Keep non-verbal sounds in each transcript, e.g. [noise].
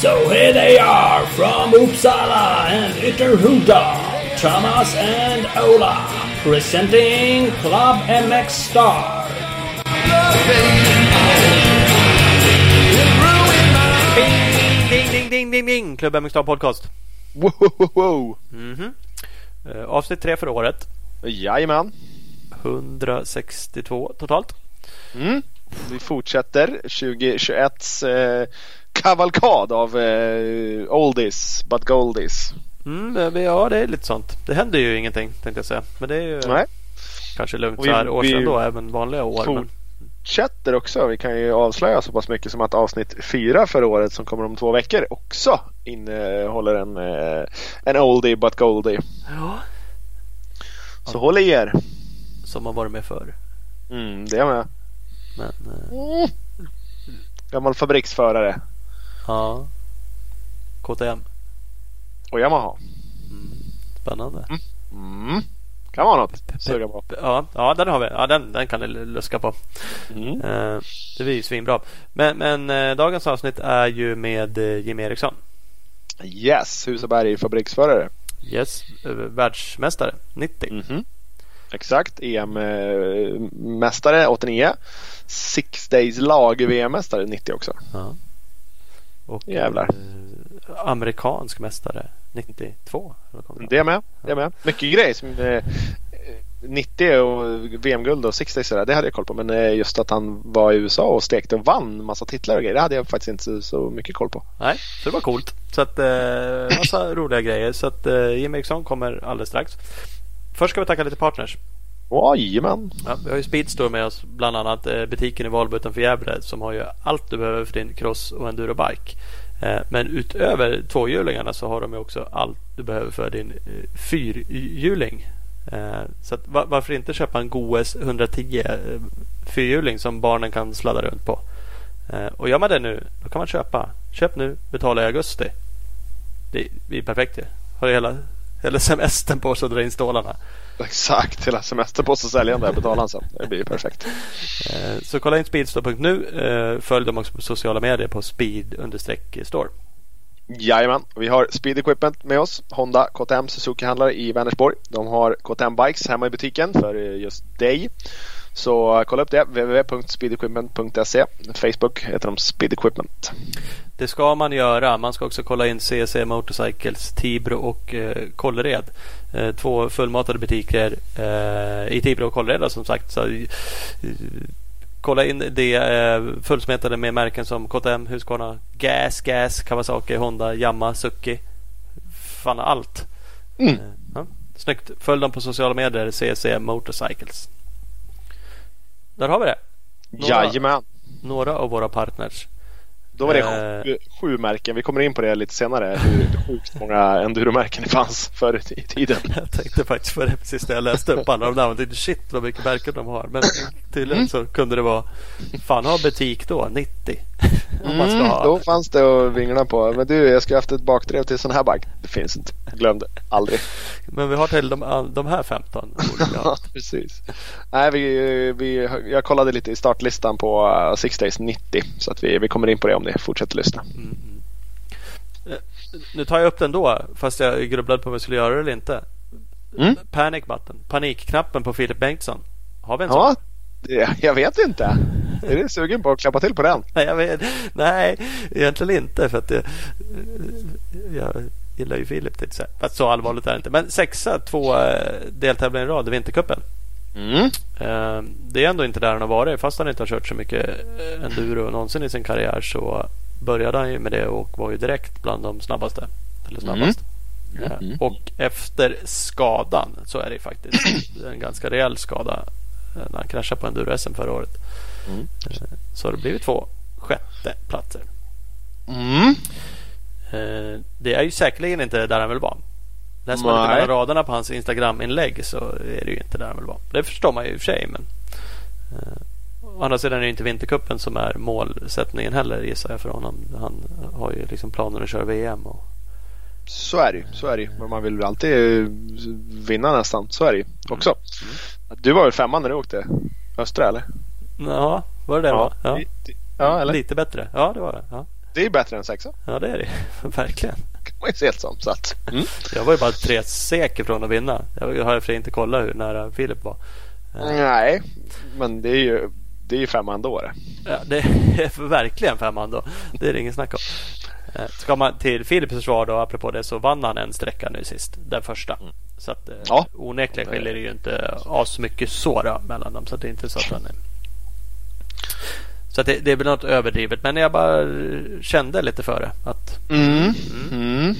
So here they are from Uppsala and Ytterhuda, Thomas and Ola, presenting Club MX Star. Ding, ding, ding, ding, ding! Klubb MX Star Podcast. Wow. Eh, avsnitt tre för året. Jajamän. 162 totalt. Mm. Vi fortsätter 2021s eh, kavalkad av eh, oldies but goldies. Mm, eh, ja, det är lite sånt. Det händer ju ingenting tänkte jag säga. Men det är ju Nej. kanske lugnt Och så vi- här år vi- sedan då, även vanliga år. For- Men, Fortsätter också. Vi kan ju avslöja så pass mycket som att avsnitt fyra för året som kommer om två veckor också innehåller en, eh, en oldie but goldie. ja, Så håll i er. som har varit med förr. Mm, det är med. Men eh, Gammal fabriksförare. ja, KTM. Och Yamaha. Spännande. Mm. Kan vara något. Suga på. Ja, ja, den har vi. Ja, den, den kan ni luska på. Mm. Eh, det blir ju svinbra. Men, men eh, dagens avsnitt är ju med eh, Jimmy Eriksson. Yes, Husaberg fabriksförare. Yes, världsmästare 90. Mhm. Exakt, EM-mästare 89. Six Days lag-VM-mästare 90 också. Ja. Och Jävlar. amerikansk mästare 92. eller vad kommer det? Är med. Det är med. Mycket grejer som eh, 90 och VM-guld och Six Days sådär, det hade jag koll på. Men eh, just att han var i USA och stekte och vann massa titlar och grejer. Det hade jag faktiskt inte så, mycket koll på. Nej, så det var coolt. Så att eh, massa [laughs] roliga grejer. Så att eh, Jimmy Eriksson kommer alldeles strax. Först ska vi tacka lite partners. Jajamän. Ja, vi har ju Speedstore med oss, bland annat eh, butiken i Valbo utanför Gävle som har ju allt du behöver för din cross och endurobike. Eh, men utöver tvåhjulingarna så har de också allt du behöver för din eh, fyrhjuling. Eh, så att, varför inte köpa en GOES 110 fyrhjuling som barnen kan sladda runt på. Och gör man det nu, då kan man köpa. Köp nu, betala i augusti. Det blir perfekt ju. Har hela, hela semestern på sig att dra in stålarna. [laughs] Exakt, hela semester på sig sälja den där betalaren sen. Det blir ju perfekt. Eh, Så kolla in speedstore.nu. Eh, Följ dem också på sociala medier på speed-store. Jajamän, vi har Speed Equipment med oss. Honda, KTM, Suzuki-handlare i Vänersborg. De har KTM Bikes hemma i butiken för eh, just dig. Så kolla upp det, www.speedequipment.se. Facebook heter de Speed Equipment. Det ska man göra. Man ska också kolla in CC Motorcycles, Tibro och eh, Kållered. Eh, två fullmatade butiker eh, i Tibro och Kållered då, som sagt. Så, eh, kolla in det fullsmetade med märken som KTM, Husqvarna, Gas, Gas, Kawasaki, Honda, Yamaha, Suzuki. Fan allt. Mm. Ja. Snyggt. Följ dem på sociala medier, CC Motorcycles. Där har vi det. Några- Jajamän. Några av våra partners. Då var det Eh. sju, sju märken. Vi kommer in på det lite senare. Hur sjukt många enduromärken det fanns förr i tiden. [laughs] Jag tänkte faktiskt på det precis när jag läste upp alla de där. Tänkte shit vad mycket märken de har. Men tydligen Mm. så kunde det vara. Fan ha butik då 90. [laughs] Om man ska Mm, ha. då fanns det att vingla på. Men du, jag ska ha haft ett bakdrev till sån här bike. Det finns inte. Glöm det. Aldrig. Men vi har till de, de här 15 olika. [laughs] Ja, precis. Nej, vi, vi, jag kollade lite i startlistan på uh, Six Days 90. Så att vi, vi kommer in på det om ni fortsätter lyssna. Eh, Nu tar jag upp den då. Fast jag grubblade på om jag skulle göra det eller inte. Mm. Panic button. Panikknappen på Filip Bengtsson. Har vi en Ja, sån? det, jag vet inte. Är du sugen på att klappa till på den? [laughs] Nej, jag vet, nej, egentligen inte. För att det, jag gillar ju Filip. tänkte säga. Fast så allvarligt är det inte. Men sexa, två eh, deltävlingar i rad i Vintercupen. Mm. Eh, Det är ändå inte där han har varit. Fast han inte har kört så mycket eh, enduro någonsin i sin karriär så började han ju med det och var ju direkt bland de snabbaste. Eller snabbast. Eh, Mm. Och efter skadan så är det faktiskt [clears throat] en ganska rejäl skada när han kraschade på enduro-SM förra året. Mm. Så har det blivit två sjätte platser. Mm. Eh, Det är ju säkerligen inte där han vill vara. Läser man lite mellan raderna på hans Instagram-inlägg så är det ju inte där han vill vara. Det förstår man ju i och för sig. Men, eh, å andra sidan är det inte Vintercupen som är målsättningen heller gissar jag för honom. Han har ju liksom planer att köra VM. Och, Så är det ju. Så är det. Men man vill ju alltid eh, vinna nästan. Så är det ju. också. Du var väl femman när du åkte Östra eller? Ja, var det det? va? Ja. ja eller? Lite bättre. Ja, det var det. Ja, Det är ju bättre än sexa. ja det är det. [laughs] Verkligen. kan man ju se det som. Så att, mm. Jag var ju bara tre säker från att vinna. Jag har för inte kollat hur nära Filip var. Nej, men det är ju, det är ju femman då det. Ja, det är [laughs] verkligen femman då. Det är det ingen snack om. Eh, Ska man till Filips försvar då, apropå det, så vann han en sträcka nu sist. Den första. Så att eh, Ja. onekligen skiljer det ju inte as mycket så då, mellan dem. Så det är inte så att han är... Så det, det är väl något överdrivet. Men jag bara kände lite för det. Att, Mm. Mm.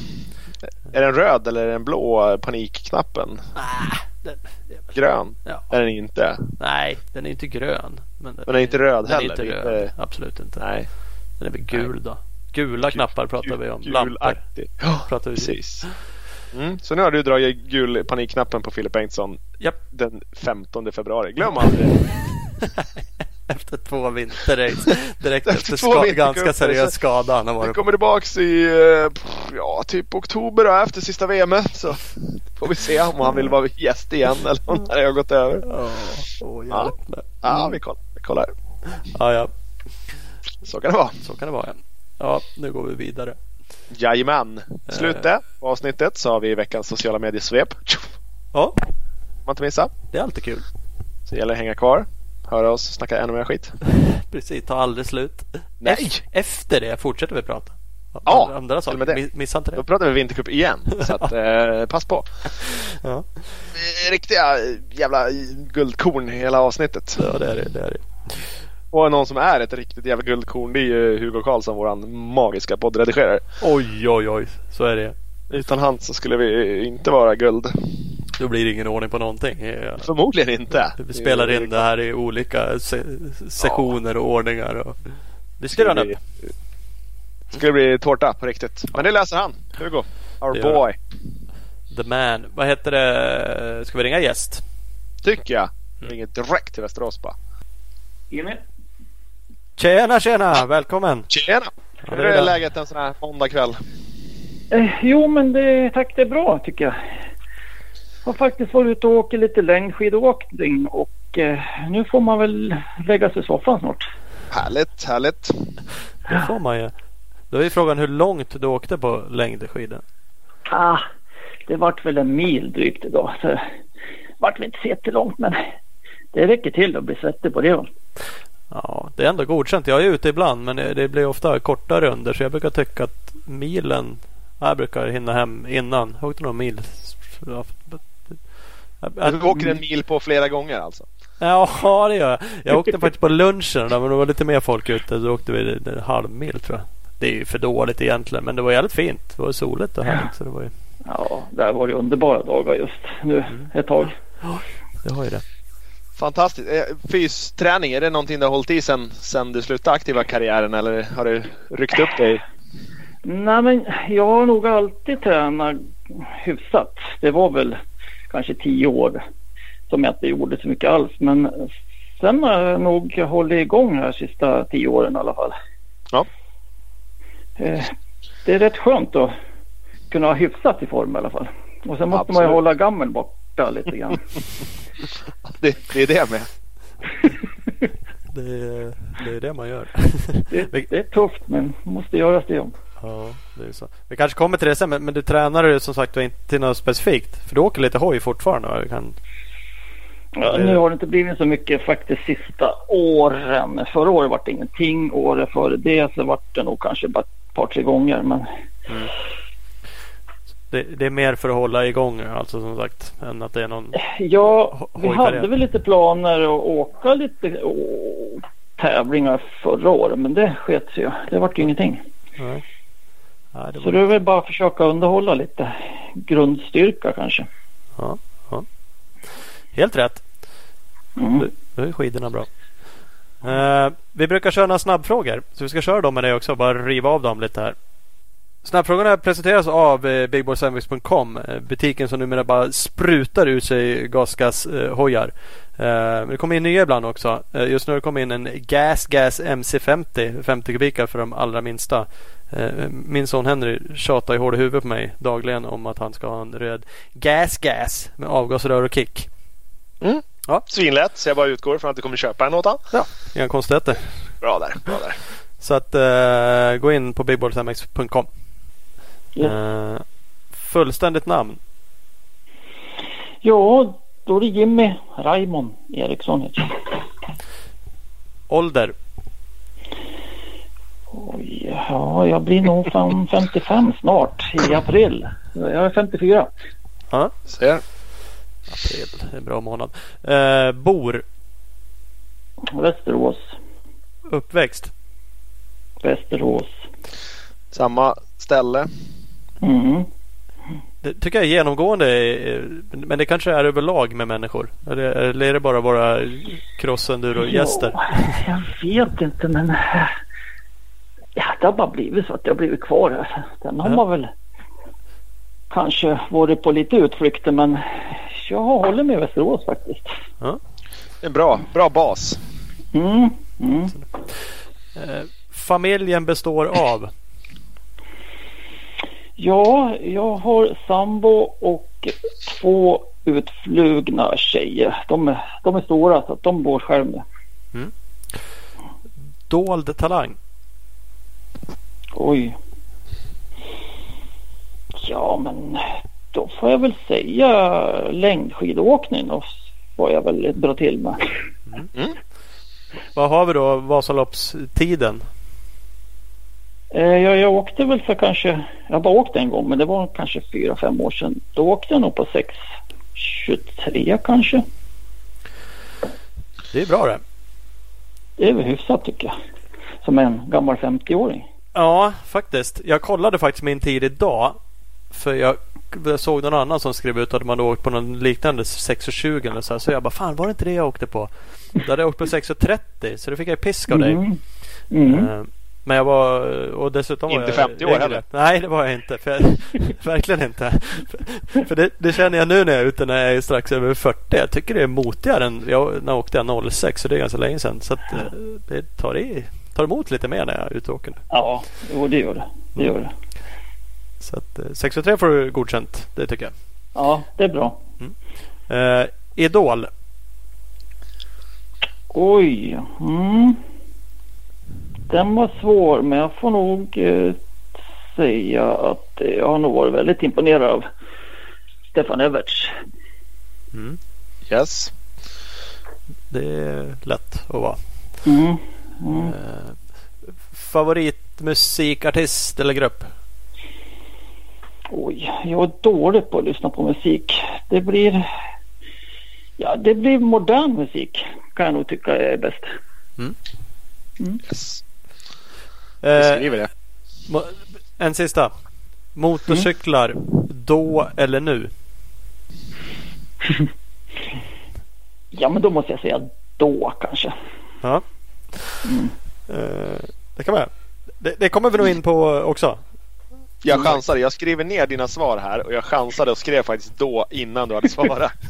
Är den röd eller är den blå panikknappen? ah, den, Grön? ja. Är den inte? Nej, den är inte grön. Men den, Men den är inte röd den är heller? inte är röd. inte- Absolut inte. Nej. Den är väl gul då. Gula knappar pratar vi om. Lampor Gulaktig. [gasps] Ja, pratar vi precis. Mm. Så nu har du dragit gul panikknappen på Filip Bengtsson Japp. den 15 februari. Glöm aldrig. [laughs] [laughs] Efter två vinterrace. Direkt Efter efter två ska, ganska seriös skada han har varit kommer tillbaks i eh, ja, typ oktober då, efter sista VM. Så får vi se om han vill vara gäst igen eller om det har gått över. Åh, åh, Ja. Ja, vi kollar. Vi kollar. Ja, ja, Så kan det vara. så kan det vara. Ja, ja nu går vi vidare. Jajamän. Slutet på avsnittet så har vi veckans sociala medier-svep. Ja, man inte missa. det är alltid kul. Så det gäller att hänga kvar. Höra oss snacka ännu mer skit. [laughs] Precis, ta aldrig slut. Nej! Ef- Efter det fortsätter vi prata. Ja, andra saker. med det. Mi- Missa inte Då det. pratar vi vintercup igen. [laughs] Så att, eh, pass på. Ja, Eh, Riktiga eh, jävla guldkorn i hela avsnittet. ja det är det. det, är det. Och någon som är ett riktigt jävla guldkorn det är ju Hugo Karlsson, våran magiska poddredigerare. Oj, oj, oj. Så är det. Utan han så skulle vi inte vara guld. Då blir det ingen ordning på någonting. Ja. Förmodligen inte. Vi spelar in det här i olika se- sessioner och ordningar. Och... Det styr han upp. Det skulle bli tårta på riktigt. Men det läser han. Hugo. Our boy. The man. Vad heter det? Ska vi ringa gäst? Tycker jag. Ringer direkt till Västerås bara. Emil? Tjena, tjena! Välkommen! Tjena! Ja, Hur det är läget en sån här måndagkväll? Eh, jo, men det, tack det är bra tycker jag. Har faktiskt varit ute och åkt lite längdskidåkning och eh, nu får man väl lägga sig i soffan snart. Härligt, härligt. Det får man ju. Då är frågan hur långt du åkte på längdskidor. Ah, det vart väl en mil drygt idag så det vart väl inte så jättelångt men det räcker till att bli svettig på det. va. Ja, det är ändå godkänt. Jag är ute ibland men det blir ofta korta runder så jag brukar tycka att milen jag brukar hinna hem innan. Jag åkte någon mil. Ja, Du åker en mil på flera gånger alltså? Ja, det gör jag. Jag åkte faktiskt på lunchen där, men det var lite mer folk ute. Då åkte vi en halv mil tror jag. Det är ju för dåligt egentligen men det var jävligt fint. Det var soligt och härligt. Så det, var ju, Ja, det här var ju underbara dagar just nu ett tag. det har ju det. Fantastiskt. Eh, Fysträning, är det någonting du har hållit i sen, sen du slutade aktiva karriären eller har du ryckt upp dig? Nej men jag har nog alltid tränat hyfsat. Det var väl kanske tio år som jag inte gjorde så mycket alls. Men sen har jag nog hållit igång här sista tio åren i alla fall. Ja. Eh, Det är rätt skönt att kunna ha hyfsat i form i alla fall. Och sen måste man Absolut. ju hålla gammel borta lite grann. [laughs] Det, det är det med. Det, är- det är det man gör. Det, det är tufft men måste göras det om. Ja, det är så. Vi kanske kommer till det sen men, men du tränar ju som sagt inte till något specifikt. För du åker lite hoj fortfarande va? Kan... Ja, nu har det inte blivit så mycket faktiskt sista åren. Förra året var det ingenting. Året före det så var det nog kanske bara ett par tre gånger. Men det, det är mer för att hålla igång alltså som sagt. Än att det är någon... ja, vi hade väl lite planer att åka lite å, tävlingar förra året. Men det sket ju. Det vart ju ingenting. Nej. Nej, det Så var... det är väl bara att försöka underhålla lite grundstyrka kanske. ja, ja. Helt rätt. Mm. Då är skidorna bra. Eh, vi brukar köra några snabbfrågor. Så vi ska köra dem med dig också. Bara riva av dem lite här. Snabbfrågorna presenteras av eh, bigboysandwich.com. Eh, butiken som numera bara sprutar ur sig gasgashojar. Eh, det kommer in nya ibland också. Eh, just nu har det kommit in en Gas Gas MC50. 50 kubikar för de allra minsta. Eh, min son Henry tjatar i hård i huvudet på mig dagligen om att han ska ha en röd Gas Gas med avgasrör och kick. Mm. Ja. Svinlätt, så jag bara utgår från att du kommer köpa en åt han. Inga konstigheter. Bra där, bra där. Så att eh, gå in på bigballsmx.com. Yes. Eh, fullständigt namn. Ja, då är det Jimmy Raymond Eriksson. Ålder. Oj, ja, jag blir nog fan [laughs] 55 snart i april. Jag är 54. Ja. Ser. April. Det är en bra månad. Eh, bor. Västerås. Uppväxt. Västerås. Samma ställe. Mm. Det tycker jag är genomgående. Men det kanske är överlag med människor. Eller eller är det bara våra crossenduro-gäster? Ja, jag vet inte men ja, det har bara blivit så att jag har blivit kvar här. Sen har Ja. man väl kanske varit på lite utflykter men jag håller i Västerås faktiskt. En bra, bra bas. Mm. Mm. Eh, familjen består av. Ja, jag har sambo och två utflugna tjejer. De är, de är stora så att de bor själv med. Dold talang. Oj. Ja men då får jag väl säga längdskidåkning och var jag väl bra till med. Vad har vi då Vasaloppstiden? Eh, jag, jag åkte väl för kanske, jag bara åkt en gång men det var kanske fyra fem år sedan. Då åkte jag nog på 6.23 kanske. Det är bra det. Det är väl hyfsat tycker jag. Som en gammal 50-åring. Ja, faktiskt. Jag kollade faktiskt min tid idag. För jag, jag såg någon annan som skrev ut att man hade åkt på någon liknande 6.20 eller så. här. Så jag bara, fan var det inte det jag åkte på? Då hade jag åkt på 6.30 så det fick jag pisk av dig. Mm. Mm. Eh, Men jag var och dessutom var Inte jag 50 år heller. Nej det var jag inte. För jag, [laughs] verkligen inte. För, för det, det känner jag nu när jag är ute när jag är strax över 40. Jag tycker det är motigare än jag, när jag åkte jag 06 så det är ganska länge sedan. Så att, eh, det tar, i, tar emot lite mer när jag är ute och åker nu. Ja, jo, det gör det. Det gör det. Så att eh, 63 får du godkänt. Det tycker jag. Ja, det är bra. Eh, Idol. Oj. Mm. Den var svår men jag får nog eh, säga att eh, jag har nog varit väldigt imponerad av Stefan Everts. Mm. Yes. Det är lätt att vara. Mm. Mm. Eh, favoritmusikartist eller grupp? Oj, jag är dålig på att lyssna på musik. Det blir Ja, det blir modern musik kan jag nog tycka är bäst. yes. Vi Eh, skriver det. mo- en sista. Motorcyklar. Då eller nu? [laughs] Ja, men då måste jag säga då kanske. Ja. Eh, det kan man göra. det, det kommer vi nog in på också. Jag chansade. Jag skriver ner dina svar här och jag chansade och skrev faktiskt då innan du hade svarat. [laughs]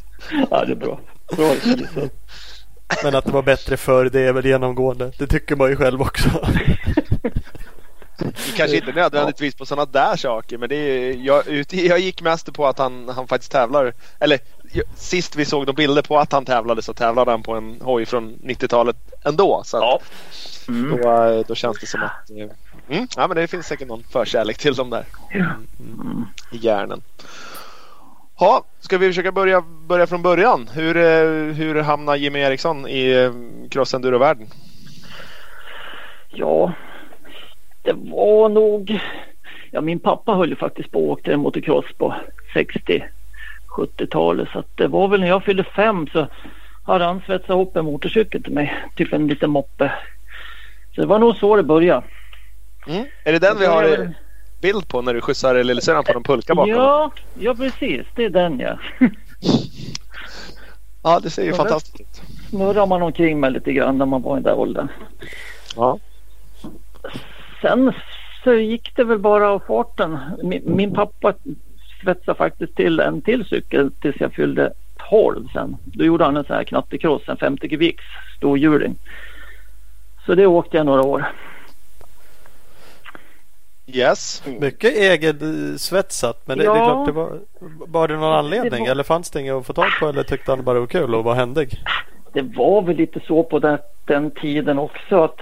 Ja, det är bra. Bra. Men att det var bättre förr det är väl genomgående. Det tycker man ju själv också. Kanske inte nödvändigtvis på sådana där saker men det är, jag, jag gick mest på att han, han faktiskt tävlar. Eller sist vi såg de bilder på att han tävlade så tävlade han på en hoj från 90-talet ändå. Så Ja. Mm. då, eh, då känns det som att eh, mm, ja, men det finns säkert någon förkärlek till dem där Mm. i hjärnan. Ja, ska vi försöka börja, börja från början? Hur, eh, hur hamnar Jimmy Eriksson i crossenduro-världen? Ja, det var nog... Ja, min pappa höll ju faktiskt på och åkte motocross på 60-70-talet. Så det var väl när jag fyllde fem så hade han svetsat ihop en motorcykel till mig. Typ en liten moppe. Så det var nog så det började. Mm. Är det den vi har bild på när du skjutsar lillasyrran på någon pulka bakom? Ja, ja precis. Det är den ja. [laughs] ja det ser ju Ja, fantastiskt ut. Snurrar man omkring med lite grann när man var i den där åldern. Ja. Sen så gick det väl bara av farten. Min, min pappa svetsade faktiskt till en till cykel tills jag fyllde 12 sen. Då gjorde han en sån här knattekross, en 50 kubiks storhjuling. Så det åkte jag några år. Yes. Mycket egen svetsat men det, det är Ja. klart det var, var det någon anledning var- eller fanns det inget att få tag på eller tyckte han bara det var kul och var händig? Det var väl lite så på den, den tiden också att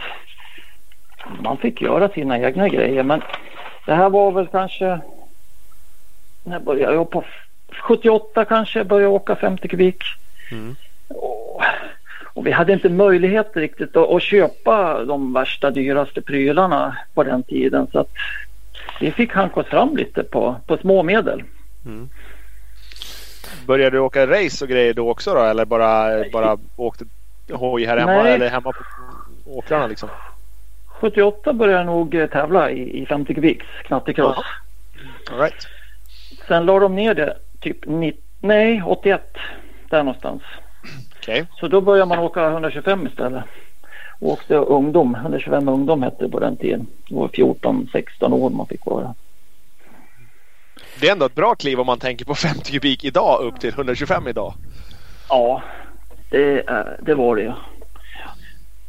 man fick göra sina egna grejer. Men det här var väl kanske när började jag på 78 kanske började åka 50 kubik. Mm. Och, och vi hade inte möjlighet riktigt att, att köpa de värsta dyraste prylarna på den tiden. Så att vi fick hanka oss fram lite på, på små medel. Mm. Började du åka race och grejer då också då? Eller bara, bara åkte hoj här hemma? Nej. Eller hemma på åkrarna liksom? 78 började jag nog tävla i, i 50 kubiks knattekross. All right. Sen la de ner det typ 90, nej 81 där någonstans. Okej. Så då började man åka 125 istället. Och åkte ungdom, 125 ungdom hette det på den tiden. Det var 14-16 år man fick vara. Det är ändå ett bra kliv om man tänker på 50 kubik idag upp till 125 idag. Ja, det, det var det ju.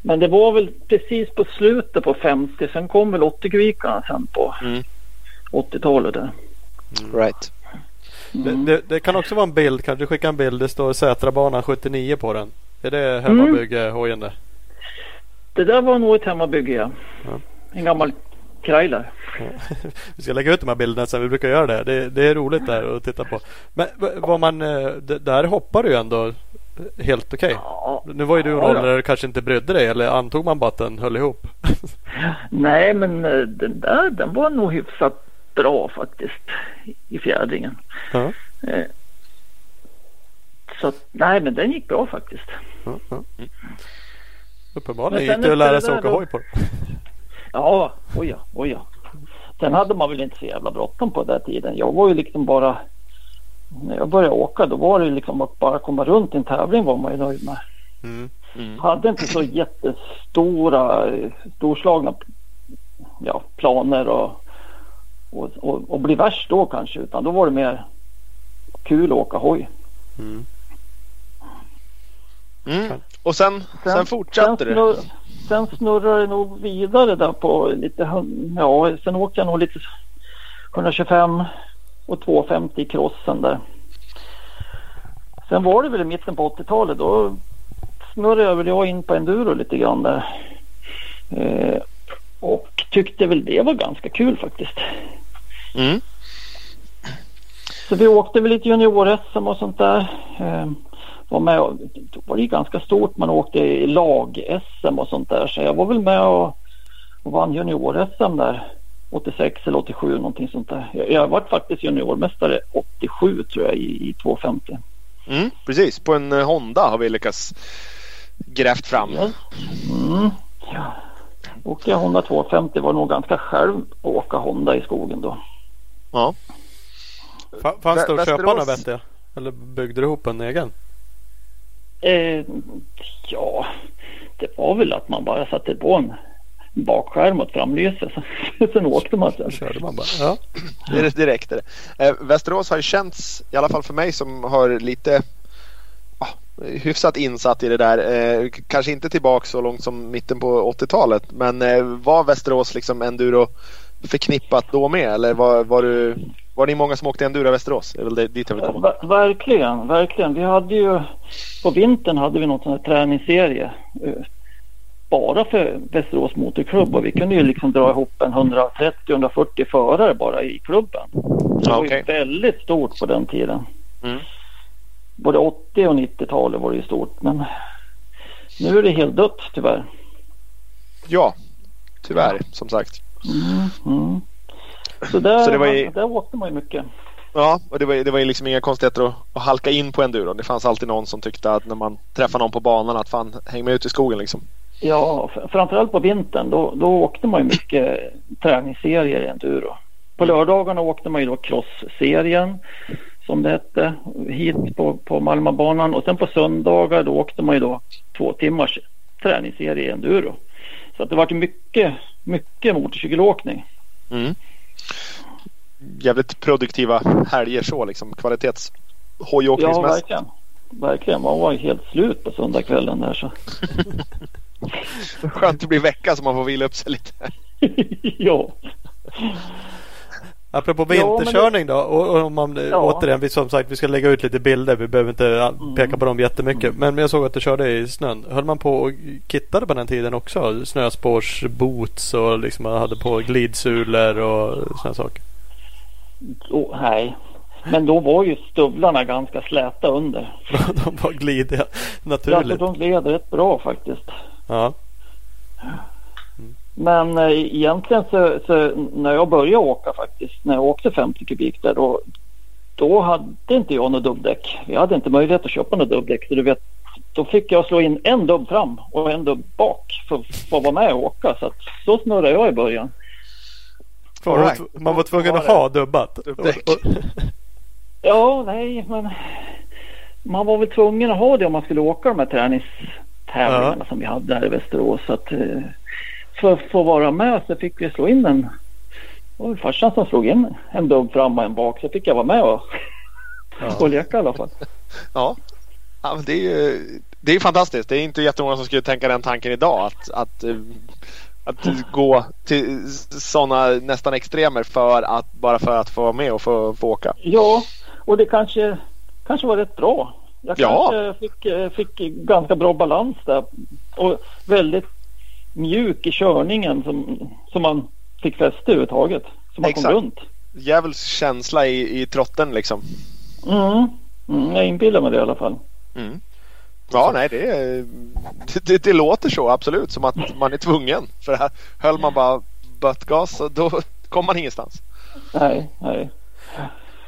Men det var väl precis på slutet på 50. Sen kom väl 80 kubikarna sen på Mm. 80-talet där. Right. Det, Mm. det, det kan också vara en bild, kan du skicka en bild? Det står Sätrabanan 79 på den. Är det hemmabygge hojen det? Det där var nog ett hemmabygge ja. Ja. En gammal Krailer. [laughs] Vi ska lägga ut de här bilderna sen. Vi brukar göra det. Det, det är roligt där att titta på. Men v- var man, eh, där hoppar du ju ändå helt okej. Ja, Nu var ju du i en Ja, ålder där du kanske inte brydde dig eller antog man bara att den höll ihop? [laughs] Nej, men eh, den där den var nog hyfsat bra faktiskt i fjädringen. Ja. Eh, Så nej, men den gick bra faktiskt. Ja, ja. Uppenbarligen gick det att lära sig åka då- hoj på den. Ja, oj ja, oj ja. Sen hade man väl inte så jävla bråttom på den tiden. Jag var ju liksom bara när jag började åka då var det ju liksom att bara komma runt i en tävling var man ju nöjd med. Mm. Mm. Hade inte så jättestora, storslagna ja, planer och, och, och, och bli värst då kanske utan då var det mer kul att åka hoj. Mm. Mm. Och sen, sen, fortsatte sen det. snurr, Sen snurrade det nog vidare där på lite, ja sen åkte jag nog lite 125 och 250 i crossen där. Sen var det väl i mitten på 80-talet då snurrade väl jag in på enduro lite grann där. Eh, och tyckte väl det var ganska kul faktiskt. Mm. Så vi åkte väl lite junior-SM och sånt där. Eh, var med och, då var det ju ganska stort. Man åkte i lag-SM och sånt där. Så jag var väl med och, och vann junior-SM där 86 eller 87 någonting sånt där. Jag, jag var faktiskt juniormästare 87 tror jag i, i 250. Mm. Precis, på en eh, Honda har vi lyckats grävt fram. Mm. Ja. Åkte jag Honda 250 var nog ganska själv att åka Honda i skogen då. Ja. Fa- Fanns det att köpa Västerås- några vettiga? Eller byggde du ihop en egen? Eh, ja, det var väl att man bara satte på en bakskärm och ett framlyse. [laughs] Sen, åkte man sen. Körde man bara. Ja. Det, det räckte det. Eh, Västerås har ju känts, i alla fall för mig som har lite hyfsat insatt i det där. Eh, kanske inte tillbaka så långt som mitten på 80-talet. Men eh, var Västerås liksom enduro förknippat då med? Eller var, var, du, var ni många som åkte enduro i Västerås? Det är väl det, dit jag vill komma. Ver- verkligen, verkligen. Vi hade ju på vintern hade vi någon sån här träningsserie. eh, Bara för Västerås Motorklubb och vi kunde ju liksom dra ihop en 130-140 förare bara i klubben. Det var ju väldigt stort på den tiden. Mm. Både 80 och 90-talet var det ju stort men nu är det helt dött tyvärr. Ja, tyvärr som sagt. Mm, mm. Så, där, Så det var ju- där åkte man ju mycket. Ja, och det var, det var ju liksom inga konstigheter att, att halka in på enduro. Det fanns alltid någon som tyckte att när man träffade någon på banan att fan häng med ut i skogen liksom. Ja, framförallt på vintern då, då åkte man ju mycket träningsserier i enduro. På lördagarna åkte man ju då cross-serien som det hette hit på, på Malmabanan och sen på söndagar då åkte man ju då två timmars träningsserie i enduro. Så att det var mycket, mycket motorcykelåkning. Mm. Jävligt produktiva helger så liksom. Kvalitets Ja, verkligen. Verkligen, man var helt slut på söndagskvällen där så. [laughs] Skönt det blir vecka så man får vila upp sig lite. [laughs] ja. Apropå vinterkörning då. Och, om man, ja. återigen, som sagt vi ska lägga ut lite bilder. Vi behöver inte mm. peka på dem jättemycket. Men jag såg att du körde i snön. Höll man på och kittade på den tiden också? Snöspårsboots och liksom man hade på glidsulor och sådana saker? Oh, nej, men då var ju stövlarna ganska släta under. [laughs] de var glidiga naturligt. Ja, de gled rätt bra faktiskt. Ja. Men eh, egentligen så, så, när jag började åka faktiskt, när jag åkte 50 kubik där då, då hade inte jag något dubbdäck. Jag hade inte möjlighet att köpa något dubbdäck. Så du vet, då fick jag slå in en dubb fram och en dubb bak för, för att vara med och åka. Så, att, så snurrade jag i början. Right. Man var tvungen att ha dubbat? Dubbdäck? ja, nej men man var väl tvungen att ha det om man skulle åka de här träningstävlingarna ja. som vi hade här i Västerås. Så att, eh, för att få vara med så fick vi slå in en det var farsan som slog in en dubb fram och en bak så fick jag vara med och, ja. [laughs] och leka i alla fall. Ja, ja det, är ju, det är fantastiskt. Det är inte jättemånga som skulle tänka den tanken idag. Att, att, eh, att gå till sådana nästan extremer för att, bara för att få vara med och få, få åka. Ja, och det kanske, kanske var rätt bra. Jag ja. kanske fick, fick ganska bra balans där och väldigt mjuk i körningen som, som man fick fäste överhuvudtaget. Så man Exakt. kom runt. Djävulsk känsla i, i trotten liksom. Mm. mm jag inbillar mig det i alla fall. Mm. Ja, nej det, det, det, det, låter så absolut som att man är tvungen. För här höll man bara böttgas då kom man ingenstans. Nej, nej.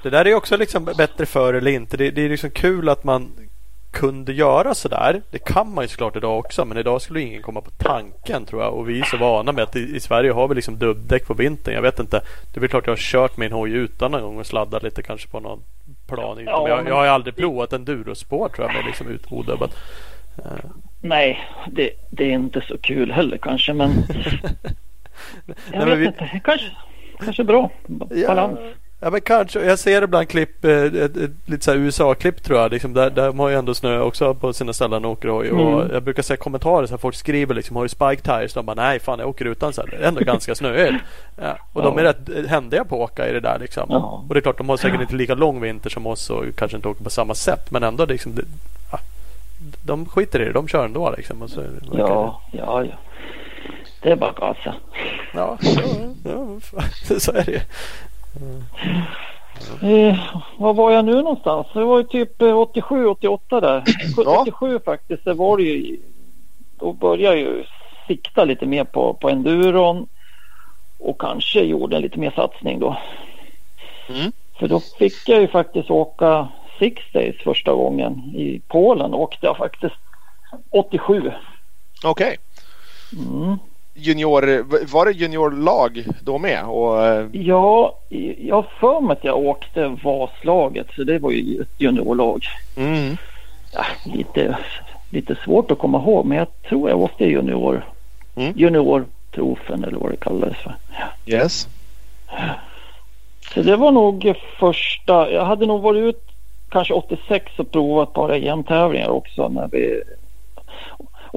Det där är också liksom bättre för eller inte. Det, det är liksom kul att man kunde göra sådär. Det kan man ju såklart idag också men idag skulle ingen komma på tanken tror jag. Och vi är så vana med att i, i Sverige har vi liksom dubbdäck på vintern. Jag vet inte. Det är väl klart jag har kört min hoj utan någon gång och sladdat lite kanske på någon plan. Ja, men jag, jag har ju aldrig provat en durospår tror jag med liksom ut odubbat. Uh. Nej, det, det, är inte så kul heller kanske men [laughs] jag Nej, vet vi... inte. Kanske, kanske bra balans. Ja. Ja men kanske. Jag ser ibland klipp, eh, ett, ett, lite USA-klipp tror jag. Liksom där, där har ju ändå snö också på sina ställen och åker hoj. Mm. Jag brukar se kommentarer så här, folk skriver liksom har ju spike tires. De bara nej fan jag åker utan så här. Det är ändå ganska snöigt. [laughs] Ja, och ja. de är rätt eh, händiga på att åka i det där liksom. Ja. Och det är klart de har säkert inte lika lång vinter som oss och kanske inte åker på samma sätt. Men ändå liksom. Det, ja, de skiter i det. De kör ändå liksom. Och så, ja, ja, ja. Det är bara att gasa. Ja, ja, ja, [laughs] så är det Eh, var var jag nu någonstans? Det var ju typ 87, eh, 88 där. [clears throat] Ja. 87 faktiskt, det var det ju. Då började jag ju sikta lite mer på, på enduron och kanske gjorde en lite mer satsning då. Mm. För då fick jag ju faktiskt åka Six Days första gången i Polen. Åkte jag faktiskt 87. Okej. Okay. Mm junior, var det juniorlag då med? Och... Eh, ja, jag har för mig att jag åkte Vaslaget så det var ju ett juniorlag. Mm. Ja, lite, lite svårt att komma ihåg men jag tror jag åkte junior. Mm. Juniortrofen eller vad det kallades för. Yes. Så det var nog första, jag hade nog varit ut kanske 86 och provat ett par EM-tävlingar också när vi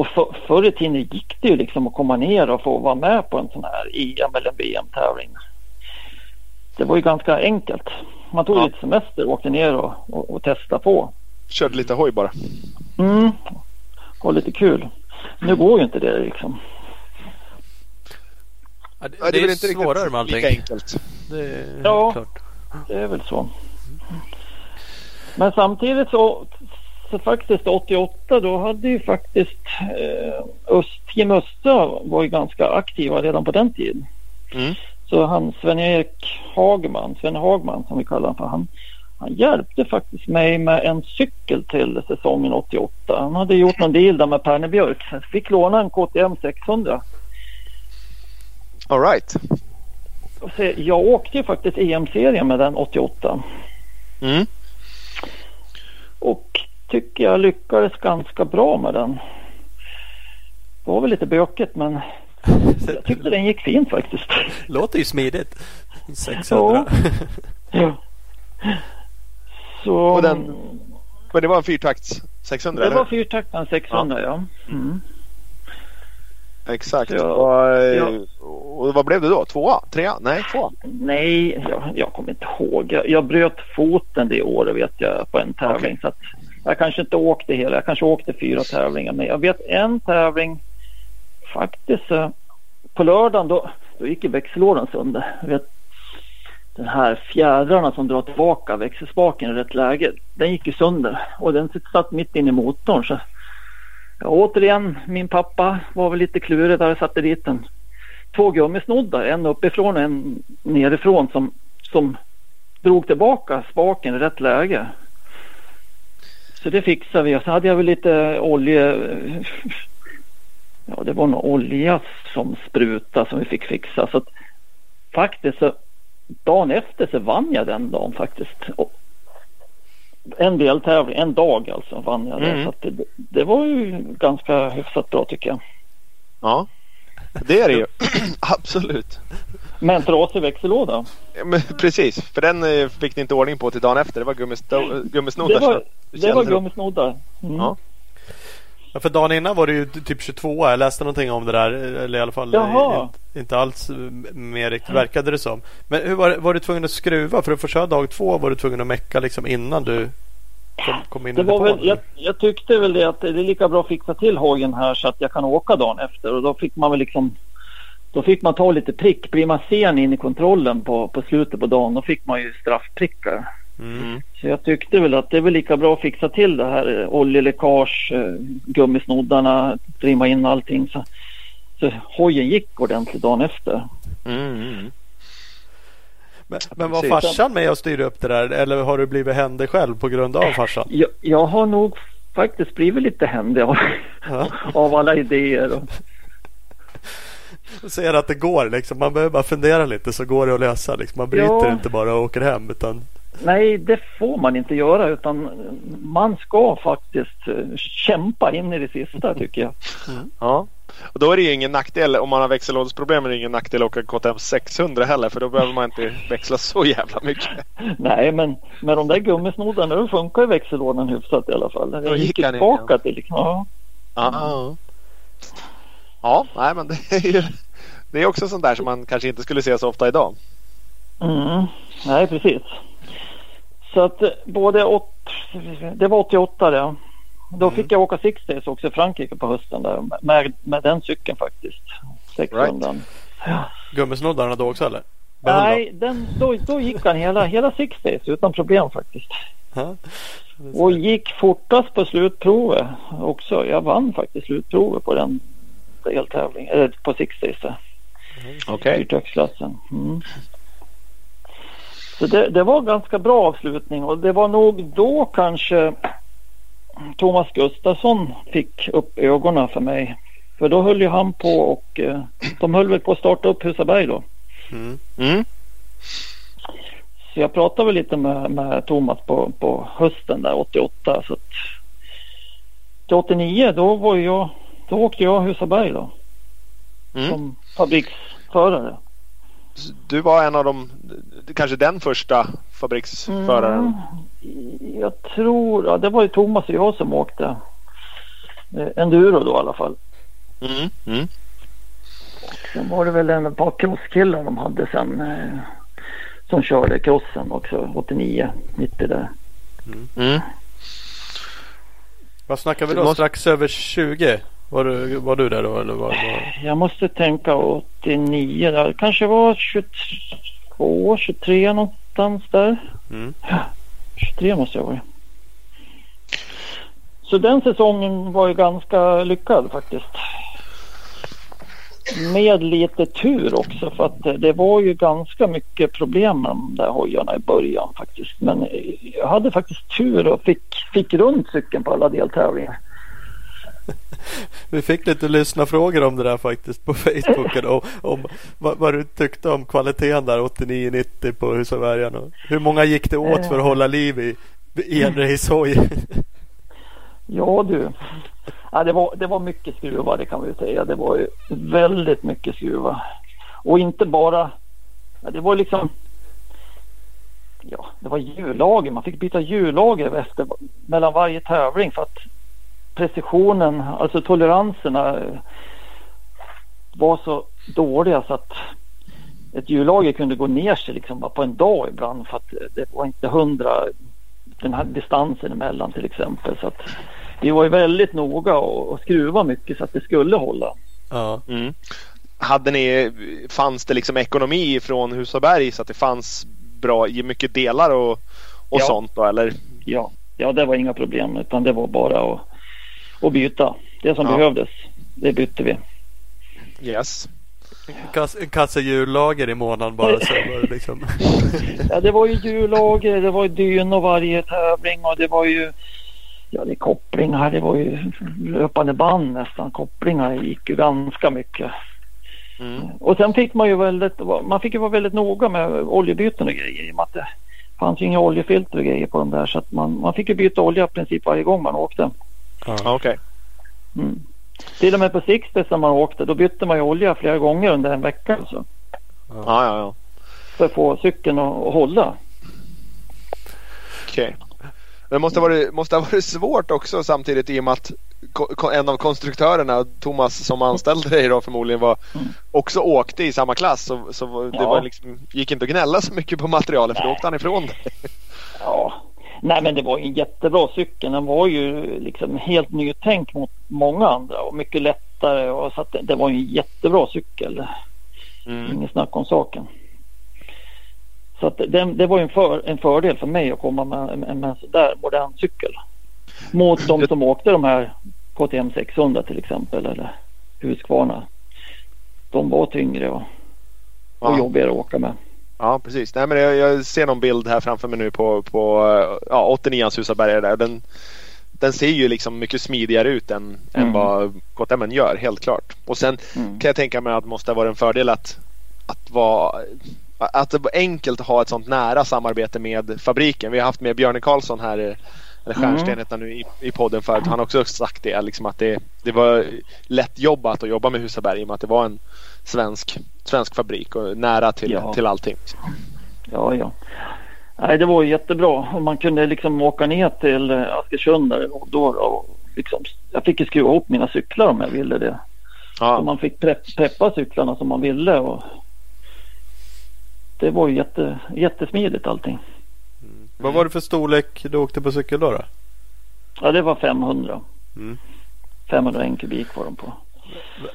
och för, förr i tiden gick det ju liksom att komma ner och få vara med på en sån här EM eller VM-tävling. Det var ju ganska enkelt. Man tog ja. lite semester och åkte ner och, och, och testade på. Körde lite hoj bara? Mm, var lite kul. Nu går ju inte det liksom. Ja, det, det, det, är, är inte svårare med allting. Lika enkelt. Det ja, klart. det är väl så. Men samtidigt så så faktiskt 88 då hade ju faktiskt eh, Öst, Team Östra var ju ganska aktiva redan på den tiden. Mm. Så han Sven-Erik Hagman, Sven Hagman som vi kallar honom för, han, han hjälpte faktiskt mig med en cykel till säsongen 88. Han hade gjort någon deal där med Perne Björk. Jag fick låna en KTM 600. All right. Så jag åkte ju faktiskt EM-serien med den 88. Mm. Och tycker jag lyckades ganska bra med den. Det var väl lite bökigt men jag tyckte den gick fint faktiskt. [laughs] Låter ju smidigt. 600. [laughs] Ja. Så... Och den, men det var en fyrtakts 600? Det eller? var fyrtakten 600 ja. ja. Mm. exakt. Ja, och, eh, ja. och vad blev det då? Tvåa? Trea? Nej, tvåa. Nej, jag, jag kommer inte ihåg. Jag, jag bröt foten det året vet jag på en tävling. Så att jag kanske inte åkte hela. Jag kanske åkte fyra tävlingar. Men jag vet en tävling faktiskt eh, på lördagen då, då gick växellådan sönder. Jag vet, den här fjädrarna som drar tillbaka växelspaken i rätt läge. Den gick ju sönder och den satt mitt inne i motorn. Så ja, återigen, min pappa var väl lite klurig där och satte dit en två gummisnoddar, en uppifrån och en nerifrån som, som drog tillbaka spaken i rätt läge. Så det fixade vi och så hade jag väl lite olje Ja det var nog olja som sprutade som vi fick fixa så att faktiskt så dagen efter så vann jag den dagen faktiskt. Och en deltävling, en dag alltså vann jag det. Mm. Så att det, det var ju ganska hyfsat bra tycker jag. Ja, det är det ju. [clears throat] Absolut. Men trasig växellåda. Ja, Men, [laughs] precis, för den eh, fick ni inte ordning på till dagen efter. Det var gummisto- gummisnoddar. Det var, det var gummisnoddar. Mm. Ja. Ja, för dagen innan var det ju typ 22. Jag läste någonting om det där. Eller i alla fall Jaha. inte, inte alls eh, mer riktigt verkade det som. Men hur var, var du tvungen att skruva? För att få köra dag två var du tvungen att mecka liksom innan du kom, kom in Det i var väl, jag, jag tyckte väl det att det är lika bra att fixa till hojen här så att jag kan åka dagen efter och då fick man väl liksom då fick man ta lite prick. Blir man sen in i kontrollen på, på slutet på dagen då fick man ju straffprickar. Mm. Så jag tyckte väl att det är väl lika bra att fixa till det här eh, oljeläckage, eh, gummisnoddarna, trimma in allting. Så, så hojen gick ordentligt dagen efter. Mm, mm. Men, men var farsan med och styrde upp det där? Eller har du blivit händig själv på grund av farsan? Jag, jag har nog faktiskt blivit lite händig av, Ja. av alla idéer. Och, [laughs] ser att det går liksom. Man behöver bara fundera lite så går det att lösa. Liksom. Man bryter Ja. inte bara och åker hem. Utan Nej, det får man inte göra utan man ska faktiskt eh, kämpa in i det sista tycker jag. Ja. Och då är det ju ingen nackdel om man har växellådsproblem. Är det ingen nackdel att åka KTM 600 heller. För då behöver man inte [laughs] växla så jävla mycket. Nej, men med de där gummisnoddarna då funkar ju växellådan hyfsat i alla fall. Den gick gick tillbaka till liksom, ja. Ja. Ja, nej men det är ju det är också sånt där som man kanske inte skulle se så ofta idag. Mm. Nej, precis. Så att eh, både åt, det var 88 det. Då Mm. fick jag åka Six Days också i Frankrike på hösten där med, med den cykeln faktiskt. 600. Ja. gummisnoddarna då också eller? Behöll de? Nej, den, då, då gick han hela, hela Six Days utan problem faktiskt. Och gick fortast på slutprovet också. Jag vann faktiskt slutprovet på den deltävlingen, eller på Six Days där. Okej. Fyrtöcksklassen. Mm. Så det, det var ganska bra avslutning och det var nog då kanske Thomas Gustafsson fick upp ögonen för mig. För då höll ju han på och eh, de höll väl på att starta upp Husaberg då. Mm. Mm. Så jag pratade väl lite med, med Thomas på, på hösten där 88. Så att, till 89 då var jag, då åkte jag Husaberg då Mm. som fabriksförare. Du var en av de, kanske den första fabriksföraren. Mm, jag tror, ja, det var ju Thomas och jag som åkte eh, enduro då i alla fall. Mm. Mm. Sen var det väl en par crosskillar de hade sen eh, som körde crossen också 89, 90 där. Mm. Vad snackar vi då? måste- Strax över 20? Var du, var du där då eller? Var, var... Jag måste tänka 89 där. Kanske var 22, 23 någonstans där. Mm. 23 måste jag vara. Så den säsongen var ju ganska lyckad faktiskt. Med lite tur också för att det- var ju ganska mycket problem med de där hojarna i början faktiskt. Men jag hade faktiskt tur och fick, fick runt cykeln på alla deltävlingar. Vi fick lite lyssnarfrågor om det där faktiskt på Facebooken. om, om vad, vad du tyckte om kvaliteten där 89-90 på och Hur många gick det åt för att hålla liv i, i en racehoj? Ja du. Ja, det, var, det var mycket skruvar det kan vi säga. Det var ju väldigt mycket skruvar. Och inte bara. Ja, det var liksom. Ja, det var hjullager. Man fick byta hjullager efter, mellan varje tävling för att precisionen, alltså toleranserna. var så dåliga så att ett hjullager kunde gå ner sig liksom bara på en dag ibland för att det var inte hundra den här distansen emellan till exempel. Så att vi var ju väldigt noga och, och skruva mycket så att det skulle hålla. Ja. Mm. Hade ni, fanns det liksom ekonomi från Husaberg så att det fanns bra, mycket delar och, och Ja. sånt då eller? Ja, ja, det var inga problem utan det var bara att, att byta. Det som Ja. behövdes, det bytte vi. Yes. Kass, en kasse hjullager i månaden bara så var det liksom. [laughs] Ja, det var ju hjullager, det var ju dynor varje tävling och det var ju Ja, det kopplingar, det var ju löpande band nästan. Kopplingar gick ju ganska mycket. Mm. Och sen fick man ju väldigt, man fick ju vara väldigt noga med oljebyten och grejer i och med att det fanns ju inga oljefilter och grejer på de där så att man, man fick ju byta olja i princip varje gång man åkte. Ja. Ja, Okej. Mm. Till och med på Sixtus när man åkte då bytte man ju olja flera gånger under en vecka alltså, Ja, ja, ja. för att få cykeln att, hålla. Okej. Det måste ha, varit, måste ha varit svårt också samtidigt i och med att en av konstruktörerna, Thomas som anställde dig då förmodligen var Mm. också åkte i samma klass. Så, så det Ja. var liksom, gick inte att gnälla så mycket på materialet för då åkte han ifrån dig. Ja, nej men det var en jättebra cykel. Den var ju liksom helt nytänkt mot många andra och mycket lättare. Och så det, det var en jättebra cykel. Mm. Inget snack om saken. Så att det, det var en, för, en fördel för mig att komma med, med, med en sådär modern cykel. Mot de som åkte de här KTM 600 till exempel eller Husqvarna. De var tyngre och, och jobbigare att åka med. Ja precis. Nej, men jag, jag ser någon bild här framför mig nu på, på ja, 89 ans Husabergare där. Den, den ser ju liksom mycket smidigare ut än, än Mm. vad KTM gör helt klart. Och sen Mm. kan jag tänka mig att det måste varit en fördel att, att, vara, att det var enkelt att ha ett sånt nära samarbete med fabriken. Vi har haft med Björne Karlsson här, eller Stjärnsten Mm. nu i, i podden förut. Han har också sagt det, liksom att det, det var lätt jobbat att jobba med Husaberg i och med att det var en svensk, svensk fabrik och nära till, Ja. till allting. Ja, ja. Nej, det var ju jättebra. Och man kunde liksom åka ner till eh, Askersund där var då. Och liksom, jag fick ju skruva ihop mina cyklar om jag ville det. Så Ja, man fick prepp, preppa cyklarna som man ville. Och det var ju jätte, jättesmidigt allting. Vad var det för storlek du åkte på cykel då? då? Ja, det var 500. Mm. 501 kubik var de på.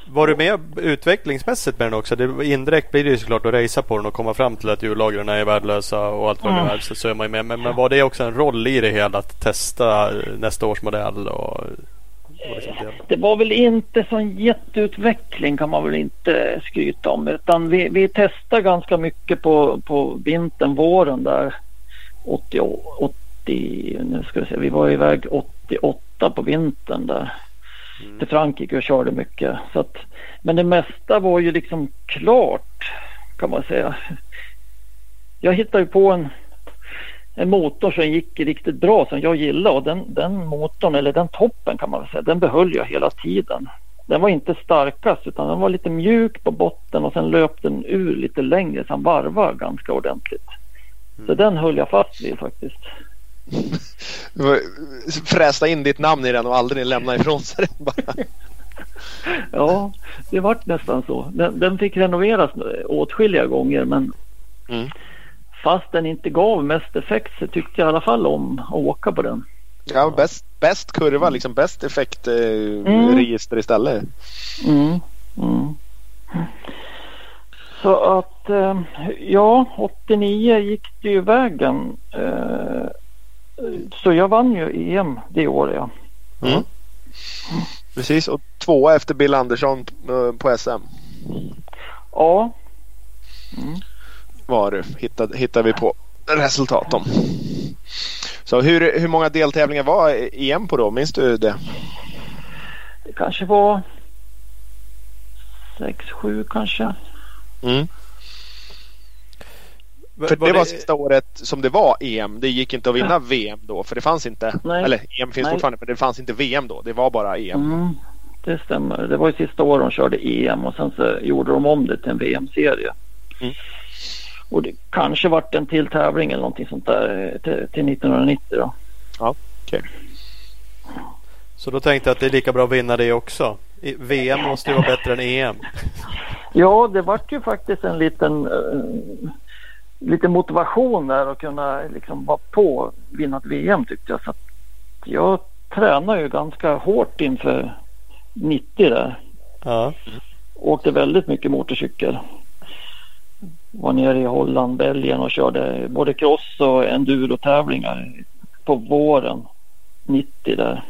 Var du med utvecklingsmässigt med den också? Det, indirekt blir det ju såklart att racea på den och komma fram till att hjullagren är värdelösa och allt vad det Mm. är. Så, så är man ju med. Men, men var det också en roll i det hela att testa nästa års modell? Och, och liksom det? Det var väl inte sån jätteutveckling kan man väl inte skryta om. Utan vi, vi testade ganska mycket på, på vintern, våren där. 80, 80, nu ska vi se, vi var iväg 88 på vintern där. Till Frankrike och körde mycket. Så att, men det mesta var ju liksom klart kan man säga. Jag hittade ju på en, en motor som gick riktigt bra som jag gillade och den, den motorn eller den toppen kan man säga den behöll jag hela tiden. Den var inte starkast utan den var lite mjuk på botten och sen löpte den ur lite längre så han varvade ganska ordentligt. Så den höll jag fast vid faktiskt. [laughs] frästa in ditt namn i den och aldrig lämna ifrån sig den bara. [laughs] Ja, det vart nästan så. Den, den fick renoveras åtskilliga gånger men Mm. fast den inte gav mest effekt så tyckte jag i alla fall om att åka på den. Ja, bäst, bäst kurva, liksom bäst effekt eh, Mm. istället. Mm. Mm. Så att eh, ja, 89 gick det ju vägen. Eh, så jag vann ju EM det året. Ja. Mm. Precis, och tvåa efter Bill Andersson eh, på SM ja, var det, hittade, hittade vi på resultat om. Så hur, hur många deltävlingar var EM på då? Minns du det? det kanske var sex, sju kanske. Mm. Var- För var det var sista året som det var EM. Det gick inte att vinna VM då. För det fanns inte. Nej. Eller EM finns Nej. fortfarande men det fanns inte VM då. Det var bara EM. Mm, det stämmer. Det var ju sista året de körde EM och sen så gjorde de om det till en VM-serie. Mm. Och det kanske vart en till tävling eller någonting sånt där till, till 1990 då. Så då tänkte jag att det är lika bra att vinna det också. VM måste ju vara bättre än EM. Ja, det vart ju faktiskt en liten uh, lite motivation där att kunna liksom vara på vinna ett VM tyckte jag. Så jag tränar ju ganska hårt inför 90 där. Ja. Åkte väldigt mycket motorcykel. Var nere i Holland, Belgien och körde både cross och enduro-tävlingar på våren 90 där.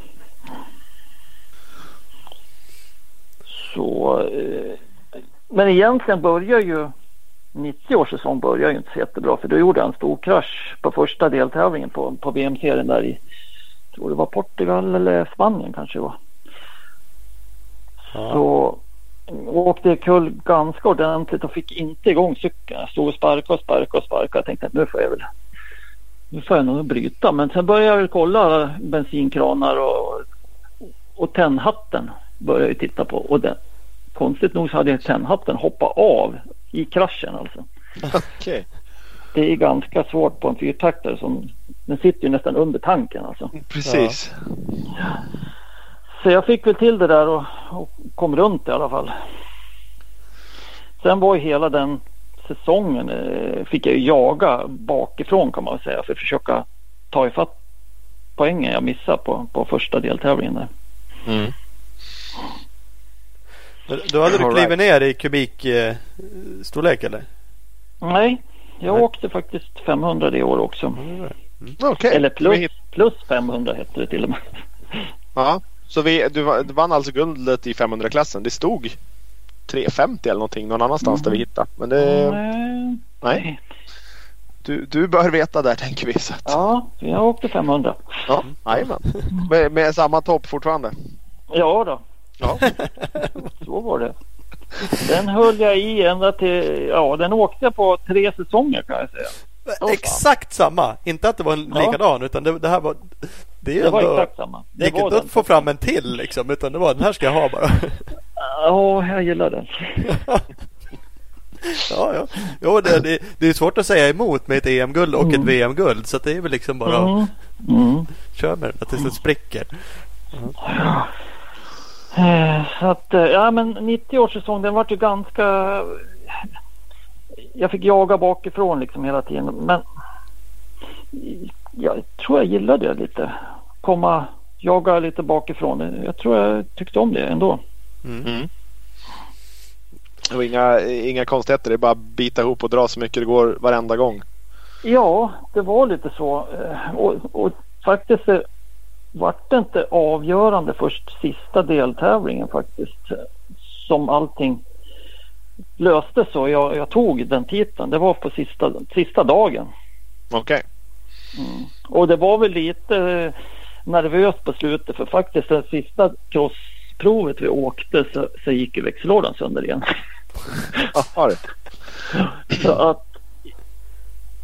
Så, eh, men egentligen börjar ju 90 års säsong börjar ju inte så jättebra för då gjorde jag en stor krasch på första deltävlingen på, på VM-serien där i, tror det var Portugal eller Spanien kanske det var. Ja. Så åkte kull ganska ordentligt och fick inte igång cykeln. Jag stod och sparkade och sparkade och sparkade. Jag tänkte att nu får jag väl nu får jag nog bryta. Men sen började jag väl kolla bensinkranar och, och tändhatten började jag titta på. Och den, konstigt nog så hade tändhatten hoppat av i kraschen alltså. Okay. Det är ganska svårt på en fyrtaktare som den sitter ju nästan under tanken alltså. Precis. Ja. Så jag fick väl till det där och, och, kom runt i alla fall. Sen var ju hela den säsongen eh, fick jag jaga bakifrån kan man säga för att försöka ta ifatt poängen jag missade på, på första deltävlingen där. Mm. Då hade du klivit ner i kubikstorlek eh, eller? Nej, jag Nej. åkte faktiskt 500 det år också. Mm. Okay. Eller plus, plus 500 hette det till och med. Ja, så vi, du, du vann alltså guldet i 500-klassen. Det stod 350 eller någonting någon annanstans mm. där vi mm. hittade. Men det... Nej. Nej. Du, du bör veta där tänker vi. Så att... Ja, jag åkte 500. Ja, jajamän. Med, med samma topp fortfarande? Ja då. Ja. [laughs] Så var det. Den höll jag i ända till, ja den åkte jag på tre säsonger kan jag säga. Exakt samma, inte att det var en ja. likadan utan det, det här var Det, är det var exakt samma. Det gick inte att få fram en till liksom utan det var den här ska jag ha bara. Ja, jag gillar den. [laughs] ja, ja. Jo, det, det, det, är svårt att säga emot med ett EM-guld och mm. ett VM-guld så det är väl liksom bara mm. Mm. kör med det tills det spricker. Mm. Eh, så att, eh, ja men 90 års säsong den var ju ganska Jag fick jaga bakifrån liksom hela tiden men Jag tror jag gillade det lite. Komma, jaga lite bakifrån. Jag tror jag tyckte om det ändå. Mm. mm. Och inga, inga konstigheter, det är bara att bita ihop och dra så mycket det går varenda gång. Ja, det var lite så. Eh, och, och faktiskt vart det inte avgörande först sista deltävlingen faktiskt som allting löste så. Jag, jag tog den titeln. Det var på sista, sista dagen. Okej. Okay. Mm. Och det var väl lite nervöst på slutet för faktiskt det sista crossprovet vi åkte så, så gick ju växellådan sönder igen. så att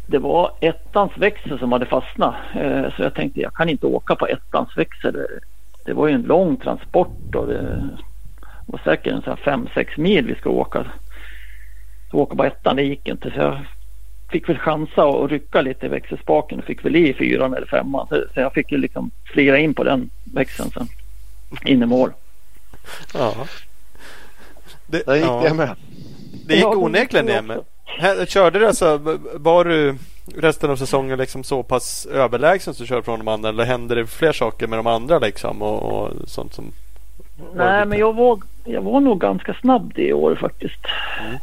det var ettans växel som hade fastnat. Eh, så jag tänkte jag kan inte åka på ettans växel. Det var ju en lång transport och det var säkert en 5-6 mil vi skulle åka. Så åka på ettan det gick inte. Så jag fick väl chansa och rycka lite i växelspaken och fick väl i fyran eller femman. Så, jag fick ju liksom slira in på den växeln sen. In i mål. Ja. Det, Där gick ja. det med. Det gick onekligen det med. Körde du alltså, var du resten av säsongen liksom så pass överlägsen så kör från de andra eller hände det fler saker med de andra liksom och, och sånt som? Nej men jag var, jag var nog ganska snabb det året faktiskt. Mm.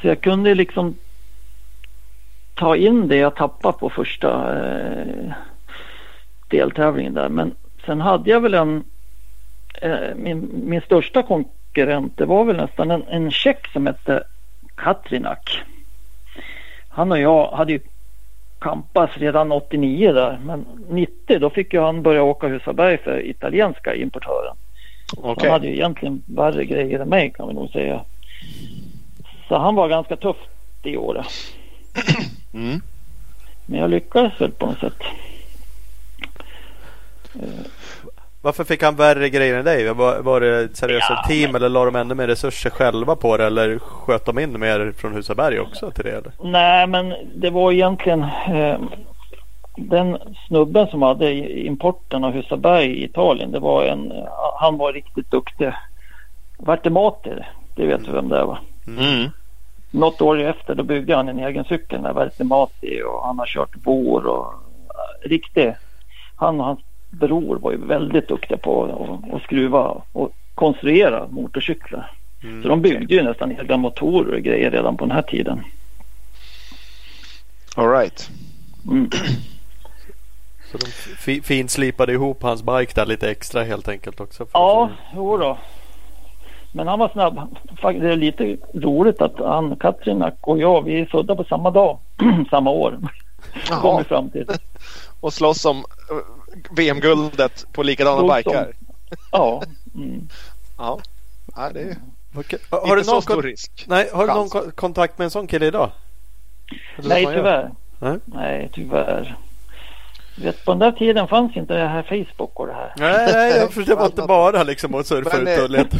Så jag kunde liksom ta in det jag tappade på första eh, deltävlingen där. Men sen hade jag väl en, eh, min, min största konkurrent det var väl nästan en, en tjeck som hette Katrinak. Han och jag hade ju kampas redan 89 där men 90 då fick ju han börja åka Husaberg för italienska importören. Okay. Han hade ju egentligen värre grejer än mig kan vi nog säga. Så han var ganska tuff det året. [clears throat] Mm. Men jag lyckades väl på något sätt. Varför fick han värre grejer än dig? Var, var det ett seriöst ja, team men... eller la de ännu mer resurser själva på det eller sköt de in mer från Husaberg också till det? Eller? Nej men det var egentligen eh, den snubben som hade importen av Husaberg i Italien. Det var en han var riktigt duktig. Vertimater, det vet du vem det är va? Mm. Något år efter då byggde han en egen cykel Vertimati och han har kört bor och äh, riktigt. Han och hans bror var ju väldigt duktiga på att, skruva och konstruera motorcyklar. Mm. Så de byggde ju nästan egna motorer och grejer redan på den här tiden. All right. Mm. Så de fi- finslipade ihop hans bike där lite extra helt enkelt också. Ja, jo då. Men han var snabb. Det är lite roligt att han, Katrinak och jag, vi är födda på samma dag, [clears throat] samma år. Kom vi fram till. Och slåss om VM-guldet på likadana bikar. Ja. Mm. Ja. ja, det är Okej. Har inte du så någon, stor kon- risk. nej, har du någon kontakt med en sån kille idag? Eller Nej, tyvärr. Nej. Nej, tyvärr. Vet, på den där tiden fanns inte det här Facebook och det här. Nej, nej, jag förstår det var inte [laughs] bara liksom att surfa ut och eh, leta.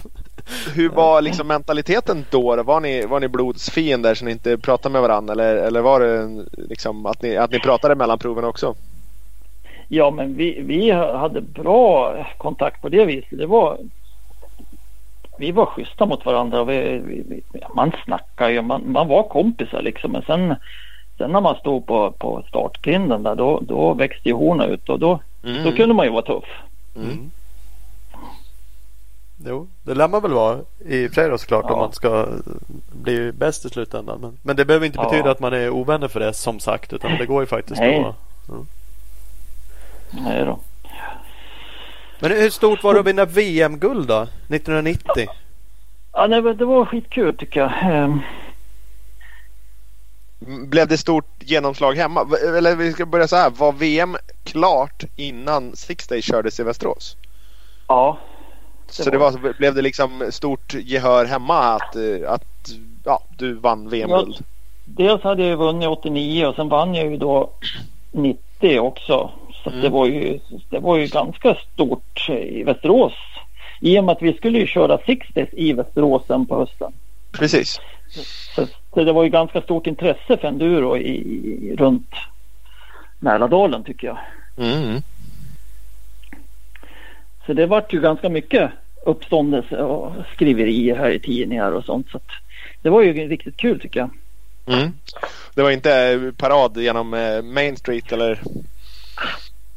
Hur var liksom mentaliteten då? Var ni, var ni blodsfiender så ni inte pratade med varandra? Eller, eller var det liksom att ni, att ni pratade mellan proven också? Ja, men vi, vi hade bra kontakt på det viset. Det var, vi var schyssta mot varandra. Vi, vi, vi, ja, man snackade ju, man, man var kompisar liksom. Men sen, sen när man stod på, på startgrinden där, då, då växte ju horna ut och då, Mm. då kunde man ju vara tuff. Mm. Jo, det lär man väl vara i och för sig såklart om Ja. man ska bli bäst i slutändan. Men, men det behöver inte Ja. betyda att man är ovänner för det som sagt. Utan det går ju faktiskt Nej. att... Nej då. Men hur stort var det att vinna VM-guld då? 1990? Ja, nej, men det var skitkul tycker jag. Ehm, Blev det stort genomslag hemma? Eller vi ska börja så här. Var VM klart innan Six Days kördes i Västerås? ja, så det var, blev det liksom stort gehör hemma att, eh, att ja, du vann VM-guld? dels hade jag ju vunnit 89 och sen vann jag ju då 90 också. Så Mm. det, var ju, det var ju ganska stort i Västerås. I och med att vi skulle ju köra Sixties i Västerås sen på hösten. Precis. Så, så det var ju ganska stort intresse för enduro i, i, runt Mälardalen tycker jag. Mm. Så det vart ju ganska mycket uppståndelse och skriverier här i tidningar och sånt. Så det var ju riktigt kul tycker jag. Mm. Det var inte parad genom eh, Main Street eller?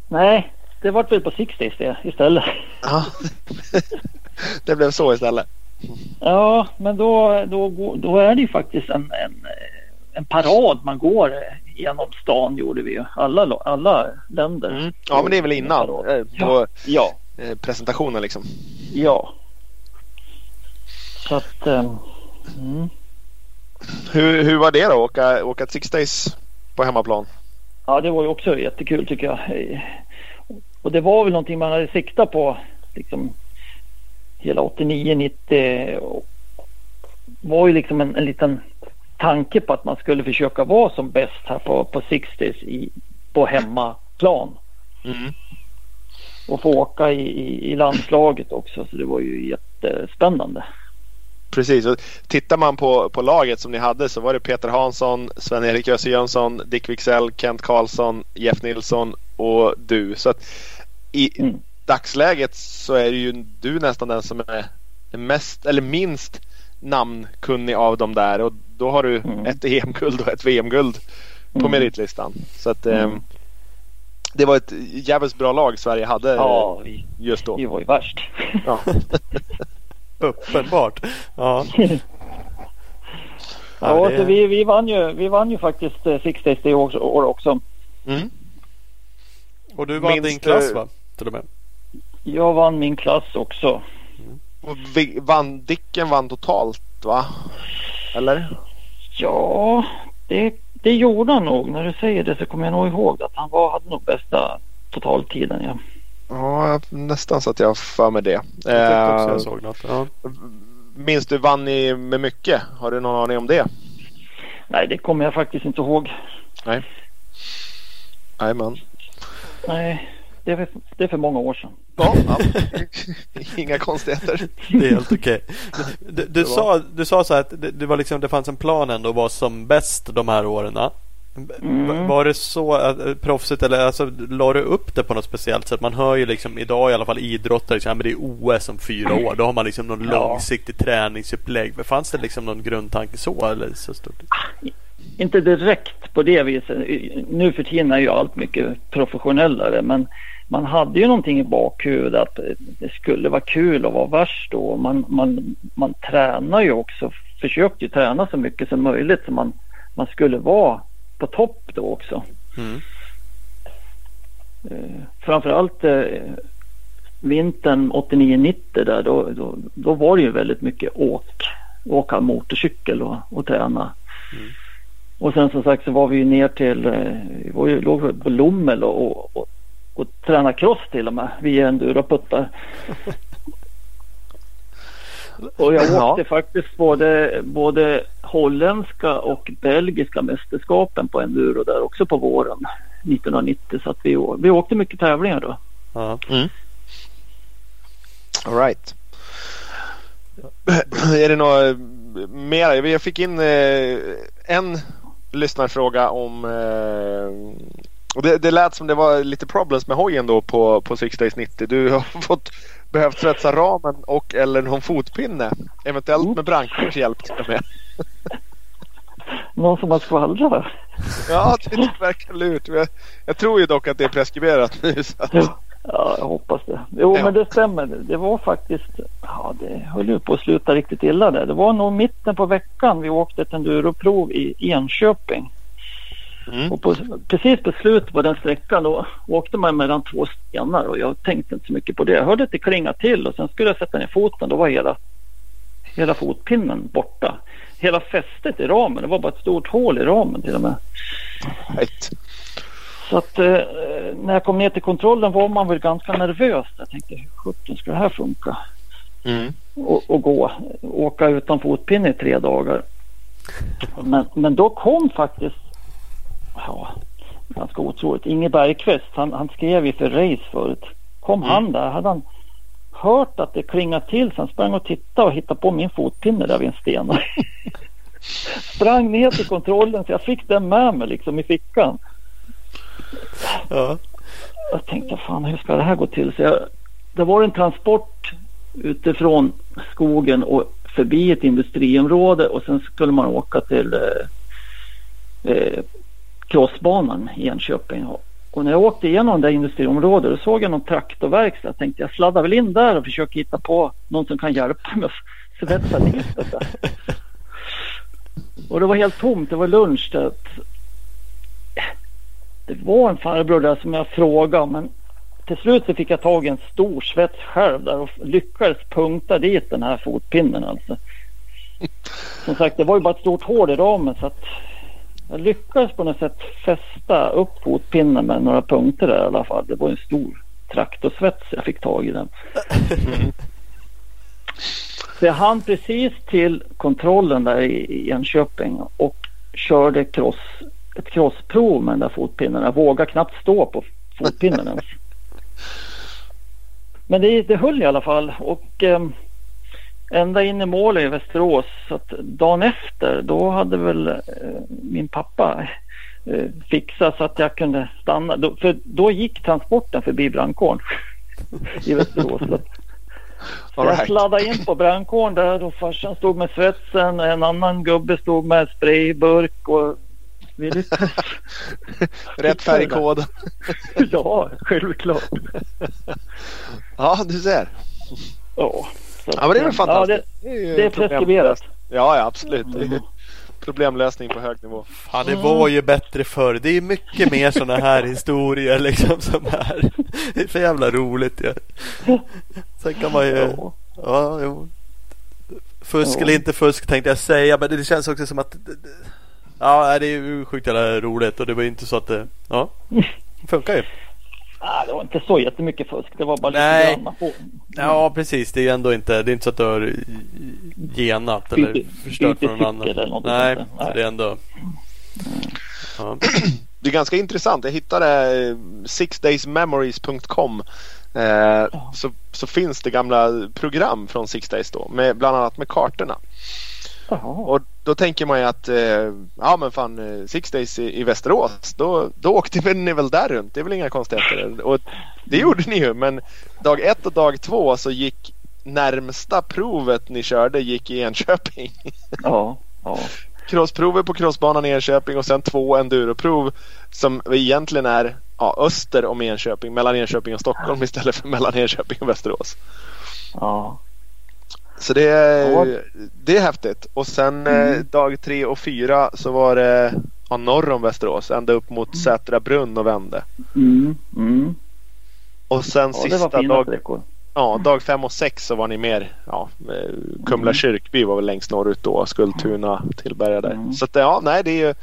Nej, det vart väl på Sixties det istället. Ja. [laughs] det blev så istället. Ja, men då, då, då är det ju faktiskt en, en, en parad man går genom stan gjorde vi ju. Alla, alla länder. Mm. Ja men det är väl innan eh, på Ja, eh, presentationen liksom. ja. Så att... mm. Hur, hur var det då åka, åka ett Six Days på hemmaplan? Ja, det var ju också jättekul tycker jag. Och det var väl någonting man hade siktat på liksom hela 89, 90. och var ju liksom en, en liten tanke på att man skulle försöka vara som bäst här på, på 60s i, på hemmaplan. Mm. Och få åka i, i, i landslaget också. Så det var ju jättespännande. Precis, och tittar man på, på laget som ni hade så var det Peter Hansson, Sven-Erik Jösse Jönsson, Dick Wixell, Kent Karlsson, Jeff Nilsson och du. Så att i Mm. dagsläget så är det ju du nästan den som är mest eller minst namnkunnig av dem där och då har du Mm. ett EM-guld och ett VM-guld på Mm. meritlistan. Så att Mm. ehm, det var ett jävligt bra lag Sverige hade Ja, vi, just då. vi var ju värst. Ja. [laughs] Uppenbart. [laughs] Ja. Ja, det- så vi, vi, vann ju, vi vann ju faktiskt eh, Six Days det år år också. Mm. Och du vann Minns din klass du- va? Till och med. Jag vann min klass också. Och vi vann, Dicken vann totalt va? Eller? Ja, det, det gjorde han nog. När du säger det så kommer jag nog ihåg att han var, hade nog bästa totaltiden. Ja. Ja, nästan så att jag har för mig det. Jag Eh, jag såg något. Ja. minns du, vann ni med mycket? Har du någon aning om det? Nej, det kommer jag faktiskt inte ihåg. Nej. Nej. Nej, det är, för, det är för många år sedan. Ja, ja. [laughs] Inga konstigheter. Det är helt okej. Du, du, Det var- sa, du sa så här att det, det, var liksom, det fanns en plan ändå att vara som bäst de här åren. Mm. Var det så att eh, proffset eller alltså, la du upp det på något speciellt sätt? Man hör ju liksom idag i alla fall idrottare, liksom, men det är OS om fyra år. Då har man liksom någon ja. långsiktig träningsupplägg. Fanns det liksom någon grundtanke så? Eller så stort? Inte direkt på det viset. Nu för tiden är ju allt mycket professionellare men man hade ju någonting i bakhuvudet att det skulle vara kul att vara värst då. Man, man, man tränar ju också, försökte ju träna så mycket som möjligt så man, man skulle vara på topp då också. Mm. Eh, framförallt eh, vintern 89-90 där då, då, då, var det ju väldigt mycket åk, åka motorcykel och, och träna. Mm. Och sen som sagt så var vi ju ner till, eh, vi var ju, låg på Lommel och, och, och, och tränade cross till och med. Vi enduroputtar. [laughs] Och jag åkte ja. faktiskt både, både holländska och belgiska mästerskapen på enduro där också på våren 1990. Så att vi, vi åkte mycket tävlingar då. Ja. Mm. All right. [clears throat] Är det något mer? Jag fick in eh, en lyssnarfråga om eh, och det, det lät som det var lite problems med hojen då på, på Six Days 90. Du har [laughs] fått behövt svetsa ramen och eller någon fotpinne. Eventuellt med brankors hjälp till och med. Någon som har skvallrat? Ja, det verkar lurt. Jag, tror ju dock att det är preskriberat nu. Att... Ja, jag hoppas det. Jo, ja. men det stämmer. Det var faktiskt, ja det höll ju på att sluta riktigt illa där. Det var nog mitten på veckan vi åkte ett enduroprov i Enköping. Mm. Och på, precis på slutet på den sträckan då åkte man mellan två stenar och jag tänkte inte så mycket på det. Jag hörde att det klinga till och sen skulle jag sätta ner foten. Då var hela, hela fotpinnen borta. Hela fästet i ramen. Det var bara ett stort hål i ramen till och med. Right. Så att eh, när jag kom ner till kontrollen var man väl ganska nervös. Jag tänkte hur sjutton ska det här funka? Mm. Och, och, gå, åka utan fotpinne i tre dagar. Men, men då kom faktiskt ja, ganska otroligt. Inge Bergqvist, han, han skrev ju för Race förut. Kom mm. han där, hade han hört att det klingade till så han sprang och tittade och hittade på min fotpinne där vid en sten. [laughs] sprang ner till kontrollen så jag fick den med mig liksom i fickan. Ja. Jag tänkte fan hur ska det här gå till? Så jag, det var en transport utifrån skogen och förbi ett industriområde och sen skulle man åka till eh, eh, crossbanan i Enköping. Och när jag åkte igenom det industriområdet då såg jag någon traktorverkstad. Jag tänkte jag sladdar väl in där och försöker hitta på någon som kan hjälpa mig att svetsa dit det Och det var helt tomt. Det var lunch. Där. Det var en farbror där som jag frågade men till slut så fick jag tag i en stor svets själv där och lyckades punkta dit den här fotpinnen alltså. [laughs] Som sagt det var ju bara ett stort hål i ramen så att jag lyckades på något sätt fästa upp fotpinnen med några punkter där i alla fall. Det var en stor traktorsvets jag fick tag i den. Så jag hann precis till kontrollen där i Enköping och körde cross, ett crossprov med den där fotpinnen. Jag vågade knappt stå på fotpinnen ens. [laughs] Men det, det höll i alla fall och eh, ända in i mål i Västerås. Så att dagen efter då hade väl eh, min pappa eh, fixat så att jag kunde stanna. Då, för då gick transporten förbi brandkåren [laughs] i Västerås. Så, så jag sladdade in på brandkåren där och farsan stod med svetsen. En annan gubbe stod med sprayburk och vi lyckades. [laughs] Rätt färgkod. [laughs] ja, självklart. ja, du ser. Ja. Så, ja men det är väl fantastiskt. Ja, det, det är preskriberat. Ja, ja absolut. Mm. Problemlösning på hög nivå. Fan det var ju bättre förr. Det är mycket mer sådana här historier liksom som är. Det är för jävla roligt ju. Ja. Sen kan man ju. Ja, ja jo. Fusk ja. eller inte fusk tänkte jag säga. Men det känns också som att. Ja det är ju sjukt jävla roligt och det var inte så att det. Ja. Det funkar ju. Ah, det var inte så jättemycket fusk. Det var bara Nej. lite grann. Ja, precis. Det är ändå inte, det är inte så att du har genat eller byte, förstört för någon annan. Eller Nej, Nej, det är ändå... Ja. Det är ganska intressant. Jag hittade eh, sixdaysmemories.com eh, så, så finns det gamla program från Six Days då, med, bland annat med kartorna. Och då tänker man ju att eh, ja men fan eh, Six Days i, i Västerås då, då åkte ni väl där runt. Det är väl inga konstigheter. Och det gjorde ni ju men dag ett och dag två så gick närmsta provet ni körde gick i Enköping. [laughs] Ja, ja. Crossprovet på crossbanan i Enköping och sen två enduroprov som egentligen är ja, öster om Enköping, mellan Enköping och Stockholm istället för mellan Enköping och Västerås. ja. Så det Ja. det är häftigt. Och sen eh, Mm. dag tre och fyra så var det ja, norr om Västerås, ända upp mot Sätra brunn och vände. Mm, mm. Och sen ja sista dag, sträckor. ja, dag fem och sex så var ni mer, ja, eh, Kumla Mm. kyrkby var väl längst norrut då, Skultuna, Tillberga där. Mm. Så att, ja, nej det är ju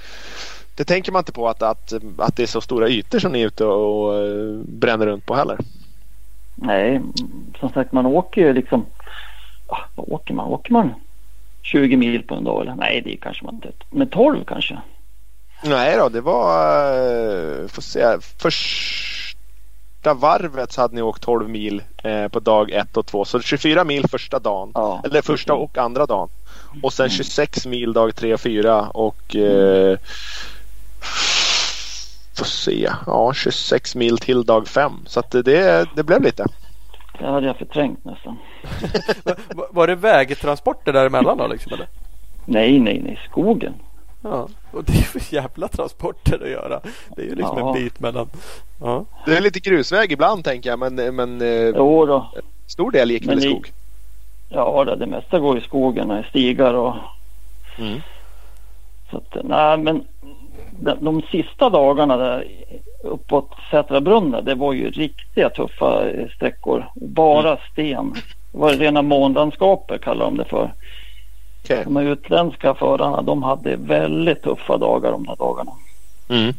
det tänker man inte på att, att, att det är så stora ytor som ni är ute och, och eh, bränner runt på heller. Nej, som sagt man åker ju liksom. Ah, vad åker man? Åker man 20 mil på en dag eller? Nej, det kanske man inte. Men 12 kanske. Nej då, det var... eh, Får se. Första varvet så hade ni åkt 12 mil eh, på dag ett och två. Så 24 mil första dagen. Ja. Eller första och andra dagen. Och sen 26 mil dag tre och fyra. Och... Eh, får se. Ja, 26 mil till dag fem. Så att det, det blev lite. Det hade jag förträngt nästan. [laughs] Va- Var det vägtransporter däremellan då liksom? Eller? Nej, nej, nej. Skogen. Ja, och det är för jävla transporter att göra. Det är ju liksom Ja. en bit mellan. Ja. Det är lite grusväg ibland tänker jag. Men, men eh, Jo då. stor del gick väl i skog. Ja, det, det mesta går i skogen stigar och Mm. så att, nej men de, de sista dagarna där uppåt Sätra brunn det var ju riktiga tuffa eh, sträckor. Bara sten. Det var rena månlandskapet kallar de det för. Okej. De utländska förarna de hade väldigt tuffa dagar de här dagarna. Mm.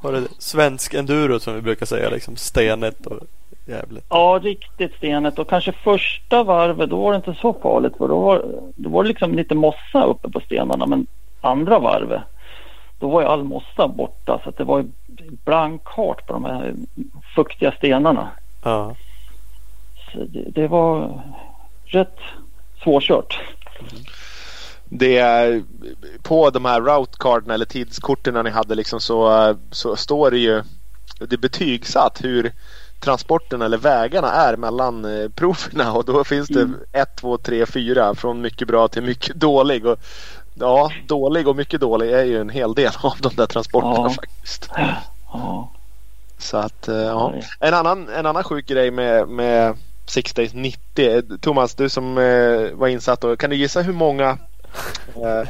Var det svensk enduro som vi brukar säga liksom stenet och jävligt. Ja, riktigt stenet och kanske första varvet då var det inte så farligt för då var, då var det liksom lite mossa uppe på stenarna men andra varvet då var ju all mossa borta så att det var ju blankhart på de här fuktiga stenarna. Ja. Så det, det var rätt svårkört. det är, på de här routecarden eller tidskorten ni hade liksom så, så står det ju det är betygsatt hur transporten eller vägarna är mellan eh, proverna och då finns det Mm. 1, 2, 3, 4 från mycket bra till mycket dålig. Och, ja, dålig och mycket dålig är ju en hel del av de där transporterna Ja. faktiskt. [laughs] Ja, Så att, eh, ja. En annan, en annan sjuk grej med, med Six Days 90. Thomas, du som eh, var insatt då, kan du gissa hur många eh,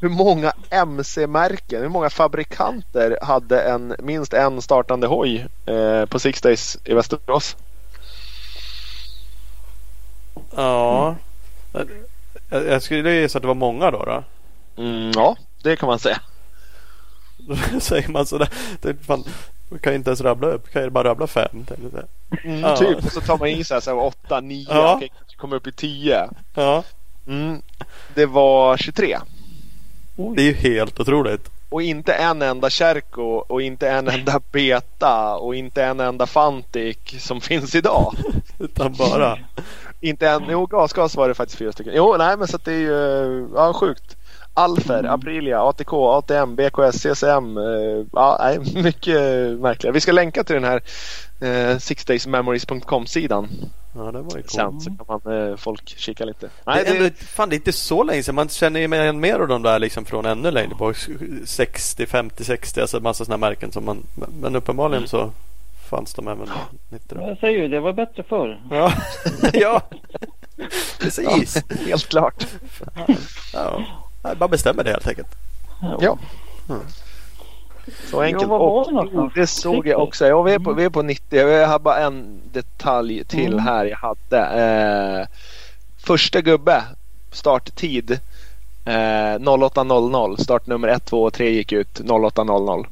hur många MC-märken, hur många fabrikanter hade en minst en startande hoj eh, på Six Days i Västerås? Ja. Jag, jag skulle gissa att det var många då. då. Mm, ja, det kan man säga. [laughs] Säger man sådär. Det, fan, man kan ju inte ens rabbla upp. Kan ju bara rabbla fem. tänkte. Mm, Ja. Typ, och så tar man in så här, så här 8, 9, Ja. kanske kommer upp i 10. Ja. Mm, det var 23. Det är ju helt otroligt. Och inte en enda Cherko och inte en enda Beta och inte en enda Fantic som [laughs] finns idag. Utan bara. Inte en, jo gasgas var det faktiskt fyra stycken. Jo nej men så att det är ju, ja sjukt. Alfer, Mm. Aprilia, ATK, ATM, BKS, CCM. Eh, ja, [laughs] mycket märkliga. Vi ska länka till den här eh, sixdaysmemories.com sidan. Ja det var ju coolt. Sen så kan man, eh, folk kika lite. Nej, det, det, fan, det är inte så länge sedan. Man känner ju igen mer av de där liksom från ännu längre bak. 60, 50, 60. Alltså massa sådana märken som man. Men uppenbarligen så fanns de även 90 då. jag säger ju det var bättre förr. Ja, [laughs] ja. [laughs] precis. helt klart. Ja. Bara bestämmer det helt enkelt. Ja. Så enkelt. Var och det såg jag också. Ja, vi, är på, vi är på 90. Jag har bara en detalj till Mm. här jag hade. Eh, första gubbe, starttid eh, 08.00. Startnummer 1, 2 och 3 gick ut 08.00.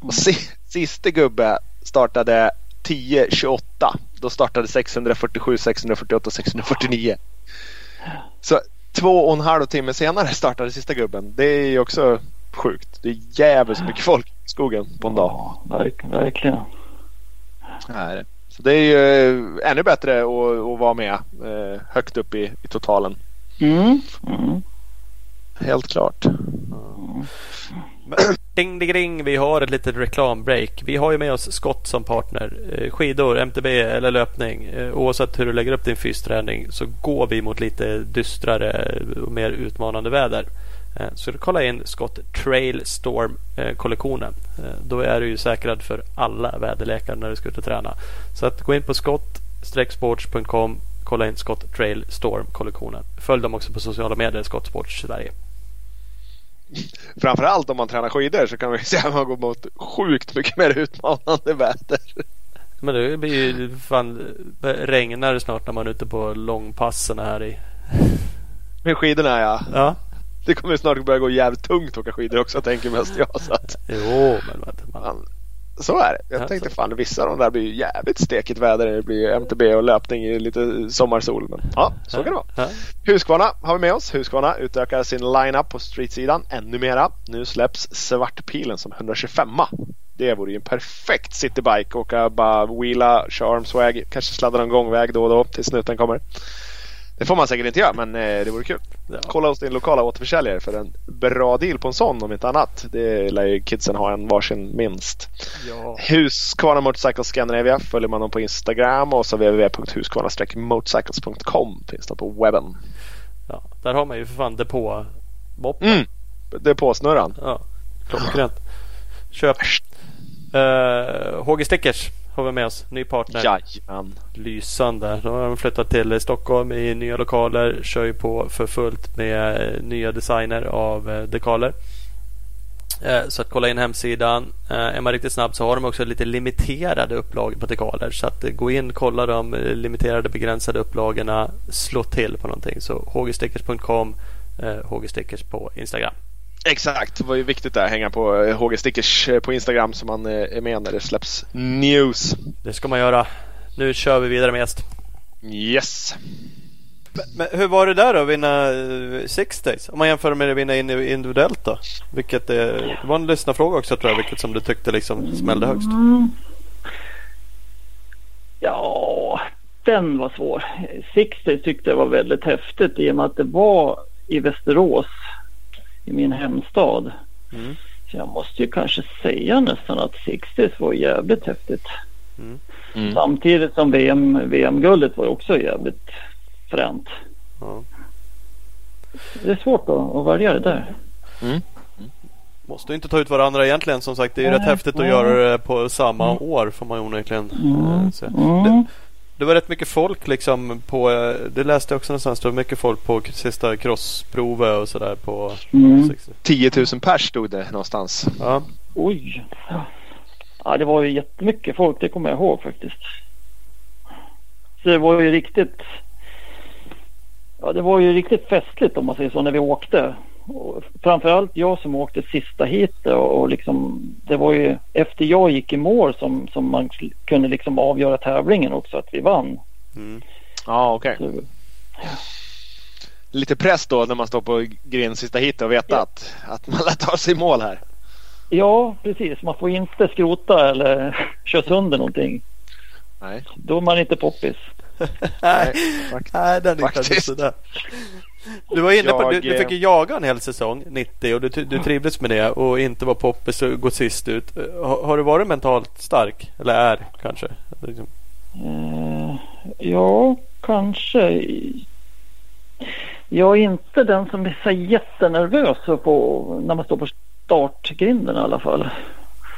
Och si, sista gubbe startade 10.28. Då startade 647, 648 och 649. Så två och en halv timme senare startade sista gubben. Det är ju också sjukt. Det är jävligt mycket folk i skogen på en dag. Ja, verk, verkligen. Nej. Så det är ju eh, ännu bättre att, att vara med eh, högt upp i, i totalen. Mm. Mm. helt klart. Ding, ding, ding. Vi har ett litet reklambreak. Vi har ju med oss Scott som partner. Eh, skidor, MTB eller löpning. Eh, oavsett hur du lägger upp din fysträning så går vi mot lite dystrare och mer utmanande väder. Eh, så kolla in Scott Trail Storm eh, kollektionen. Då är du ju säkrad för alla väderlekar när du ska ut och träna. Så att gå in på scott-sports.com Kolla in Scott Trail Storm kollektionen. Följ dem också på sociala medier, Scott Sports Sverige. Framförallt om man tränar skidor så kan vi [laughs] säga att man går mot sjukt mycket mer utmanande väder. Men det blir ju fan regnar snart när man är ute på långpassen här i. Med skidorna ja. Ja. Det kommer snart börja gå jävligt tungt att åka skidor också tänker mest jag. Så att... Jo men man, så är det. Jag ja, tänkte så. fan vissa av de där blir ju jävligt stekigt väder. Det blir MTB och löpning i lite sommarsol. Men ja, så kan det vara. Ja. Husqvarna har vi med oss. Husqvarna utökar sin line-up på streetsidan ännu mera. Nu släpps Svartpilen som 125 det vore ju en perfekt citybike. Åka bara wheela, köra armswag, kanske sladda någon gångväg då och då tills snuten kommer. Det får man säkert inte göra men eh, det vore kul. Ja. Kolla hos din lokala återförsäljare för en bra deal på en sån om inte annat. Det lär ju kidsen ha en varsin minst. Ja. Husqvarna Motorcycle Scandinavia följer man dem på Instagram och så www.husqvarna-motorcycles.com finns de på webben. Ja, där har man ju för fan depå mm. Depåsnurran. Ja, klockrent. Köp uh, HG Stickers har vi med oss. Ny partner. Jajamän. Lysande. Då har de flyttat till Stockholm i nya lokaler. Kör ju på för fullt med eh, nya designer av eh, dekaler. Eh, så att kolla in hemsidan. Är man riktigt snabb så har de också lite limiterade upplagor på dekaler. Så att gå in, kolla de limiterade begränsade upplagorna. Slå till på någonting. Så hgstickers.com, hgstickers på Instagram. Exakt, det var ju viktigt där. Hänga på HG eh, Stickers eh, på Instagram så man eh, är med när det släpps news. Det ska man göra. Nu kör vi vidare med gäst. Yes. Men hur var det där då att vinna Six Days? Om man jämför med att vinna individuellt då? Vilket är, det var en lyssnarfråga också tror jag. Vilket som du tyckte liksom smällde högst? Ja, den var svår. Six Days tyckte jag var väldigt häftigt i och med att det var i Västerås i min hemstad. Mm. Så jag måste ju kanske säga nästan att 60 var jävligt häftigt. Mm. Mm. Samtidigt som VM, VM-guldet var också jävligt fränt. Ja. Det är svårt att, att välja det där. Mm. Måste inte ta ut varandra egentligen. Som sagt, det är ju rätt häftigt att göra det på samma mm. år får man onekligen mm. säga. Det, det var rätt mycket folk liksom på, det läste jag också någonstans, det var mycket folk på sista crossprovet och sådär på mm. 10 000 pers stod det någonstans. Ja. Oj. Ja det var ju jättemycket folk, det kommer jag ihåg faktiskt. Så det var ju riktigt Ja det var ju riktigt festligt om man säger så när vi åkte framförallt jag som åkte sista hit och, och liksom, det var ju efter jag gick i mål som, som man kunde liksom avgöra tävlingen också att vi vann. Mm. Ja okej. Okay. Lite press då när man står på grind sista hit och veta ja. att, att man lär ta sig mål här. Ja precis, man får inte skrota eller [laughs] köra sönder någonting. Nej. Då är man inte poppis. [laughs] Nej, Nej den är faktiskt sådär. Du var inne på, du, du fick ju jaga en hel säsong 90 och du, du trivdes med det och inte var poppis och gå sist ut. Har, har, du varit mentalt stark? Eller är kanske? Liksom. Uh, ja, kanske. Jag är inte den som är så jättenervös på, när man står på startgrinden i alla fall.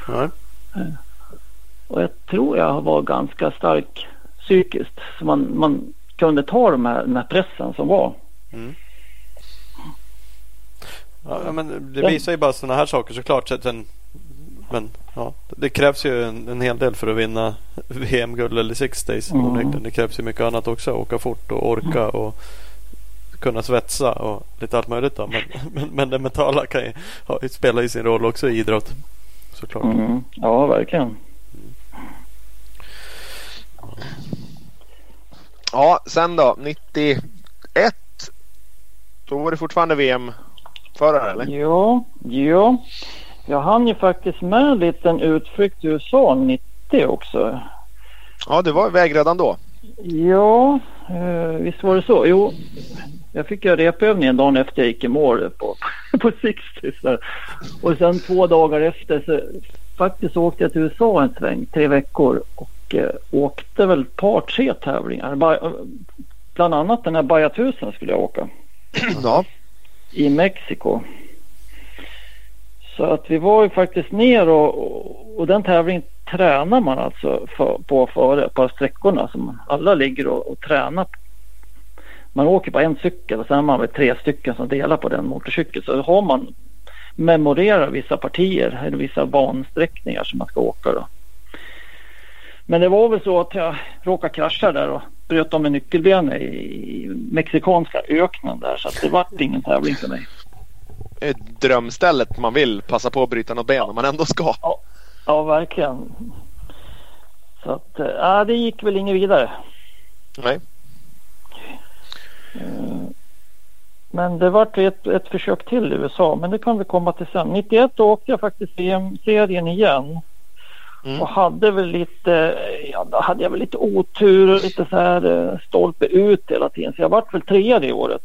Nej. Och jag tror jag var ganska stark psykiskt. Så man, man kunde ta de här, den här pressen som var. Mm. Ja, men det visar ju bara sådana här saker såklart. Sen, men ja, det krävs ju en, en hel del för att vinna VM-guld eller Six Days. Mm. Det krävs ju mycket annat också. Åka fort och orka och kunna svetsa och lite allt möjligt. Då. Men, men, men det mentala kan ju, ja, spelar ju sin roll också i idrott. Såklart. Mm. Ja, verkligen. Ja, sen då 91 då var det fortfarande VM-förare eller? Ja, ja. Jag hann ju faktiskt med en liten utflykt till USA 90 också. Ja, du var iväg redan då? Ja, eh, visst var det så. Jo, jag fick göra repövningen dagen efter jag gick i mål på, [laughs] på 60 där. Och sen två dagar efter så faktiskt åkte jag till USA en sväng, tre veckor och eh, åkte väl ett par, tre tävlingar. Ba- Bland annat den här Baja 1000 skulle jag åka [clears throat] Ja. i Mexiko. Så att vi var ju faktiskt ner och, och, och den tävlingen tränar man alltså för, på före på sträckorna som alla ligger och, och tränar. Man åker på en cykel och sen är man väl tre stycken som delar på den motorcykeln. Så har man memorerar vissa partier eller vissa bansträckningar som man ska åka då. Men det var väl så att jag råkade krascha där och bröt om en nyckelben i mexikanska öknen där så det var ingen tävling för mig. Drömstället man vill passa på att bryta något ben om man ändå ska. Ja, verkligen. Så att, äh, ja, det gick väl inget vidare. Nej. Eh, Men det var ett, ett försök till i USA, men det kan vi komma till sen. 91 då åkte jag faktiskt VM-serien igen. Mm. Och hade väl lite, ja, då hade jag väl lite otur och lite så här eh, stolpe ut hela tiden. Så jag vart väl trea det året.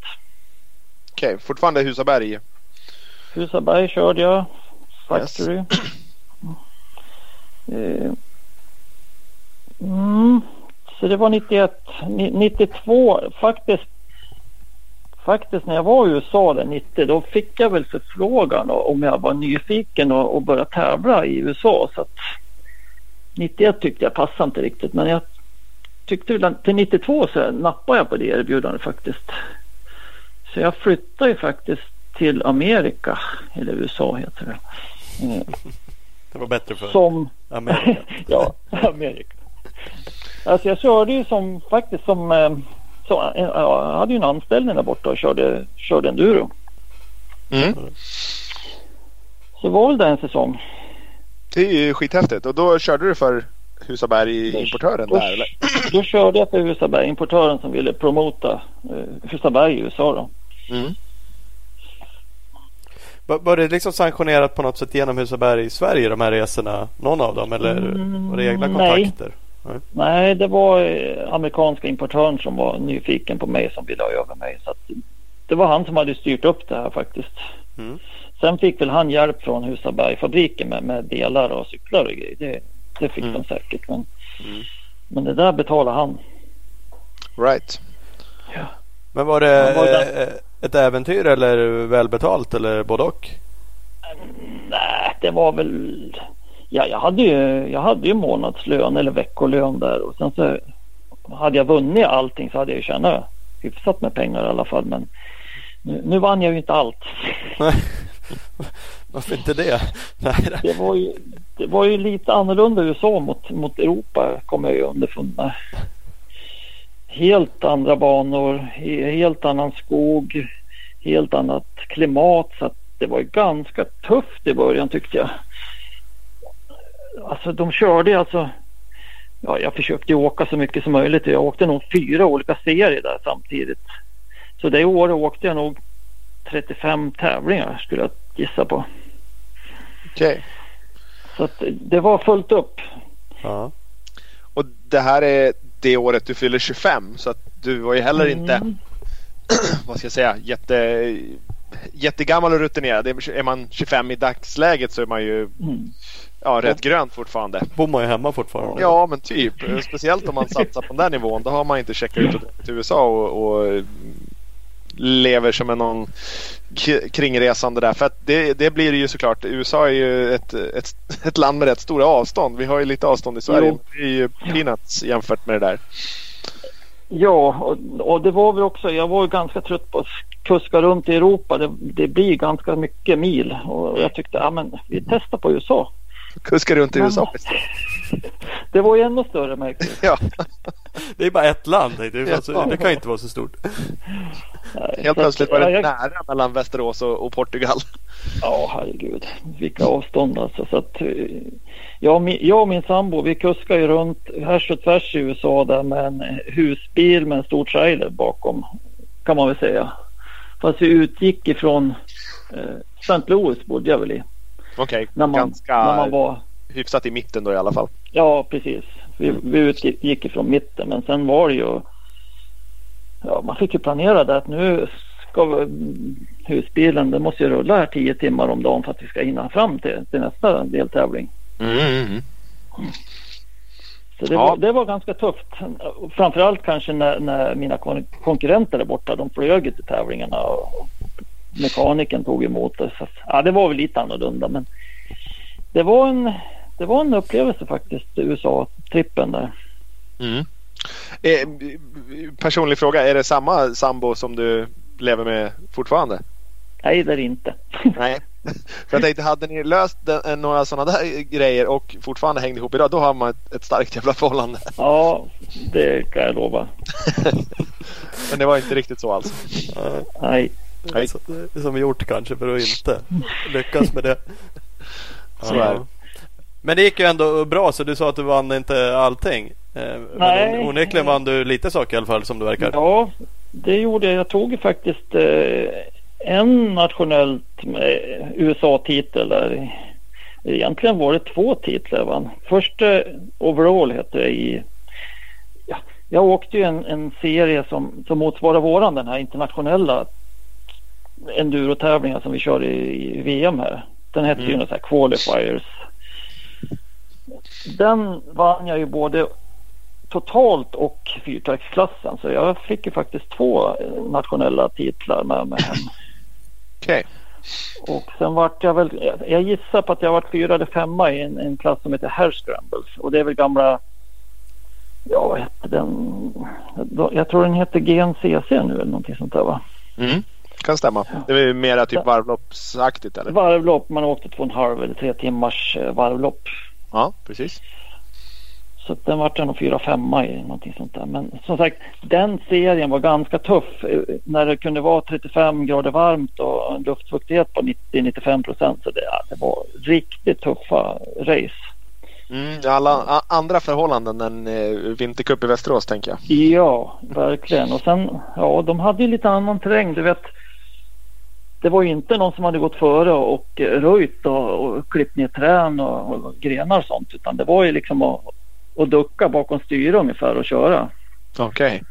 Okej, fortfarande Husaberg. Husaberg körde jag. Factory. Eh, Mm, så det var 91. Ni- 92 faktiskt. Faktiskt när jag var i USA där 90 då fick jag väl förfrågan om jag var nyfiken och, och börja tävla i USA. Så att 91 tyckte jag passade inte riktigt men jag tyckte väl till 92 så nappade jag på det erbjudandet faktiskt. Så jag flyttade ju faktiskt till Amerika, eller USA heter det. Eh, Det var bättre för Som, Amerika. [laughs] ja, Amerika. Alltså jag körde ju som faktiskt som, eh, så, eh, jag hade ju en anställning där borta och körde, körde enduro. Mm. Så var väl det en säsong. Det är ju skithäftigt. Och då körde du för Husaberg importören Då, där eller? [clears throat] då körde jag för Husaberg, importören som ville promota eh, Husaberg i USA då. Mm. Var, det liksom sanktionerat på något sätt genom Husaberg i Sverige de här resorna? Någon av dem eller Mm, var det egna nej. kontakter? Nej, det var eh, amerikanska importören som var nyfiken på mig som ville ha över mig. Så att, det var han som hade styrt upp det här faktiskt. Mm. Sen fick väl han hjälp från Husabergfabriken med, med delar och cyklar och grejer. Det, det fick Mm. de säkert. Men, Mm. men det där betalade han. Right. Men var det Ja, var det- eh, ett äventyr eller välbetalt eller både och? Nej, det var väl... Ja, jag hade ju, jag hade ju månadslön eller veckolön där och sen så hade jag vunnit allting så hade jag ju tjänat hyfsat med pengar i alla fall. Men nu, nu vann jag ju inte allt. [laughs] [laughs] Varför inte det? Nej, det- var ju, det var ju lite annorlunda i USA mot, mot Europa kom jag ju underfund med. Helt andra banor, helt annan skog, helt annat klimat. Så att det var ju ganska tufft i början tyckte jag. Alltså de körde alltså Ja, jag försökte åka så mycket som möjligt. Jag åkte nog fyra olika serier där samtidigt. Så det året åkte jag nog 35 tävlingar skulle jag gissa på. Okej. Så att det var fullt upp. Ja. Och det här är det året du fyller 25 så att du var ju heller inte, Mm. [clears throat] vad ska jag säga, jätte, jättegammal och rutinerad. Är är man 25 i dagsläget så är man ju Mm. ja, rätt grönt fortfarande. Bor man ju hemma fortfarande? Ja men typ. Speciellt om man satsar på den där nivån. Då har man inte checkat ut till USA och, och lever som en någon kringresande där. För att det, det blir det ju såklart. USA är ju ett, ett, ett land med rätt stora avstånd. Vi har ju lite avstånd i Sverige. Jo. Det är ju peanuts jämfört med det där. Ja, och, och det var väl också, jag var ju ganska trött på att kuska runt i Europa. Det, det blir ganska mycket mil och jag tyckte, ja men vi testar på USA. Kuska runt i Men- USA. Det var ju ännu större märkte. Ja, [laughs] Det är bara ett land. jag. Alltså. Det kan ju inte vara så stort. Nej, helt att- plötsligt var det ja, jag- nära mellan Västerås och, och Portugal. Ja, herregud. Vilka avstånd alltså. Så att, eh, jag, och min, jag och min sambo vi kuskar ju runt härs och tvärs i USA där med en husbil med en stor trailer bakom. Kan man väl säga. Fast vi utgick ifrån eh, St. Louis bodde jag väl i. Okej, När man, ganska när man var, hyfsat i mitten då i alla fall. ja precis. Vi, vi utgick ifrån mitten men sen var det ju Ja man fick ju planera det att nu ska husbilen, den måste ju rulla här tio timmar om dagen för att vi ska hinna fram till, till nästa deltävling. Mm, mm, mm. Så det, Ja. var, det var ganska tufft. Framförallt kanske när, när mina kon- konkurrenter där borta, de flög ju till tävlingarna och mekanikern tog emot det. Så, ja, det var väl lite annorlunda men det var en, det var en upplevelse faktiskt, USA-trippen där. Mm. Eh, personlig fråga, är det samma sambo som du lever med fortfarande? Nej, det är det inte. [laughs] Nej. För jag tänkte, hade ni löst den, eh, några sådana där grejer och fortfarande hängde ihop idag, då har man ett, ett starkt jävla förhållande. [laughs] Ja, det kan jag lova. [laughs] Men det var inte riktigt så alltså. Nej. Nej. Som gjort kanske för att inte lyckas med det. Så är det. Men det gick ju ändå bra så du sa att du vann inte allting. Eh, Nej. Men on- onekligen vann du lite saker i alla fall som det verkar. Ja, det gjorde jag. Jag tog ju faktiskt eh, en nationellt USA-titel där. Egentligen var det två titlar vann. Först eh, overall hette det i... Ja, jag åkte ju en, en serie som, som motsvarar våran, den här internationella endurotävlingen som vi kör i, i VM här. Den hette ju Mm. något så här qualifiers. Den vann jag ju både totalt och fyrtaktsklassen. Så jag fick ju faktiskt två eh, nationella titlar med mig hem. Okej. Och sen vart jag väl, jag gissar på att jag vart fyra eller femma i en, en klass som heter Hair Scrambles. Och det är väl gamla, ja vad hette den? Jag tror den heter GNCC nu eller någonting sånt där va? Mm. Kan stämma. Det är mera typ varvloppsaktigt eller? Varvlopp, man åkte två och en halv eller tre timmars eh, varvlopp. Ja, precis. Så den vart nog fyra, femma i någonting sånt där. Men som sagt, den serien var ganska tuff. När det kunde vara 35 grader varmt och en luftfuktighet på 90-95 procent. Så det, ja, det var riktigt tuffa race. Mm, alla andra förhållanden än eh, vintercup i Västerås tänker jag. Ja, verkligen. Och sen, ja, de hade ju lite annan terräng. Du vet, det var ju inte någon som hade gått före och röjt och, och klippt ner trän och, och grenar och sånt. Utan det var ju liksom att, att ducka bakom styre ungefär och köra. Okej.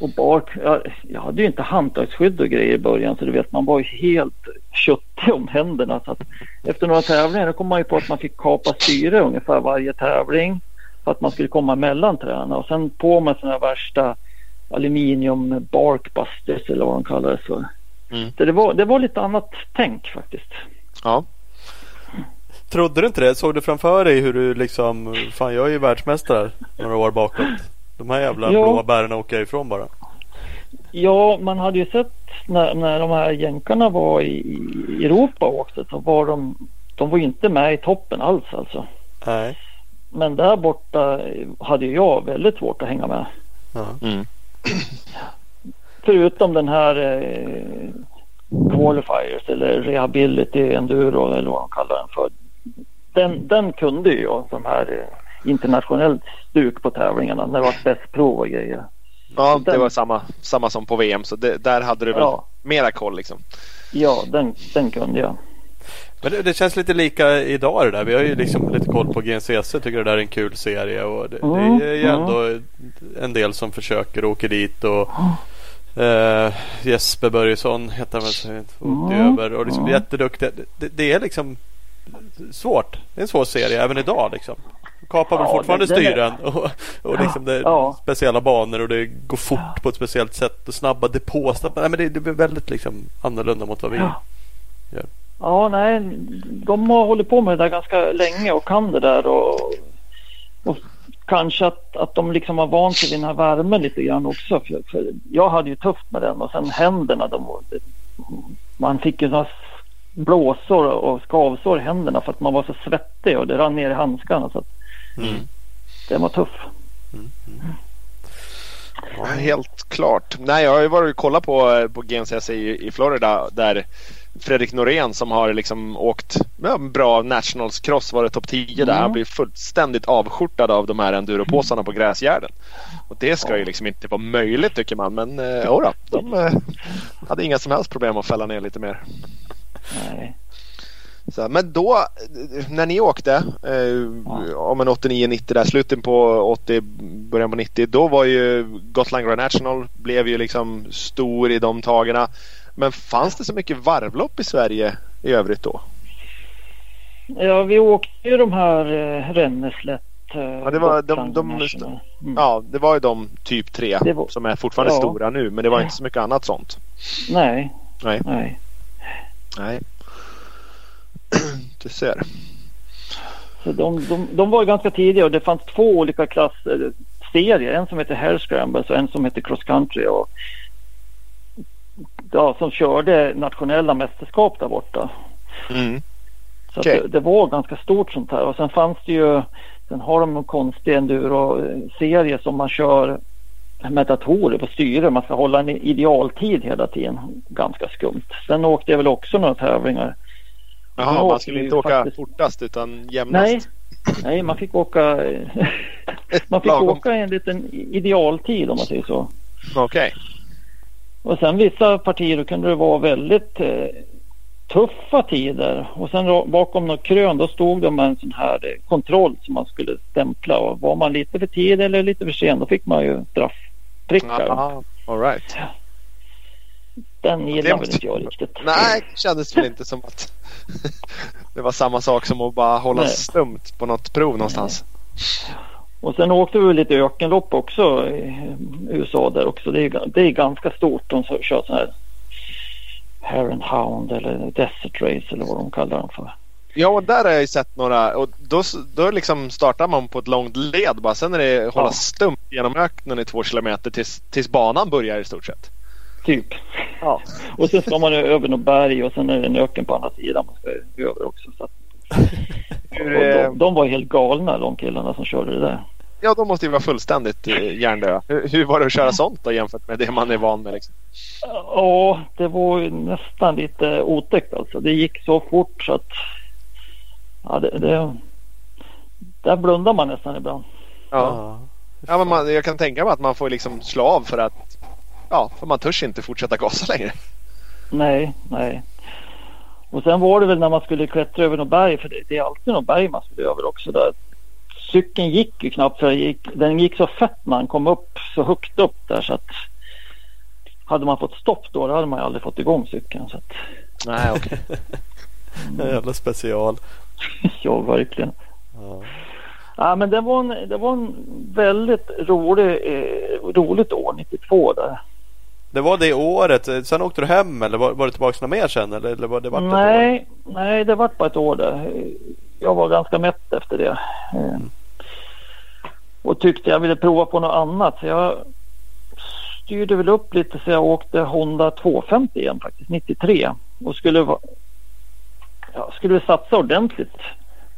Och bak, jag, jag hade ju inte handtagsskydd och grejer i början så du vet man var ju helt köttig om händerna. Så att efter några tävlingar då kom man ju på att man fick kapa styre ungefär varje tävling. För att man skulle komma mellan träna och sen på med sådana här värsta aluminium barkbusters eller vad de kallar det för. Mm. Så det var, det var lite annat tänk faktiskt. Ja. Trodde du inte det? Såg du framför dig hur du liksom, fan jag är ju världsmästare några år bakåt. De här jävla Ja. blåbären åker jag ifrån bara. Ja, man hade ju sett när, när de här jänkarna var i, i Europa och åkte så var de, de var ju inte med i toppen alls alltså. Nej. Men där borta hade ju jag väldigt svårt att hänga med. Ja. Mm. Förutom den här eh, qualifiers eller rehability enduro eller vad de kallar den för. Den, den kunde ju jag som här eh, internationellt stuk på tävlingarna när det var bäst prov och grejer. Ja, det Den- var samma, samma som på VM så det, där hade du väl Ja. mera koll liksom. Ja, den, den kunde jag. Men det, det känns lite lika idag det där. Vi har ju liksom lite koll på GNCC. Tycker det där är en kul serie. Och det, Mm, det är ju mm. ändå en del som försöker och åker dit. Och, eh, Jesper Börjesson heter han väl. åkte Mm, över. Och liksom mm. jätteduktiga. Det, det är liksom svårt. Det är en svår serie även idag liksom. Kapar väl Ja, fortfarande den- den är- styren. Och, och liksom det är Ja. speciella banor och det går fort på ett speciellt sätt. Och snabba depåstopp. Nej men det, det blir väldigt liksom annorlunda mot vad vi Ja. gör. Ja, nej, de har hållit på med det där ganska länge och kan det där och, och kanske att, att de liksom har vant sig vid den här värmen lite grann också. För, för jag hade ju tufft med den och sen händerna, de, var- man fick ju sådana blåsor och skavsår i händerna för att man var så svettig och det rann ner i handskarna. Så att Mm. den var tuff. Ja, helt klart. Nej, jag har ju varit och kollat på, på GNCC i, i Florida där Fredrik Norén som har liksom åkt ja, bra Nationals cross, varit topp 10 där. Mm. Han blir fullständigt avskjortad av de här enduropåsarna på gräsgärden. Och det ska ju liksom inte vara möjligt tycker man. Men eh, jodå, de eh, hade inga som helst problem att fälla ner lite mer. Nej. Så, men då när ni åkte eh, Ja. om en 89-90 där slutet på 80 början på 90 då var ju Gotland Grand National blev ju liksom stor i de tagen. Men fanns det så mycket varvlopp i Sverige i övrigt då? Ja, vi åkte ju de här eh, Renneslätt. Eh, Ja, det var- de- de- National. Mm. Ja, det var ju de typ tre var- som är fortfarande Ja. stora nu men det var inte så mycket annat sånt. Nej, Nej. nej. Nej. Du ser. Så de, de, de var ju ganska tidiga och det fanns två olika klasser, serier. En som heter Hare Scrambles och en som heter Cross Country. Och, ja, som körde nationella mästerskap där borta. Mm. Så det, det var ganska stort sånt här. Och sen fanns det ju, sen har de någon konstig enduro-serie som man kör med datorer på styre. Man ska hålla en idealtid hela tiden. Ganska skumt. Sen åkte jag väl också några tävlingar. Jaha, Ja, man skulle inte åka faktiskt- fortast utan jämnast. Nej, nej man fick åka [laughs] man fick åka en liten idealtid om man säger så. Okej. Och sen vissa partier då kunde det vara väldigt eh, tuffa tider. Och sen bakom något krön då stod det med en sån här eh, kontroll som man skulle stämpla. Och var man lite för tidig eller lite för sen då fick man ju straffprickar. Aha, all right. Den Det gillar väl inte jag riktigt. Nej, det kändes väl inte som att [laughs] det var samma sak som att bara hålla Nej. stumt på något prov någonstans. Och sen åkte vi lite ökenlopp också i USA där också. Det är, det är ganska stort. De så- kör sån här Hare and Hound eller Desert Race eller vad de kallar dem för. Ja, och där har jag ju sett några och då, då liksom startar man på ett långt led bara. Sen är det hålla Ja. stumt genom öknen i två kilometer tills, tills banan börjar i stort sett. Typ. Ja. Och sen ska man ju över något berg och sen är det en öken på andra sidan man ska över också. Så att, Hur, och eh, de, de var helt galna de killarna som körde det där. ja, de måste ju vara fullständigt eh, hjärndöda. Hur, hur var det att köra sånt då jämfört med det man är van med? Liksom? Ja, det var ju nästan lite otäckt alltså. Det gick så fort så att ja, det, det, där blundar man nästan ibland. Ja. Ja, men man, jag kan tänka mig att man får liksom slå av för att ja, för man törs inte fortsätta gasa längre. Nej, nej. Och sen var det väl när man skulle klättra över något berg, för det, det är alltid något berg man skulle över också. Där. Cykeln gick ju knappt, för den gick, den gick så fett när man kom upp så högt upp där så att hade man fått stopp då, då hade man ju aldrig fått igång cykeln. Så att, Nej, okej. [laughs] En jävla special. [laughs] ja, verkligen. Ja. Ja, men det var en, det var en väldigt rolig, eh, roligt år 92 där. Det var det året. Sen åkte du hem eller var, var du tillbaka något mer sen? Eller, eller var det vart? Nej, nej, det var bara ett år där. Jag var ganska mätt efter det. Eh, Och tyckte jag ville prova på något annat. Så jag styrde väl upp lite så jag åkte Honda 250 igen faktiskt, 93. Och skulle, ja, skulle satsa ordentligt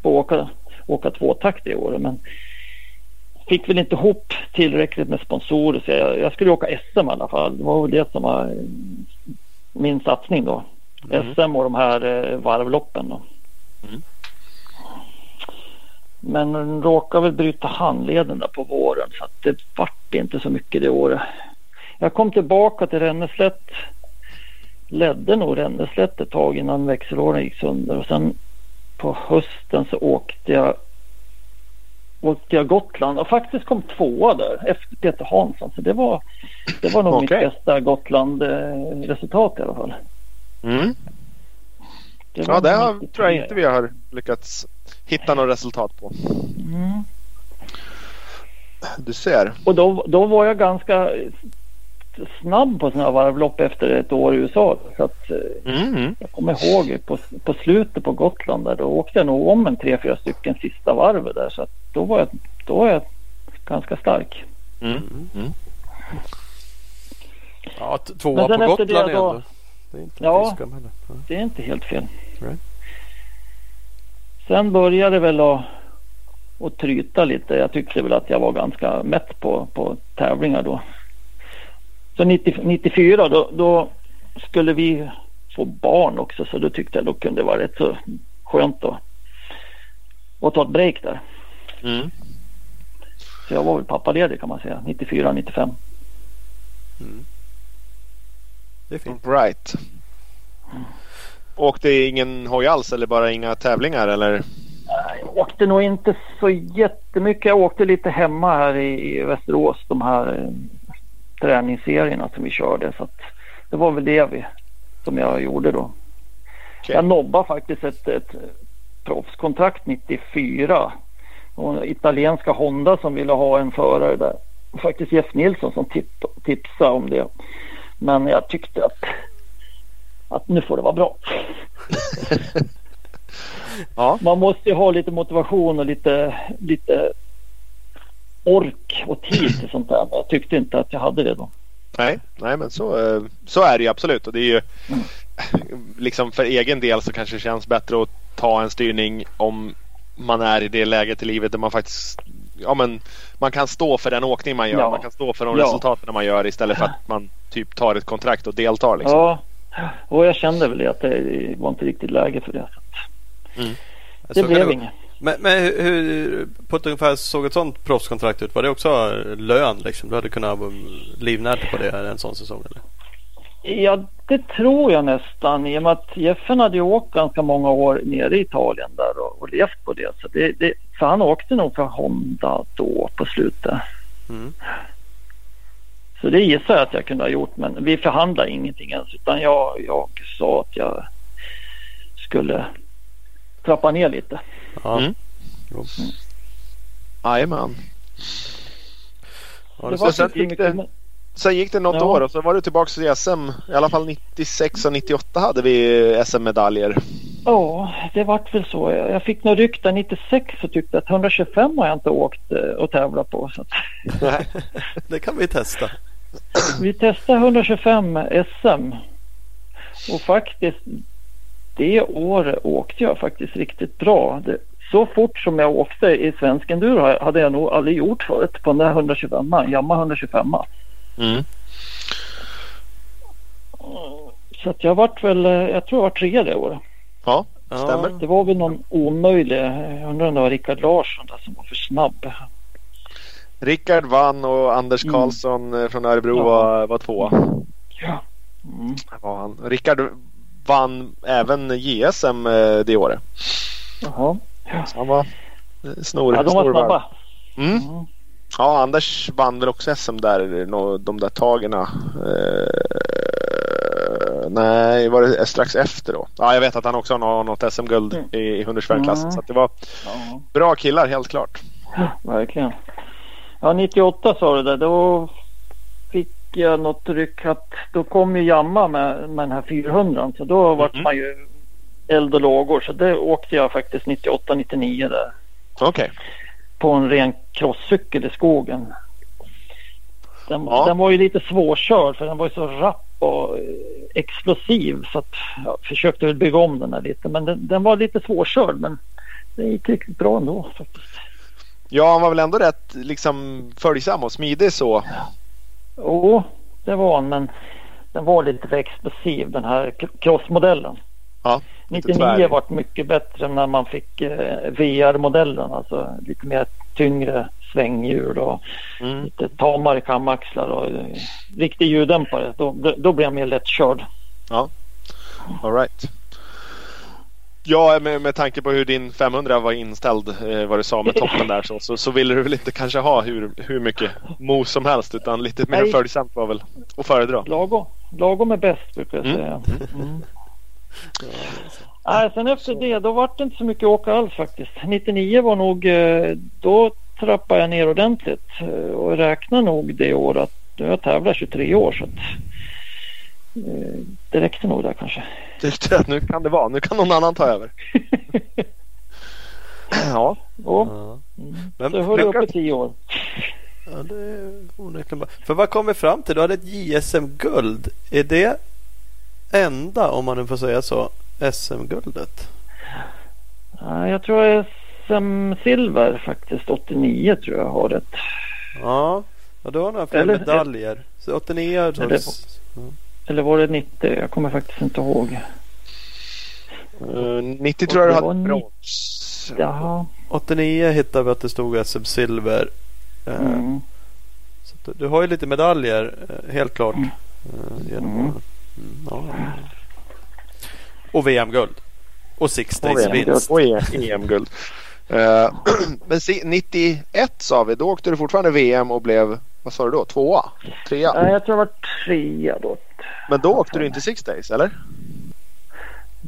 på att åka, åka tvåtakt i år. Men fick väl inte ihop tillräckligt med sponsorer så jag, jag skulle åka SM i alla fall. Det var väl det som var eh, min satsning då. Mm. SM och de här eh, varvloppen då. Mm. Men den råkade väl bryta handleden där på våren så att det vart inte så mycket det året. Jag kom tillbaka till Renneslätt. Ledde nog Renneslätt ett tag innan växellådan gick sönder och sen på hösten så åkte jag åkte jag Gotland och faktiskt kom tvåa där efter Peter Hansson. Så det var, det var nog Okej. mitt bästa Gotland-resultat i alla fall. Mm. Det Ja, det har, 93. tror jag inte vi har lyckats hitta något resultat på. Mm. Du ser. Och då, då var jag ganska snabb på sådana här varvlopp efter ett år i USA. Så att, eh, Mm. jag kommer ihåg på, på slutet på Gotland där då åkte jag nog om en tre, fyra stycken sista varvet där. Så att då, var jag, då var jag ganska stark. Mm. Ja, t- tvåa på Gotland det är då- ändå. Det är inte Ja. ja. heller. Ja. Det är inte helt fel. Nej. Sen började det väl att, att tryta lite. Jag tyckte väl att jag var ganska mätt på, på tävlingar då. Så 90, 94 då, då skulle vi få barn också så då tyckte jag då kunde det vara rätt så skönt då. att ta ett break där. Mm. Så jag var väl pappaledig kan man säga. 94, 95. Det är fint. Right. Åkte ingen hoj alls eller bara inga tävlingar eller? Jag åkte nog inte så jättemycket. Jag åkte lite hemma här i, i Västerås. De här eh, träningsserierna som vi körde. Så det var väl det vi, som jag gjorde då. Okej. Jag nobbade faktiskt ett, ett proffskontrakt 94. Och italienska Honda som ville ha en förare där. Faktiskt Jeff Nilsson som tip, tipsade om det. Men jag tyckte att, att nu får det vara bra. [laughs] Ja. Man måste ju ha lite motivation och lite, lite ork och tid till sånt där. Men jag tyckte inte att jag hade det då. Nej, nej men så, eh, så är det ju absolut. Och det är ju liksom för egen del så kanske det känns bättre att ta en styrning om man är i det läget i livet där man faktiskt ja, men man kan stå för den åkning man gör. Ja. Man kan stå för de Ja. resultaten man gör istället för att man typ tar ett kontrakt och deltar. Liksom. Ja, och jag kände väl att det var inte riktigt läge för det. Så Det kan blev inget. Men, men hur, på ett ungefär såg ett sånt proffskontrakt ut? Var det också lön liksom? Du hade kunnat livnära dig på det en sån säsong eller? Ja, det tror jag nästan. I och med att Jeffen hade ju åkt ganska många år nere i Italien där och, och levt på det. Så, det, det. så han åkte nog för Honda då på slutet. Mm. Så det gissar jag att jag kunde ha gjort. Men vi förhandlade ingenting ens. Utan jag, jag sa att jag skulle trappa ner lite. Ja. Mm. Jajamän. Ja, det det var sen gick det- men- Sen gick det något Ja. år och så var du tillbaka i SM. I alla fall 96 och 98 hade vi SM-medaljer. Ja, det vart väl så. Jag fick nog ryck där 96 och tyckte att 125 har jag inte åkt eh, och tävlat på. Så [laughs] det kan vi testa. vi testade 125 SM. Och faktiskt det året åkte jag faktiskt riktigt bra. Det, så fort som jag åkte i svensk enduro hade jag nog aldrig gjort förut på den där 125 Yamaha 125 Mm. Så att jag vart väl, jag tror jag var trea det året. Ja, stämmer. Det var väl någon omöjlig, jag undrar om det var Rickard Larsson där som var för snabb. Rickard vann och Anders Mm. Karlsson eh, från Örebro Ja. var, var tvåa. Ja. Mm. Var han. Rickard vann även JSM eh, det året. Jaha. Så han var eh, snor, ja, de var snabba. Mm. Mm. Ja, Anders vann väl också SM där, de där tagerna. Eh, nej, var det strax efter då? Ja, jag vet att han också har något SM-guld Mm. i, i 125-klassen. Mm. Så det var bra killar helt klart. verkligen. Ja, 98 sa du det. Då jag något ryck att då kom ju Jamma med, med den här 400 så då vart Mhm. man ju eld och lågor. Så det åkte jag faktiskt 98, 99 där. Okej. på en ren crosscykel i skogen. Den, Ja. den var ju lite svårkörd för den var ju så rapp och eh, explosiv så att jag försökte väl bygga om den här lite men den, den var lite svårkörd men det gick riktigt bra ändå faktiskt. Ja, han var väl ändå rätt liksom följsam och smidig så. Jo, det var han men den var lite för explosiv den här crossmodellen. Ja, lite 99 tvär. vart mycket bättre när man fick eh, VR-modellen alltså lite mer tyngre svänghjul och Mm. lite tamare kamaxlar och eh, riktig ljuddämpare. Då, då, blir jag mer lättkörd. All right. Ja, med, med tanke på hur din 500 var inställd, eh, vad du sa med toppen där, så, så, så ville du väl inte kanske ha hur, hur mycket mos som helst utan lite mer Nej. följsamt var väl att föredra. Lagom, lagom är bäst brukar jag Mm. säga. Mm. Nej, sen efter det då var det inte så mycket åka alls faktiskt. 99 var nog, eh, då trappade jag ner ordentligt eh, och räknar nog det året. Nu har jag tävlat 23 år så att det räckte nog där kanske. Att nu kan det vara, nu kan någon annan ta över. [laughs] Ja, Och, Ja. mm. Men- så höll men- uppe 10 år. Ja, det är onekligen. För vad kom vi fram till? Du hade ett JSM-guld. Är det enda, om man nu får säga så, SM-guldet? Ja, jag tror SM-silver faktiskt. 89 tror jag har rätt. Ja, ja du har några fler medaljer. Så 89 har du tagit- Eller var det 90? Jag kommer faktiskt inte ihåg. eh, 90 tror jag du hade brons. Jaha. 89 hittade vi att det stod SM-silver. Eh, Mm. Så att du, du har ju lite medaljer, eh, helt klart. Mm. Genom Mm. Mm, ja. Och VM-guld. Och Six Days Och vinst. Och EM-guld. Eh, [clears throat] men se- 91 sa vi, då åkte du fortfarande VM och blev, vad sa du då, tvåa? Trea? Nej, jag tror jag var trea då. Men då åkte du inte Six Days eller?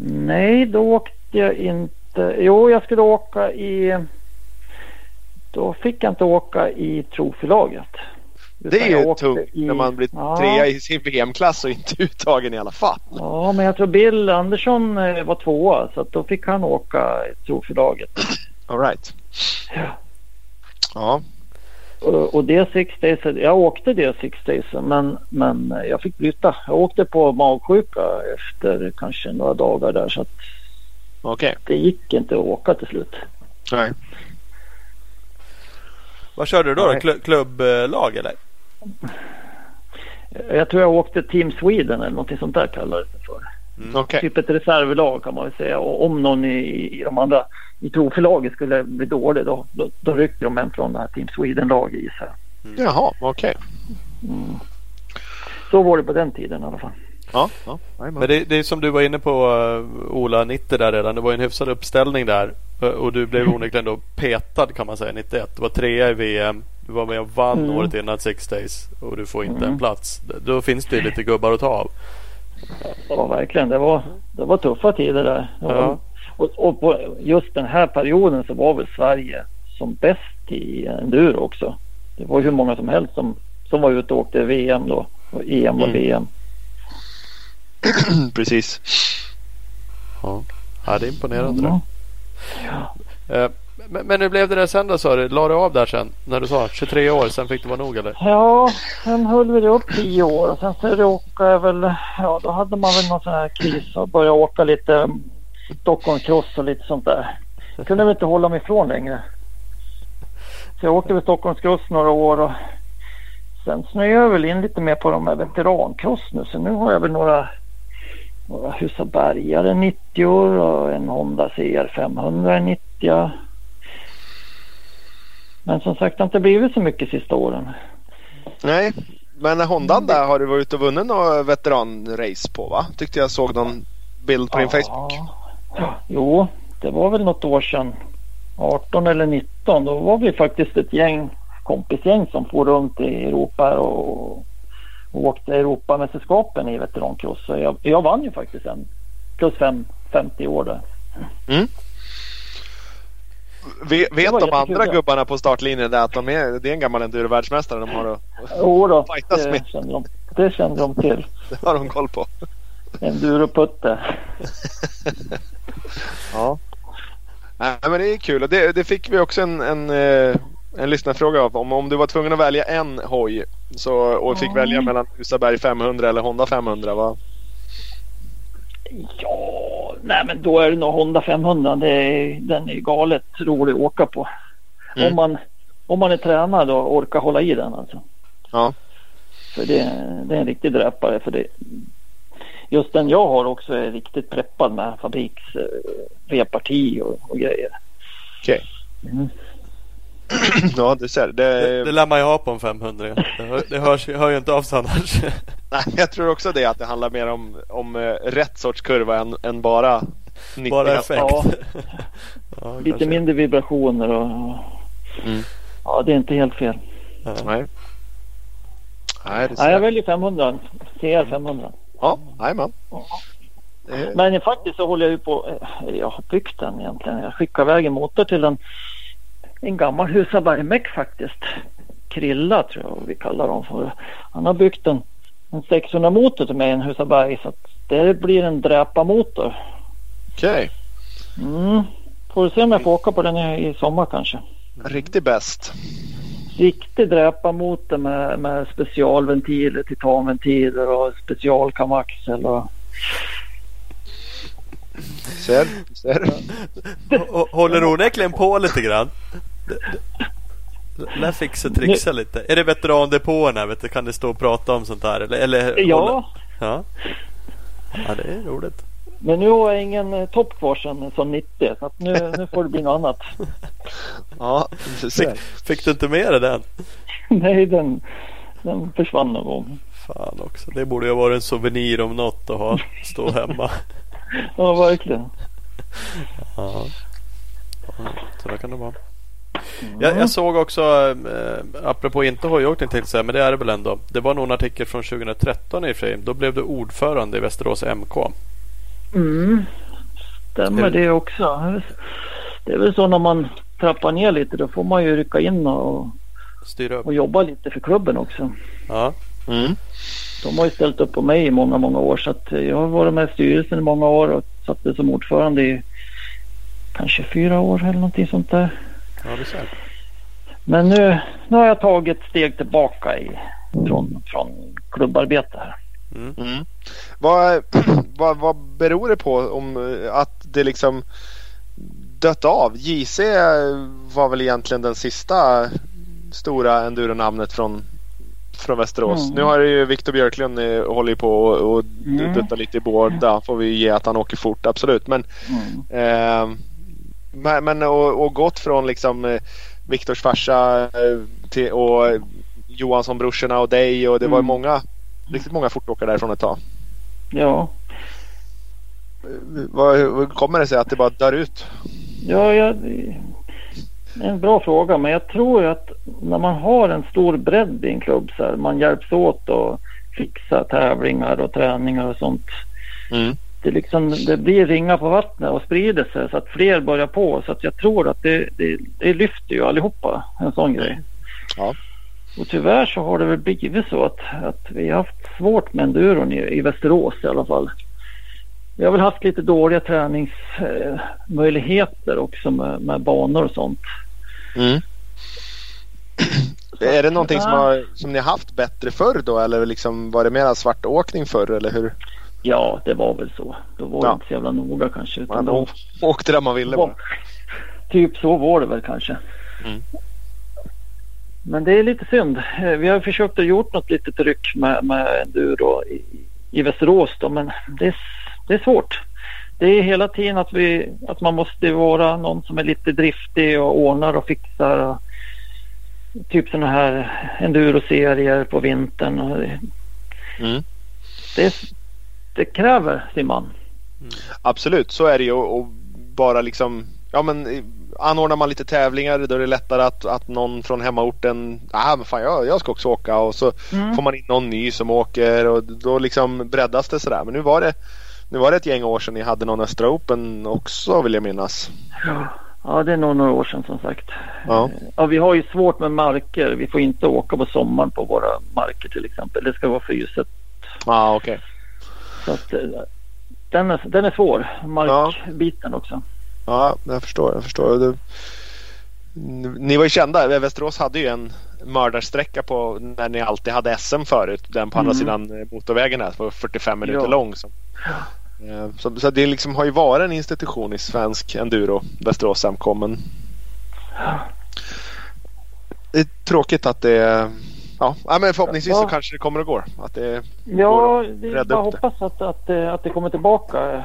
Nej, då åkte jag inte. Jo, jag skulle åka i... Då fick jag inte åka i troförlaget. Det är ju tungt i- när man blir Ja. trea i sin VM-klass och inte [laughs] uttagen i alla fall. Ja, men jag tror Bill Andersson eh, var tvåa så då fick han åka i troförlaget. All right. Ja. Ja, Och, det Six Days, jag åkte det Six Days men, men jag fick byta. Jag åkte på magsjuka efter kanske några dagar där så att okej. det gick inte att åka till slut. Nej. Vad körde du då? Nej. Klu- klubblag eller? Jag tror jag åkte Team Sweden eller någonting sånt där kallades det för. Okej. Typ ett reservlag kan man väl säga. Och om någon i, i de andra i troförlaget skulle bli dålig då, då, då ryckte de en från det här Team Sweden-laget i sig. Jaha, okej. Mm. Så var det på den tiden i alla fall. Ja, ja. Men det, det är som du var inne på uh, Ola 90 där redan. Det var en hyfsad uppställning där. Uh, och du blev onekligen då petad kan man säga 91. Du var trea i VM. Du var med och vann Mm. året innan Six Days. Och du får inte Mm. en plats. Då finns det ju lite gubbar att ta av. Ja, verkligen. Det var, det var tuffa tider där. Ja. Och, och på just den här perioden så var väl Sverige som bäst i enduro också. Det var ju hur många som helst som, som var ute och åkte VM då. Och EM och Mm. VM. [clears throat] Precis. Ja, ja det är imponerande. Mm. det. Uh, men, men hur blev det där sen då sa du? La du av där sen? När du sa 23 år, sen fick det vara nog eller? Ja, sen höll vi det upp tio år och sen så råkade jag väl, ja då hade man väl någon sån här kris och började åka lite Stockholmscross och lite sånt där. Jag kunde väl inte hålla mig ifrån längre. Så jag åkte väl Stockholmscross några år och sen snöade jag väl in lite mer på de här veterancross nu så nu har jag väl några några Husabergare 90 och en Honda CR 500 90. Men som sagt det har inte blivit så mycket sista åren. Nej, men Hondan där har du varit ute och vunnit några veteranrace på va? Tyckte jag såg någon bild på din Facebook. Jo, det var väl något år sedan. 18 eller 19. Då var vi faktiskt ett gäng kompisgäng som for runt i Europa och, och åkte Europamästerskapen i veterancross. Så jag, jag vann ju faktiskt en plus fem, 50 år där. Vet, vet de andra gubbarna på startlinjen där att de är, det är en gammal enduro-världsmästare de har, att- Jo då, Fightas med. det kände, de, det kände de till. [laughs] det har de koll på. Enduroputte. [laughs] Ja. Nej, men det är kul det, det fick vi också en, en, eh, en lyssnarfråga av. Om, om du var tvungen att välja en hoj så, och fick Ja. välja mellan Husaberg 500 eller Honda 500. Va? Ja, nej men då är det nog Honda 500. Det är, den är galet rolig att åka på. Mm. Om, man, om man är tränad och orkar hålla i den alltså. Ja. För det, det är en riktig dräpare. För det, just den jag har också är riktigt preppad med fabriks eh, och, och grejer. Okej. Mm. [clears throat] ja, du ser. Det, Det, det lär man ju ha på en 500. Det, hör, det hörs, hör ju inte av sig annars. [laughs] nej, jag tror också det att det handlar mer om, om eh, rätt sorts kurva än, än bara 90 Bara effekt. Ja, [laughs] Ja, lite kanske. mindre vibrationer och, och Mm. ja, det är inte helt fel. Ja. Nej. Nej, det Nej, jag väljer 500. CR 500. Ja, jajamän. Men faktiskt så håller jag ju på, eh, jag har byggt den egentligen. Jag skickade iväg en motor till en, en gammal Husabergmäck faktiskt. Krilla tror jag vi kallar dem för. Han har byggt en, en 600 motor till mig, en Husaberg. Så det blir en dräparmotor. Okej. Mm. Får se om jag får åka på den i sommar kanske. Riktigt bäst. Riktig dräparmotor med, med specialventiler, titanventiler och specialkamaxel. Och, Ser, ser. Hå- Håller onekligen på lite grann. Lär fixa trixa lite. Är det veterandepåerna? Vet du, kan det stå och prata om sånt här? Eller, eller ja, ja. Ja, det är roligt. Men nu har jag ingen eh, topp kvar sen som 90 så nu, [laughs] nu får det bli något annat. Ja. Fick, fick du inte med dig den? [laughs] Nej, den, den försvann någon gång. Fan också. Det borde ju ha varit en souvenir om något att ha stå hemma. [laughs] ja, verkligen. Ja. ja, så där kan det vara. Jag, jag såg också, eh, apropå inte hojåkning tänkte jag men det är det väl ändå. Det var nog en artikel från 2013 i och för sig. Då blev du ordförande i Västerås MK. Mm. Stämmer det också. Det är väl så när man trappar ner lite då får man ju rycka in och, Styra upp. och jobba lite för klubben också. Ja. Mm. De har ju ställt upp på mig i många, många år så att jag har varit med i styrelsen i många år och satt som ordförande i kanske fyra år eller någonting sånt där. ja, du ser. Men nu, nu har jag tagit ett steg tillbaka i, från, från klubbarbete här. Mm. Mm. Vad, [clears throat] vad, vad beror det på om eh, att det liksom dött av? JC var väl egentligen den sista stora enduronamnet från, från Västerås. Mm. Nu har ju Viktor Björklund eh, håller på och, och Mm. duttar lite i båda. Får vi ge att han åker fort, absolut. Men, Mm. eh, men, men och, och gått från liksom eh, Viktors farsa till, och Johansson-brorsorna och dig och det var Mm. många Riktigt många fortåkare därifrån ett tag. Ja, Vad, hur kommer det sig att det bara dör ut? ja jag, det är en bra fråga men jag tror att när man har en stor bredd i en klubb så här, man hjälps åt och fixa tävlingar och träningar och sånt. Mm. Det, liksom, det blir ringa på vattnet och sprider sig så att fler börjar på. Så att jag tror att det, det, det lyfter ju allihopa en sån grej. Ja. Och tyvärr så har det väl blivit så att, att vi har haft svårt med enduron i, i Västerås i alla fall. Vi har väl haft lite dåliga träningsmöjligheter också med, med banor och sånt. Mm. Är det någonting som, har, som ni har haft bättre förr då eller liksom var det mer svartåkning förr eller hur? Ja, det var väl så. Då var det Ja. inte så jävla noga kanske. Man då, åkte där man ville bara. typ så var det väl kanske. Mm. Men det är lite synd. Eh, Vi har försökt att gjort något litet ryck med, med enduro i, i Västerås då, men det är, det är svårt. Det är hela tiden att, vi, att man måste vara någon som är lite driftig och ordnar och fixar. Typ sådana här enduro-serier på vintern. Mm. det, det kräver sin man. Absolut, så är det ju och bara liksom Ja men anordnar man lite tävlingar då är det lättare att, att någon från hemmaorten ah, men fan jag, jag ska också åka och så Mm. får man in någon ny som åker och då liksom breddas det sådär. Men nu var det nu var det ett gäng år sedan ni hade någon Östra Open också vill jag minnas. Ja. ja, det är nog några år sedan som sagt. Ja. Ja, vi har ju svårt med marker. Vi får inte åka på sommaren på våra marker till exempel. Det ska vara fruset. Ja ah, okej. Så att, eh, den, är, den är svår, markbiten också. Ja, jag förstår. Jag förstår. Det, ni var ju kända. Västerås hade ju en mördarsträcka på när ni alltid hade SM förut. Den på andra Mm. sidan eh, motorvägen här. Var 45 minuter Ja. lång. Så, Eh, så, så det liksom har ju varit en institution i svensk enduro. Västerås MK. Men det är tråkigt att det Ja, men förhoppningsvis så kanske det kommer att gå. Att det, Ja, det är rädda bara hoppas att, att, det- att det kommer tillbaka.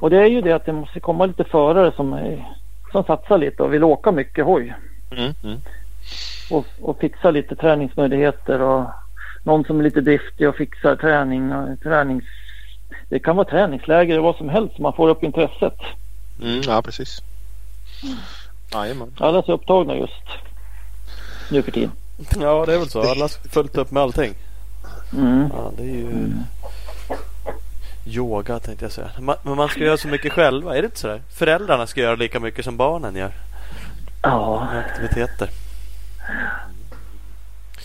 Och det är ju det att det måste komma lite förare som, är- som satsar lite och vill åka mycket hoj. mm, mm. och, och fixa lite träningsmöjligheter och någon som är lite driftig och fixar träning och tränings... Det kan vara träningsläger eller vad som helst man får upp intresset. Mm, ja, precis. Jajamän. Alla är upptagna just nu för tiden. Ja, det är väl så. Alla har fullt upp med allting. Mm. Ja, det är ju yoga tänkte jag säga. Men man ska göra så mycket själva. Är det inte så där? Föräldrarna ska göra lika mycket som barnen gör. Ja, aktiviteter.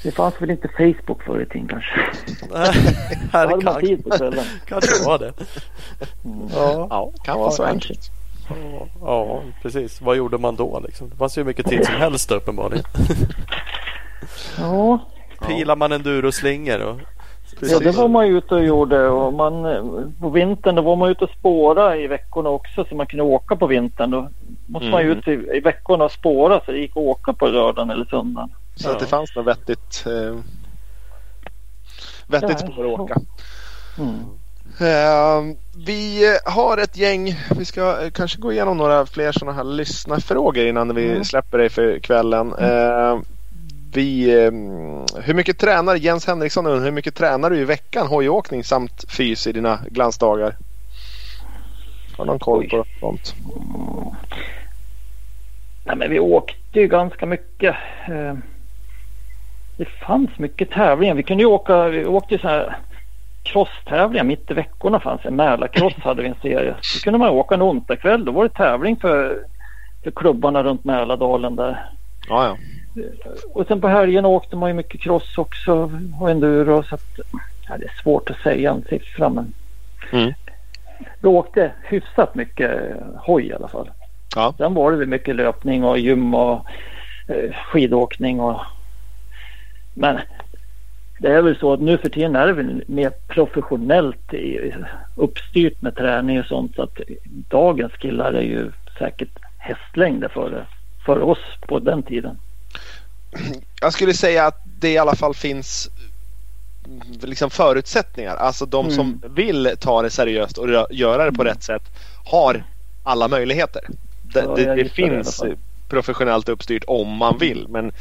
det fanns väl inte Facebook förr i tiden kanske. Här hade man kan, tid på kvällen. [laughs] kanske var det. Ja, Ja, kan vara så enkelt. ja, precis. Vad gjorde man då liksom? Det fanns ju hur mycket tid som helst uppenbarligen. Ja, Pilar man enduroslingor och ja, det var man ju ute och gjorde och man, eh, på vintern då var man ute och spåra i veckorna också så man kunde åka på vintern. Då måste man Mm. ut i, i veckorna och spåra så det gick att åka på lördagen eller söndagen. Så att det Ja. fanns något vettigt eh, vettigt Ja, spår att åka. Mm. Eh, vi har ett gäng, vi ska eh, kanske gå igenom några fler sådana här lyssnarfrågor innan vi Mm. släpper dig för kvällen. Eh, vi, eh, hur mycket tränar Jens Henriksson undrar, hur mycket tränar du i veckan hojåkning samt fys i dina glansdagar? Har någon koll på sånt? Nej, men vi åkte ju ganska mycket. Eh, Det fanns mycket tävlingar. Vi kunde ju åka, vi åkte ju så här crosstävlingar mitt i veckorna fanns det. Mälarcross [laughs] hade vi en serie. Då kunde man åka en onsdagkväll. Då var det tävling för, för klubbarna runt Mälardalen där. Ja, ja. Och sen på helgen åkte man ju mycket cross också och enduro. Så att, ja, det är svårt att säga en siffra men Mm. vi åkte hyfsat mycket hoj i alla fall. Ja. Sen var det väl mycket löpning och gym och eh, skidåkning och men det är väl så att nu för tiden är det väl mer professionellt i, uppstyrt med träning och sånt så att dagens killar är ju säkert hästlängder för, för oss på den tiden. [clears throat] Jag skulle säga att det i alla fall finns liksom förutsättningar. Alltså de Mm. som vill ta det seriöst och göra det på rätt sätt har alla möjligheter. Det, Ja, det, det det finns fall. professionellt uppstyrt om man vill men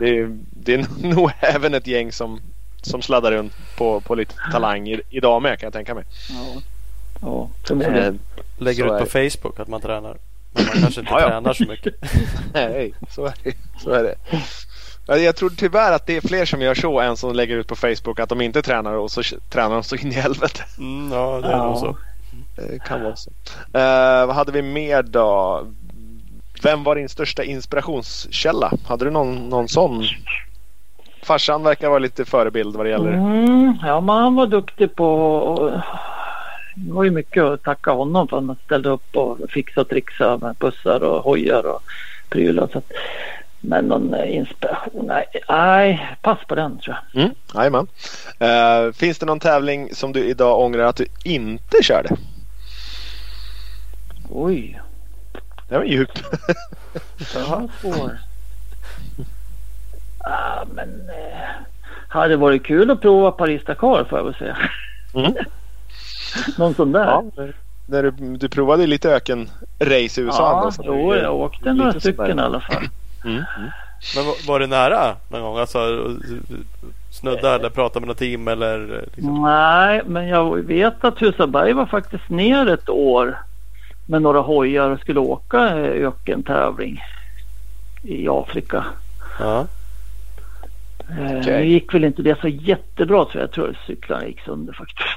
det, det är [laughs] nog även ett gäng som, som sladdar runt på, på lite talang idag med kan jag tänka mig. Ja, ja Lägger ut på Facebook att man tränar. Men man kanske inte Ja, ja. tränar så mycket. [laughs] Nej, så är det. Så är det. Ja, Jag tror tyvärr att det är fler som gör så än som lägger ut på Facebook att de inte tränar och så tränar de så in i helvete. Mm, ja, det är Ja. nog så. Det kan vara så. Eh, vad hade vi mer då? Vem var din största inspirationskälla? Hade du någon, någon sån? Farsan verkar vara lite förebild vad det gäller. Mm, ja, men han var duktig på... Det var ju mycket att tacka honom för att han ställde upp och fixade och trixade med bussar och hojar och prylar. Så att, men någon eh, inspiration? Nej, nej, pass på den tror jag. Mm, jajamän. Eh, finns det någon tävling som du idag ångrar att du inte körde? Oj, Det var djup. så här svår. Ah, men eh, hade varit kul att prova Paris-Dakar får jag väl säga. Mm. Någon sån där. Ja, när du, du provade lite ökenrace i USA. Ja, jo, jag åkte några stycken i alla fall. Mm, mm. Men var- var det nära någon gång? Alltså snudda eller prata med något team eller? Liksom? Nej, men jag vet att Husaberg var faktiskt ner ett år med några hojar och skulle åka eh, ökentävling i Afrika. Ja. Eh, Okej. Nu gick väl inte det så jättebra tror jag. Jag tror att cyklarna gick sönder faktiskt.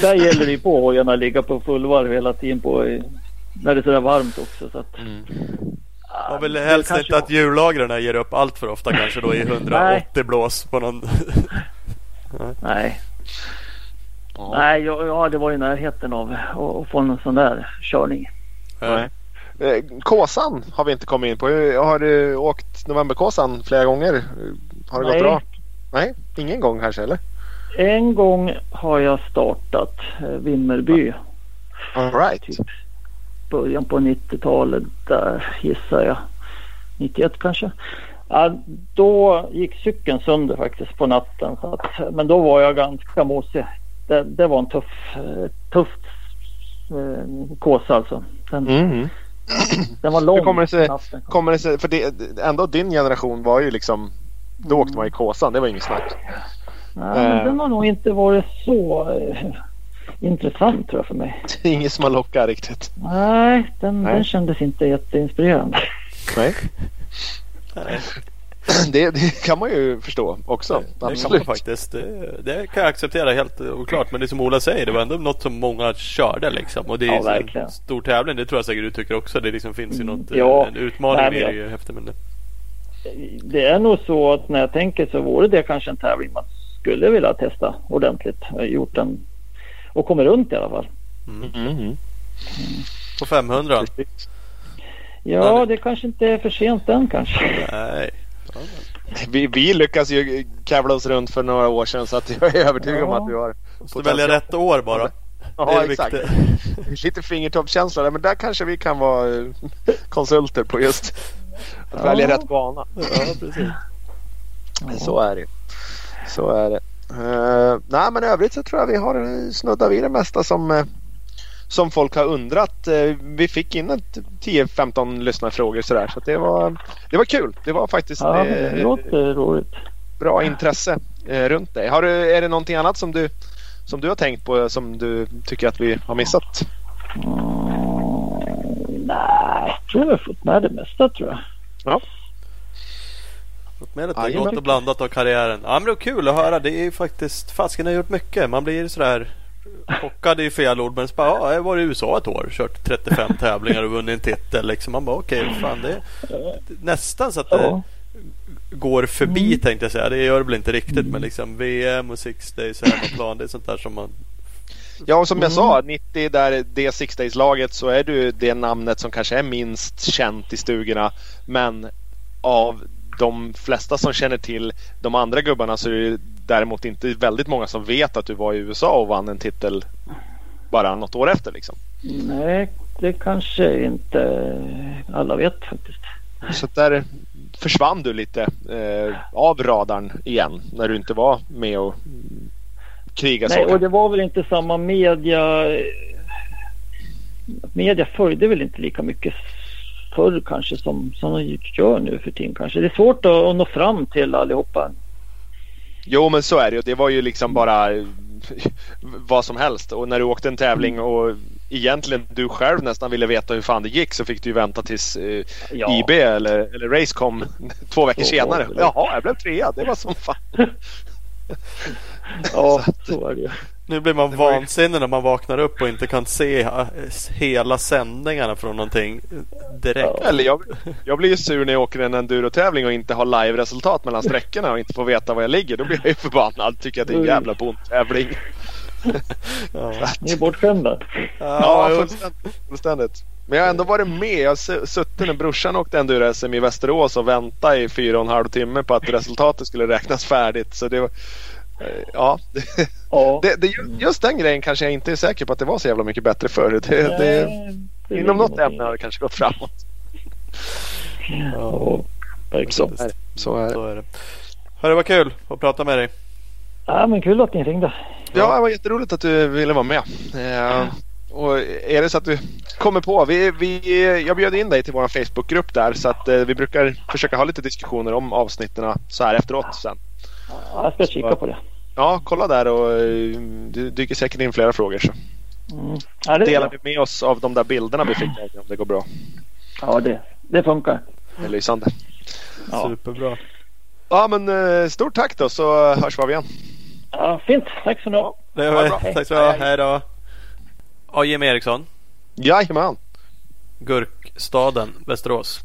[laughs] Där gäller det ju på hojarna att ligga på fullvarv hela tiden på när det är sådär varmt också. Så att, Mm. Man vill det helst kanske- inte att hjullagren ger upp allt för ofta kanske då i [laughs] 180 blås på någon. [laughs] Nej, Ja. nej ja, det var i närheten av att att få någon sån där körning. Nej. Eh, Kåsan har vi inte kommit in på. Har du åkt Novemberkåsan flera gånger? Eh, Har det Nej. gått bra? Nej, ingen gång kanske eller? En gång har jag startat eh, Vimmerby. All right. Typ början på 90-talet där gissar jag. 91 kanske. Ja, då gick cykeln sönder faktiskt på natten. Så att, men då var jag ganska mosig. Det, det var en tuff, eh, tuff eh, kåsa alltså. Den, Mm. Den var lång. Hur kommer det sig-. Kommer det sig, för det, ändå din generation var ju liksom då åkte man i Kåsan, det var inget snack. Nej, men Eh. den har nog inte varit så eh, intressant tror jag för mig. [laughs] Det är inget som har lockat riktigt. Nej, den, Nej. den kändes inte jätteinspirerande. Nej, [laughs] [clears throat] Det, det kan man ju förstå också. det kan man faktiskt. Det, det kan jag acceptera helt och klart. Men det är som Ola säger, det var ändå något som många körde liksom. Och det är Ja, verkligen. en stor tävling. Det tror jag säkert du tycker också. Det liksom finns ju något, Mm. Ja. en utmaning Nej, med men det det, Det är nog så att när jag tänker så vore det kanske en tävling man skulle vilja testa ordentligt. Jag har gjort den och kommer runt i alla fall. Mm. på 500? Precis. Ja, Ja, det kanske inte är för sent än kanske. Nej. [laughs] Vi, vi lyckas ju kavla oss runt för några år sedan så att jag är övertygad om Ja. att vi har Måste välja rätt år bara. Ja, det är exakt. viktigt. [laughs] Lite fingertoppskänsla där, men där kanske vi kan vara eh, [laughs] konsulter på just att Ja. välja rätt bana. Ja, precis. Så är det. Så är det. Uh, nej men i övrigt så tror jag vi har eh, snuddat vid det mesta som, som folk har undrat. Eh, vi fick in ett 10-15 lyssnarfrågor sådär så det var, det var kul. Det var faktiskt Ja, eh, det låter roligt. bra intresse eh, runt dig. Har du, är det någonting annat som du, som du har tänkt på som du tycker att vi har missat? Mm, nej, jag tror jag har fått med det mesta tror jag. Ja. Fått med lite gott och blandat av karriären. Ja men det är kul att höra. Det är faktiskt Fasken har gjort mycket. Man blir sådär chockad i fel ord. Men så bara, ja, jag varit i USA ett år. Kört 35 [laughs] tävlingar och vunnit en titel. Liksom. Man bara okej, fan det är nästan så att det Ja. går förbi Mm. tänkte jag säga. Det gör det väl inte riktigt. Men liksom VM och Six Days och hemmaplan. Det är sånt där som man Ja, och som jag Mm. sa, 90 där det Six Days-laget så är du det namnet som kanske är minst känt i stugorna. Men av de flesta som känner till de andra gubbarna så är det däremot inte väldigt många som vet att du var i USA och vann en titel bara något år efter liksom. Nej, det kanske inte alla vet faktiskt. Så där försvann du lite eh, av radarn igen när du inte var med och kriga Nej, och det var väl inte samma media. Media följde väl inte lika mycket förr kanske som, som de gör nu för tiden kanske. Det är svårt att, att nå fram till allihopa. Jo men så är det ju. Det var ju liksom bara eh, vad som helst. Och när du åkte en tävling och egentligen du själv nästan ville veta hur fan det gick så fick du ju vänta tills eh, Ja. IB eller, eller Race kom [laughs] två veckor Så senare. var. Jaha, jag blev trea. Det var som fan. [laughs] Ja, [laughs] så är det ju. Nu blir man vansinnig när man vaknar upp och inte kan se eh, hela sändningarna från någonting direkt. Ja. Eller jag, jag blir ju sur när jag åker en endurotävling och inte har live-resultat mellan sträckorna och inte får veta var jag ligger. Då blir jag ju förbannad. Tycker att det är en Oj. jävla bondtävling. Ja. [laughs] Ni är bortskämda. Ja, fullständigt, fullständigt. Men jag har ändå varit med. Jag har su- suttit när brorsan åkte enduro-SM i Västerås och väntat i fyra och en halv timme på att resultatet skulle räknas färdigt. Så det var, eh, ja, [laughs] Ja. det, det, just den grejen kanske jag inte är säker på att det var så jävla mycket bättre förr. Det, det, Nej, inom något det- ämne har det kanske gått framåt. Ja, Så är det. Så är det. Så är det. Hörru, vad kul att prata med dig. Ja, men kul att ni ringde. Ja, det var jätteroligt att du ville vara med. Eh, och är det så att du kommer på. Vi, vi, jag bjöd in dig till vår Facebookgrupp där så att eh, vi brukar försöka ha lite diskussioner om avsnitten så här efteråt sen. Ja, jag ska kika på det. Ja, kolla där och eh, det dyker säkert in flera frågor så Mm. Ja, det, delar vi med oss av de där bilderna vi fick om det går bra. ja det, det funkar. Det är lysande. Ja. Superbra. Ja, men eh, stort tack då så hörs vi igen. ja, fint. Tack så mycket. Det Ha var det bra. Tack så mycket. Hej, då. Ja, Jimmy Eriksson. Jajamän. Gurkstaden, Västerås.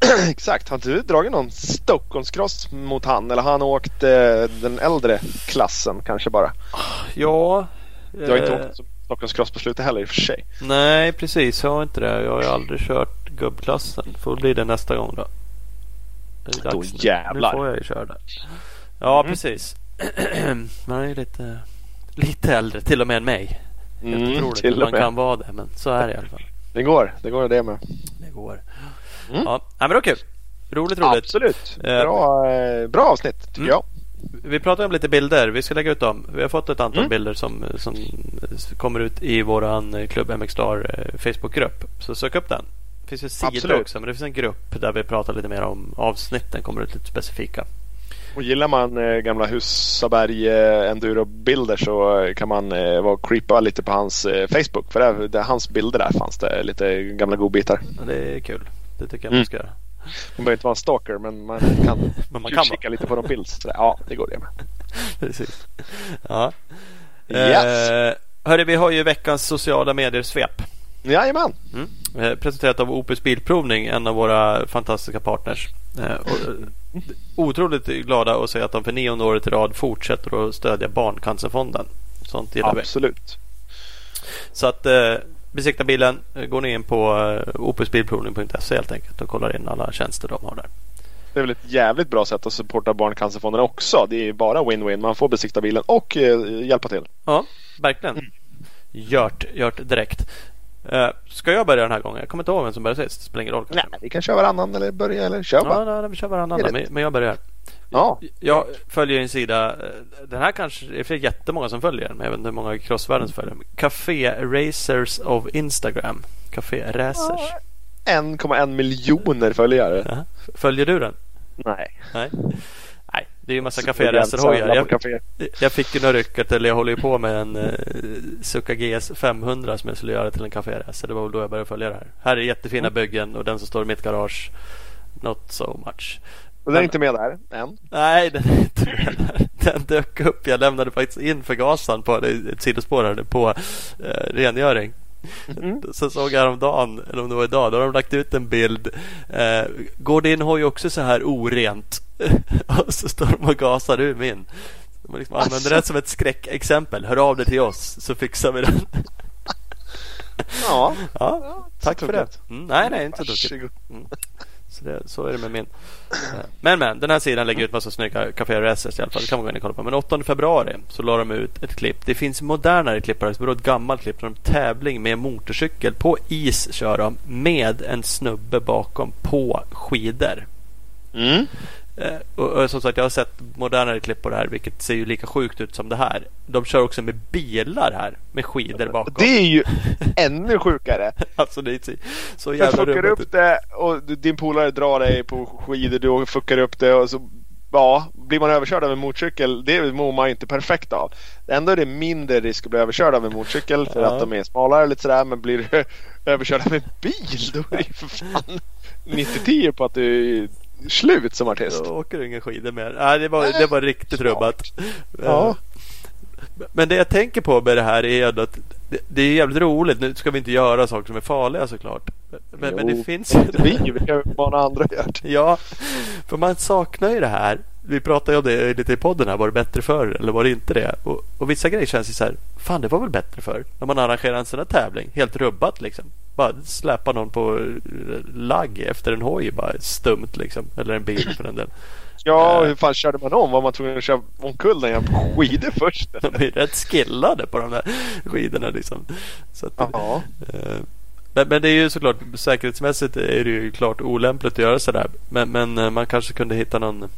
[clears throat] Exakt. Har du dragit någon Stockholmscross mot han eller har han åkt eh, den äldre klassen kanske bara? Ja. Du har inte eh, åkt som Stockholmscross på slutet heller i och för sig. Nej, precis. Jag har inte det. Jag har ju aldrig kört gubbklassen. Får bli det nästa gång då. Det är Då dags jävlar. Nu får jag ju köra det. Ja, Mm. precis. [clears throat] Man är ju lite, lite äldre till och med än mig. Helt Mm, otroligt till och man med. kan vara det. Men så är det i alla fall. Det går. Det går det med. Det går. Mm. Ja, men det var kul. Roligt, roligt. Absolut. Eh. Bra, eh, bra avsnitt tycker Mm. jag. Vi pratade om lite bilder. Vi ska lägga ut dem. Vi har fått ett antal Mm. bilder som, som kommer ut i våran Klubb MX Star eh, Facebookgrupp. Så sök upp den. Det finns en sida Absolut. också men det finns en grupp där vi pratar lite mer om avsnitten. Kommer ut lite specifika. Och gillar man eh, gamla Husaberg eh, enduro-bilder så eh, kan man eh, vara creepa lite på hans eh, Facebook. För där, där, hans bilder där fanns det lite gamla godbitar. Och det är kul. Det tycker jag Mm. man ska göra. Man behöver inte vara en stalker men man [laughs] kan Men man kan kika lite på de bilds. Ja, det går det med. [laughs] Precis. Ja. Yes. Eh, hörru, vi har ju veckans sociala medier-svep. Jajamän. Mm. Eh, presenterat av Opus Bilprovning, en av våra fantastiska partners. Eh, och, eh, otroligt glada att säga att de för nionde året i rad fortsätter att stödja Barncancerfonden. Sånt gillar vi. Absolut. Så att eh, besikta bilen. eh, Går ni in på eh, opusbilprovning.se helt enkelt och kollar in alla tjänster de har där. Det är väl ett jävligt bra sätt att supporta Barncancerfonden också. Det är bara win-win. Man får besikta bilen och eh, hjälpa till. Ja, verkligen. Mm. Gjort, gjort direkt. Ska jag börja den här gången? Jag kommer inte ihåg vem som började sist. Spelar ingen roll. Nej, vi kan köra varannan eller börja eller kör Ja, nej, vi kör varannan Det men jag börjar. Ja. Jag följer en sida. eh, Den här kanske det är jättemånga som följer den. Men jag vet inte hur många i crossvärlden som följer den. Café Racers of Instagram. Café Racers. 1,1 miljoner följare. Ja. Följer du den? Nej. Nej. Nej, Det är ju massa café racerhojar. Jag, jag fick ju några rycket, eller jag håller ju på med en uh, Suzuka GS 500 som jag skulle göra till en café racer. Det var väl då jag började följa det här. Här är jättefina Mm. byggen och den som står i mitt garage Not so much. Och den är inte med där än. Nej, den är inte med där. Den dök upp. Jag lämnade faktiskt in förgasaren på det ett sidospår här, på eh, rengöring. Mm. Så såg jag häromdagen, eller om det var idag, då har de lagt ut en bild. Eh, går din hoj också så här orent? [laughs] och så står de och gasar ur min. De liksom använder det som ett skräckexempel. Hör av dig till oss så fixar vi den. Ja, ja, tack för det. Mm, nej, nej, inte så tokigt. Så, det, så är det med min. Eh, men men, den här sidan lägger ut massa snygga Café Races i alla fall. Det kan man gå in och kolla på. Men 8 februari så la de ut ett klipp. Det finns modernare klipp här. Det var ett gammalt klipp. Där de tävling med motorcykel. På is kör de. Med en snubbe bakom på skidor. Mm. Eh, Och, och som sagt, jag har sett modernare klipp på det här. Vilket ser ju lika sjukt ut som det här. De kör också med bilar här. Med skidor bakom. Det är ju ännu sjukare. Alltså det är så, så Du jävla fuckar rummet. upp det och din polare drar dig på skidor, du fuckar upp det och så Ja, blir man överkörd av en motorcykel, det mår man ju inte perfekt av. Ändå är det mindre risk att bli överkörd av en motorcykel för Ja. att de är smalare lite sådär. Men blir du [laughs] överkörd av en bil, då är det ju för fan 90-10 på att du slut som artist. Då åker ingen skidor mer. Nej, det var, det var riktigt Smart. rubbat. Ja. Eh, Men det jag tänker på med det här är att det, är jävligt roligt. Nu ska vi inte göra saker som är farliga såklart. Men, men det Jo, finns ju... Inte vi, vi kan ju mana andra att göra det. Ja, för man saknar ju det här. Vi pratade ju om det lite i podden här. Var det bättre förr eller var det inte det? Och, och vissa grejer känns ju så här. Fan, det var väl bättre förr. När man arrangerar en sån här tävling. Helt rubbat liksom. Bara släpa någon på eh, lagg efter en hoj. Bara stumt liksom. Eller en bil för den delen. Ja, Eh. hur fan körde man om? Var man tvungen att köra omkull den på skidor [laughs] först? De är rätt skillade på de där skidorna. Liksom. Så att, Ja. eh, men, men det är ju såklart säkerhetsmässigt är det ju klart olämpligt att göra sådär. Men, men man kanske kunde hitta någon,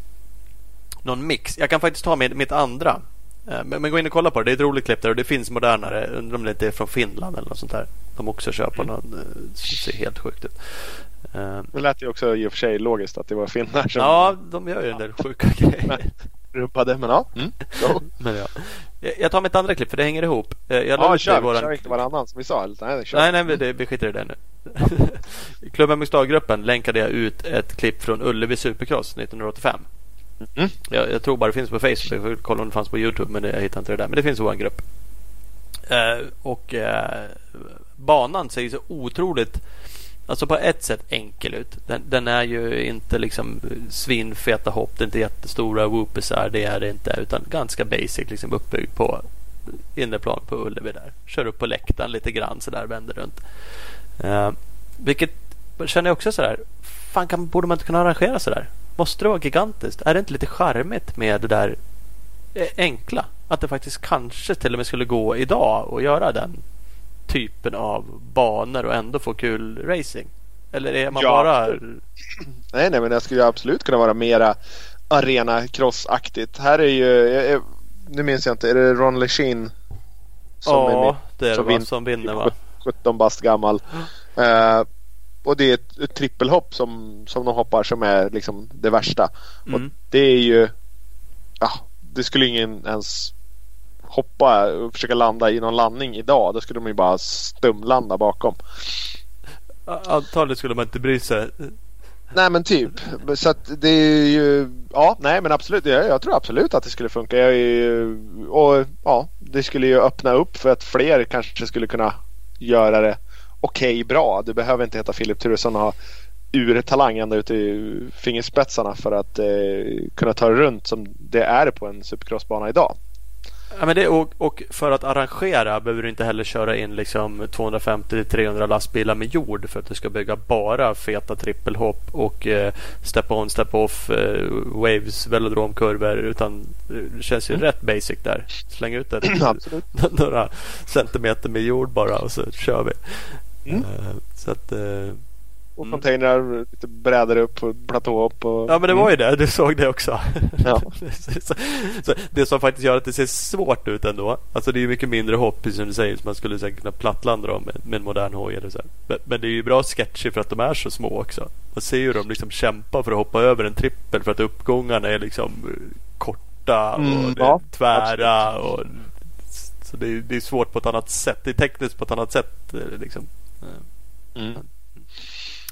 någon mix. Jag kan faktiskt ta med mitt andra. Eh, Men, men gå in och kolla på det. Det är ett roligt klipp där och det finns modernare. Undrar om det inte är från Finland eller något sånt där. De också kör på någon. eh, Det ser helt sjukt ut. Eh, Det lät ju också i och för sig logiskt att det var finnar som Ja, de gör ju en del sjuka grejer. rubbade. Men ja. Mm. [laughs] Men ja. Jag- tar mitt andra klipp för det hänger ihop. Jag Ja, kör. våran- Kör inte varannan som vi sa. Nej, kör. Nej, nej, vi- det, vi skiter i det nu. I [laughs] Klubben Mustad-gruppen länkade jag ut ett klipp från Ullevi Supercross 1985. Mm. Jag, jag tror bara det finns på Facebook. Jag får kolla om det fanns på Youtube, men jag hittar inte det där. Men det finns i vår grupp. Eh, och eh, banan ser ju så otroligt, alltså på ett sätt enkel ut. Den, den är ju inte liksom svinfeta hopp, det är inte jättestora whoopisar, det är det inte. Utan ganska basic, liksom uppbyggd på innerplan på Ullevi där. Kör upp på läktaren lite grann sådär, vänder runt. Eh, vilket känner jag också sådär, fan kan, borde man inte kunna arrangera så där? Måste det vara gigantiskt? Är det inte lite charmigt med det där eh, enkla? Att det faktiskt kanske till och med skulle gå idag och göra den typen av banor och ändå få kul racing? Eller är man Ja. bara... Nej, nej, men det skulle ju absolut kunna vara mera arena crossaktigt. Här är ju, jag, jag, nu minns jag inte, är det Ron Lechine som är Ja, med? det är det som va, vinner. som vinner va? 17 bast gammal. [gasps] Eh, och det är ett, ett trippelhopp som, som de hoppar som är liksom det värsta. Mm. Och det är ju, ja, det skulle ingen ens hoppa och försöka landa i någon landning idag. Då skulle de ju bara stumlanda bakom. Antagligen skulle man inte bry sig. Nej men typ. Så att det är ju, ja nej men absolut. Jag, jag tror absolut att det skulle funka. Ju- och ja, det skulle ju öppna upp för att fler kanske skulle kunna göra det okej bra. Du behöver inte heta Filip Turesson och ha urtalang ända ut i fingerspetsarna för att eh, kunna ta det runt som det är på en supercrossbana idag. Ja, men det, och, och för att arrangera behöver du inte heller köra in liksom 250-300 lastbilar med jord för att du ska bygga bara feta trippelhopp och eh, step on, step off, eh, waves, velodromkurvor. Utan det känns ju rätt basic där. Släng ut [clears throat] Absolut. [laughs] några centimeter med jord bara och så kör vi. Mm. Eh, så att, eh, Och Mm. containrar, lite brädor upp och platåhopp. Och, Ja men det var ju det, du såg det också. [laughs] Ja. [laughs] så, så, det som faktiskt gör att det ser svårt ut ändå. Alltså det är ju mycket mindre hopp precis som du säger. Så man skulle säkert kunna plattlanda dem med, med en modern hoj eller så. Men, men det är ju bra sketchy för att de är så små också. Man ser ju dem liksom kämpa för att hoppa över en trippel för att uppgångarna är liksom eh, korta och Mm, det ja, tvära. Och, så det är, det är svårt på ett annat sätt. Det är tekniskt på ett annat sätt. Liksom. Mm.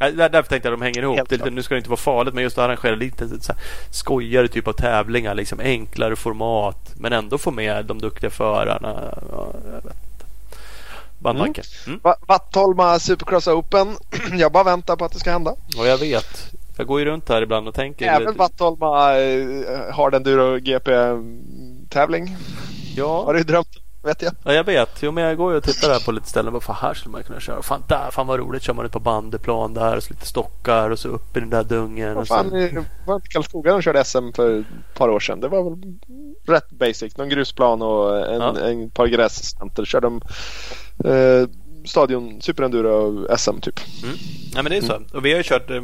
Där- Därför tänkte jag att de hänger ihop. Det nu ska det inte vara farligt men just att arrangera lite så här, skojigare typ av tävlingar. Liksom, enklare format men ändå få med de duktiga förarna. Ja. Bandtanken. Mm. Va- Vattholma Supercross Open. [clears throat] Jag bara väntar på att det ska hända. Och jag vet. Jag går ju runt här ibland och tänker. Även Vattholma eh, har den Duro GP-tävling. Ja. Har du drömt vet jag. Ja, jag vet. Jo, men jag går ju och tittar här på lite ställen. Bara, fan, här skulle man kunna köra. Fan, där, fan vad roligt. Kör man ut på bandeplan där. Och så lite stockar och så upp i den där dungen. Vad Och så. fan, eh, var inte Karlskoga de körde SM för ett par år sedan? Det var väl rätt basic. Någon grusplan och en, Ja. en par gräscenter. Körde de eh, stadion Superenduro SM typ. Nej, men det är så. Och vi har ju kört eh,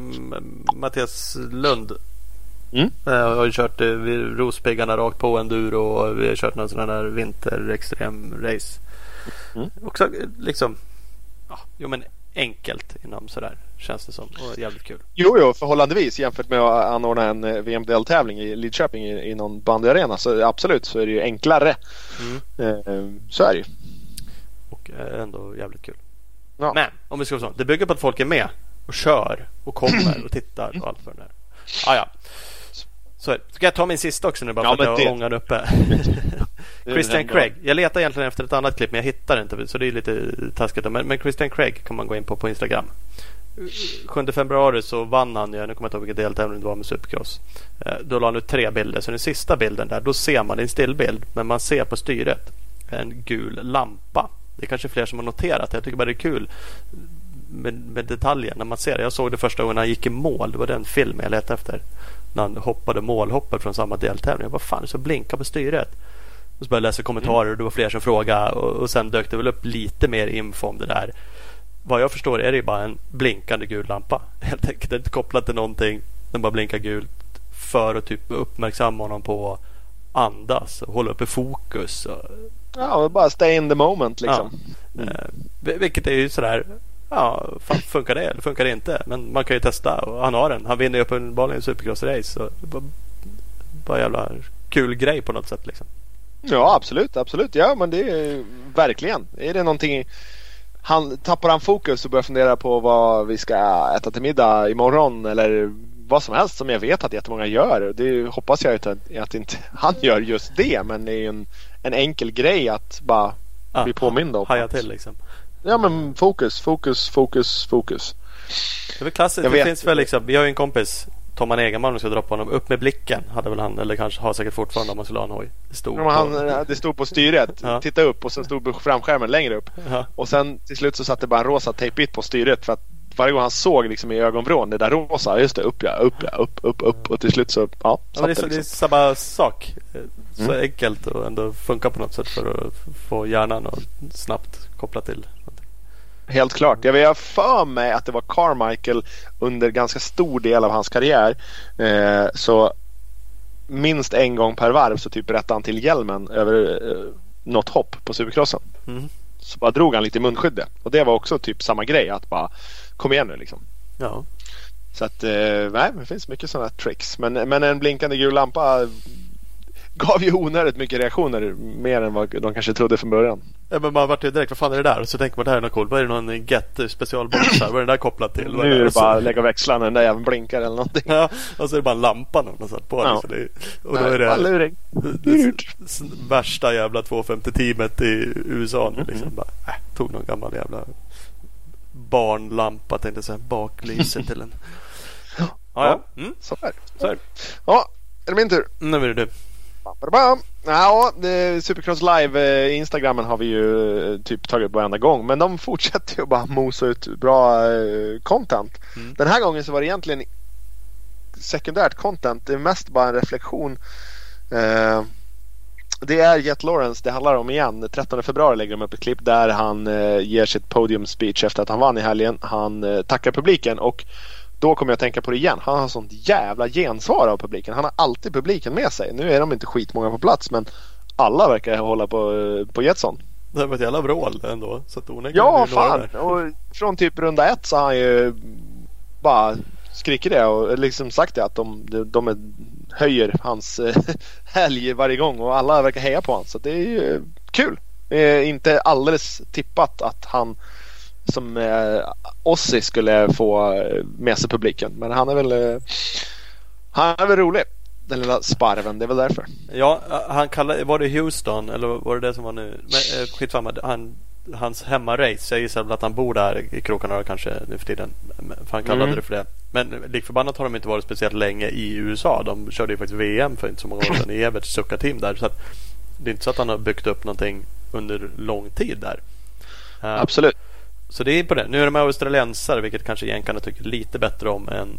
Mattias Lund. Mm. Eh, har ju kört eh, vi- Rospiggarna rakt på enduro och vi har kört någon sån här vinter extrem race. Mm. Också eh, liksom. Ja, jo, men enkelt inom sådär känns det som. Och jävligt kul. Jo, jo, förhållandevis jämfört med att anordna en VMDL-tävling i Lidköping i, i någon bandyarena. Så absolut så är det ju enklare. Mm. Så är det ju. Och ändå jävligt kul. Ja. Men om vi ska vara så. Det bygger på att folk är med och kör och kommer och tittar och allt för den där. Ah, ja. Så ska jag ta min sista också nu bara Ja, för att jag det- har ångan uppe. [laughs] Det [laughs] Christian Craig. Jag letar egentligen efter ett annat klipp men jag hittar inte så det är lite taskigt. Men, men Christian Craig kan man gå in på på Instagram. 7 februari så vann han ju, nu kommer jag inte ihåg vilken deltävling det var med Supercross. Eh, Då la han ut tre bilder. Så den sista bilden där, då ser man, det är en stillbild, men man ser på styret en gul lampa. Det är kanske fler som har noterat. Jag tycker bara det är kul med, med detaljer när man ser det. Jag såg det första gången han gick i mål. Det var den filmen jag letade efter. När han hoppade målhoppet från samma deltävling. Jag bara fan, så blinka på styret. Och så började jag läsa kommentarer och det var fler som frågade. Och, och sen dök det väl upp lite mer info om det där. Vad jag förstår är det bara en blinkande gul lampa. [laughs] Helt enkelt. Inte kopplat till någonting. Den bara blinkar gult. För att typ uppmärksamma honom på andas och hålla uppe fokus. Och, Ja, bara stay in the moment liksom. Eh, vil- vilket är ju sådär. Ja, fan, funkar det eller funkar det inte? Men man kan ju testa och han har den. Han vinner ju uppenbarligen Supercross-race. Var bara jävla kul grej på något sätt liksom. Ja, absolut, absolut. Ja, men det är verkligen. Är det någonting han, tappar han fokus och börjar fundera på vad vi ska äta till middag imorgon eller vad som helst som jag vet att jättemånga gör. Det hoppas jag inte att, att inte han gör just det men det är ju en, en enkel grej att bara Ja, bli påmind om. Haja till liksom. Ja men fokus, fokus, fokus, fokus. Det är väl klassiskt. Jag Det vet. finns väl liksom. Vi har ju en kompis. Tomman Egenman om vi ska dra på honom. Upp med blicken hade väl han. Eller kanske har säkert fortfarande om man skulle ha en hoj. Det stod Ja, men han, på. det stod på styret, Ja. titta upp och sen stod på framskärmen längre upp. Ja. Och sen till slut så satt det bara en rosa tejpbit på styret för att varje gång han såg liksom i ögonvrån det där rosa, just det, upp ja, upp ja, upp, upp, upp och till slut så, ja, Ja, det, är, det så, det är liksom. samma sak. Eh, Så Mm. enkelt och ändå funkar på något sätt för att få hjärnan att snabbt koppla till. Helt klart. Jag vill ha för mig att det var Carmichael under ganska stor del av hans karriär. Eh, så minst en gång per varv så typ rättade han till hjälmen över eh, något hopp på Supercrossen. Mm. Så bara drog han lite i munskyddet. Och det var också typ samma grej att bara kom igen nu liksom. Ja. Så att eh, nej, det finns mycket sådana tricks. Men, men en blinkande gul lampa gav ju onödigt mycket reaktioner. Mer än vad de kanske trodde från början. Ja, men man vart ju direkt, vad fan är det där? Och så tänker man det här är något coolt. Vad är det någon Get specialbox här? Vad är den där kopplad till? Vad Nu är det bara att lägga växlarna den där jäveln blinkar eller någonting. Ja, och så är det bara en lampa någon har satt på. Ja. Så det, och då Nej, är det luring. värsta jävla 250-teamet i USA nu. Liksom. Bara, äh, tog någon gammal jävla barnlampa tänkte jag säga. Baklyse till en. [laughs] Ja, ja. Mm, så är det. Ja, är det min tur? Nu är det du. Ja, Supercross Live eh, Instagrammen har vi ju eh, typ tagit upp varenda gång. Men de [laughs] fortsätter ju bara mosa ut bra eh, content. Mm. Den här gången så var det egentligen sekundärt content. Det är mest bara en reflektion. Det är Jet Lawrence det handlar om igen. 13 februari lägger de upp ett klipp där han ger sitt podium speech efter att han vann i helgen. Han tackar publiken och då kommer jag tänka på det igen. Han har sånt jävla gensvar av publiken. Han har alltid publiken med sig. Nu är de inte skitmånga på plats men alla verkar hålla på, eh, på Jetson. Det var ett jävla vrål ändå. Så att Ja, är det fan! Och från typ runda ett så har han ju bara skrikit det och liksom sagt det att de, de, de är, höjer hans eh, [laughs] helg varje gång och alla verkar heja på honom. Så det är ju kul. Eh, inte alldeles tippat att han som eh, Ossi skulle få eh, med sig publiken. Men han är väl eh, han är väl rolig. Den lilla sparven, det är väl därför. Ja, han kallade, var det Houston eller var det det som var nu? Men, eh, skitsamma, han, hans hemmarace. Jag gissar väl att han bor där i krokarna kanske nu för tiden. För han kallade mm. det för det. Men likförbannat har de inte varit speciellt länge i USA. De körde ju faktiskt VM för inte så många år sedan i Everts Succa-team där. Så att, det är inte så att han har byggt upp någonting under lång tid där. Uh, Absolut. Så det är på det. Nu är de australiensare vilket kanske jänkarna tycker lite bättre om än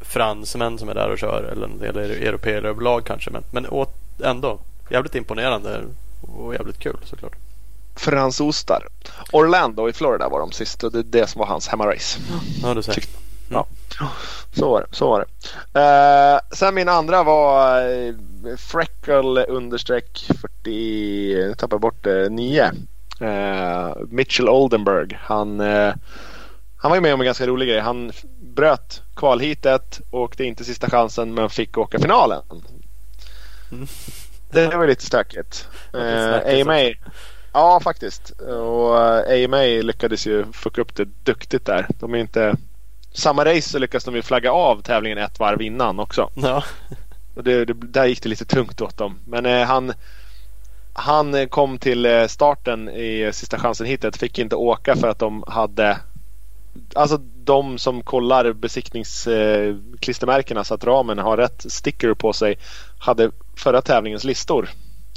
fransmän som är där och kör. Eller, eller europeer överlag kanske. Men, men åt, ändå jävligt imponerande och jävligt kul såklart. Fransostar. Orlando i Florida var de sist och det är det som var hans hemmarace. Ja, du ser. Mm. Ja. Så var det. Så var det. Uh, sen min andra var uh, Freckle understreck 40, jag tappade bort uh, 9. Uh, Mitchell Oldenburg. Han, han var ju med om en ganska rolig grej. Han bröt kvalhitet, åkte inte sista chansen men fick åka finalen. Mm. Det var lite stökigt. Uh, AMA, ja faktiskt. Och AMA lyckades ju fucka upp det duktigt där. De är inte samma race så lyckas de ju flagga av tävlingen ett varv innan också. Ja. Och det, det, där gick det lite tungt åt dem. Men eh, han, han eh, kom till eh, starten i eh, sista chansen-hittet, Fick inte åka för att de hade Alltså de som kollar besiktningsklistermärkena så att ramen har rätt sticker på sig hade förra tävlingens listor.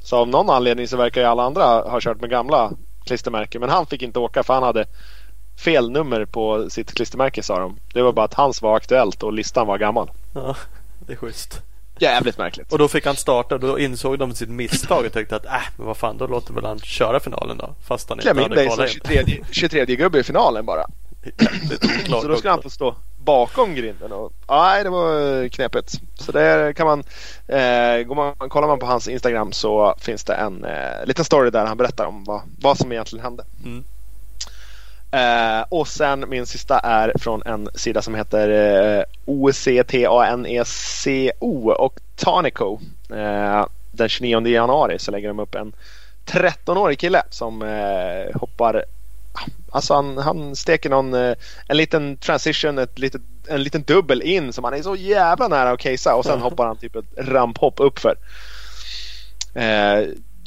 Så av någon anledning så verkar ju alla andra ha kört med gamla klistermärken men han fick inte åka för han hade fel nummer på sitt klistermärke sa de. Det var bara att hans var aktuellt och listan var gammal. Ja, det är schysst. Jävligt märkligt. Och då fick han starta. Då insåg de sitt misstag och tänkte att äh, men vad fan, då låter väl han köra finalen då. Fast han inte hade kvalat in. 23, 23 gubbe i finalen bara. så då ska han få stå bakom grinden. Och, nej, det var knepigt. Så det kan man, eh, går man, kollar man på hans Instagram så finns det en eh, liten story där han berättar om vad, vad som egentligen hände. Mm. Eh, och sen min sista är från en sida som heter eh, OCTANECO och Tanico. Eh, den 29 januari så lägger de upp en 13-årig kille som eh, hoppar Alltså han, han steker någon, en liten transition, ett litet, en liten dubbel in som han är så jävla nära att casea och sen hoppar han typ ett ramphopp uppför.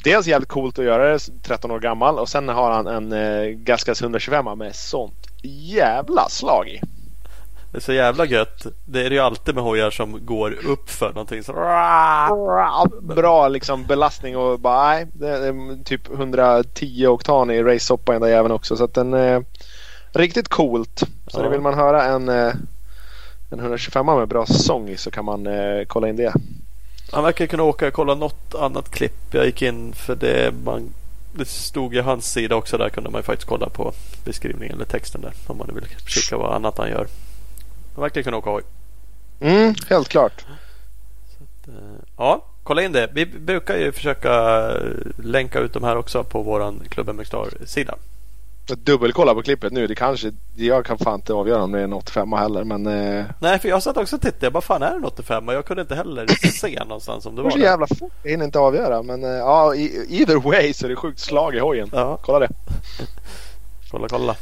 Eh, dels jävligt coolt att göra det, 13 år gammal och sen har han en eh, Gaskas 125 med sånt jävla slag i. Det är så jävla gött. Det är det ju alltid med hojar som går upp för någonting. Så... Bra liksom belastning och bara nej. Det är typ 110 oktan i racehoppa den där jäveln också. Så att den är riktigt coolt. Så ja. vill man höra en, eh, en 125 med bra sång så kan man eh, kolla in det. Han verkar kunna åka och kolla något annat klipp. Jag gick in för det. Man, det stod i hans sida också. Där kunde man faktiskt kolla på beskrivningen eller texten där. Om man vill kika vad annat han gör. Han verkar kunna åka hoj. Mm, helt klart. Att, eh, ja, kolla in det. Vi brukar ju försöka eh, länka ut de här också på våran Klubben McStar-sida. Dubbelkolla på klippet nu. Det kanske, jag kan fan inte avgöra om det är en 85 heller. Men, eh... Nej, för jag satt också och tittade. Jag bara, fan är det en 85? Jag kunde inte heller [clears throat] se någonstans om det var det. så jävla fort. Jag hinner inte avgöra. Men eh, ja, either way så är det sjukt slag i hojen. Ja. Kolla det. [laughs] kolla, kolla.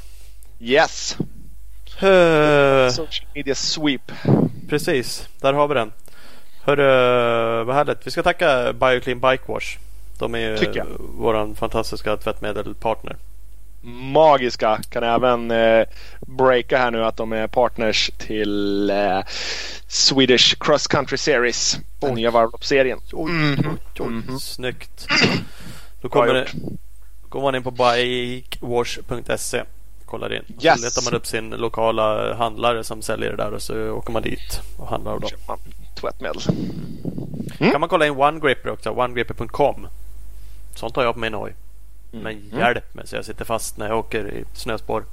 Yes. Uh, Social media sweep. Precis, där har vi den. Hörru, vad härligt. Vi ska tacka Bioclean Bike Wash. De är ju vår fantastiska tvättmedelpartner. Magiska. Kan även eh, breaka här nu att de är partners till eh, Swedish Cross Country Series. Den nya varvloppsserien. Mm -hmm. mm -hmm. Snyggt. [clears throat] Då kommer det, går man in på bikewash.se kollar in. Yes. Så letar man upp sin lokala handlare som säljer det där och så åker man dit och handlar av dem. Tvättmedel. Mm. kan man kolla in OneGripper också. OneGripper.com. Sånt har jag på min hoj. Mm. Men mm. hjälp mig så jag sitter fast när jag åker i snöspår.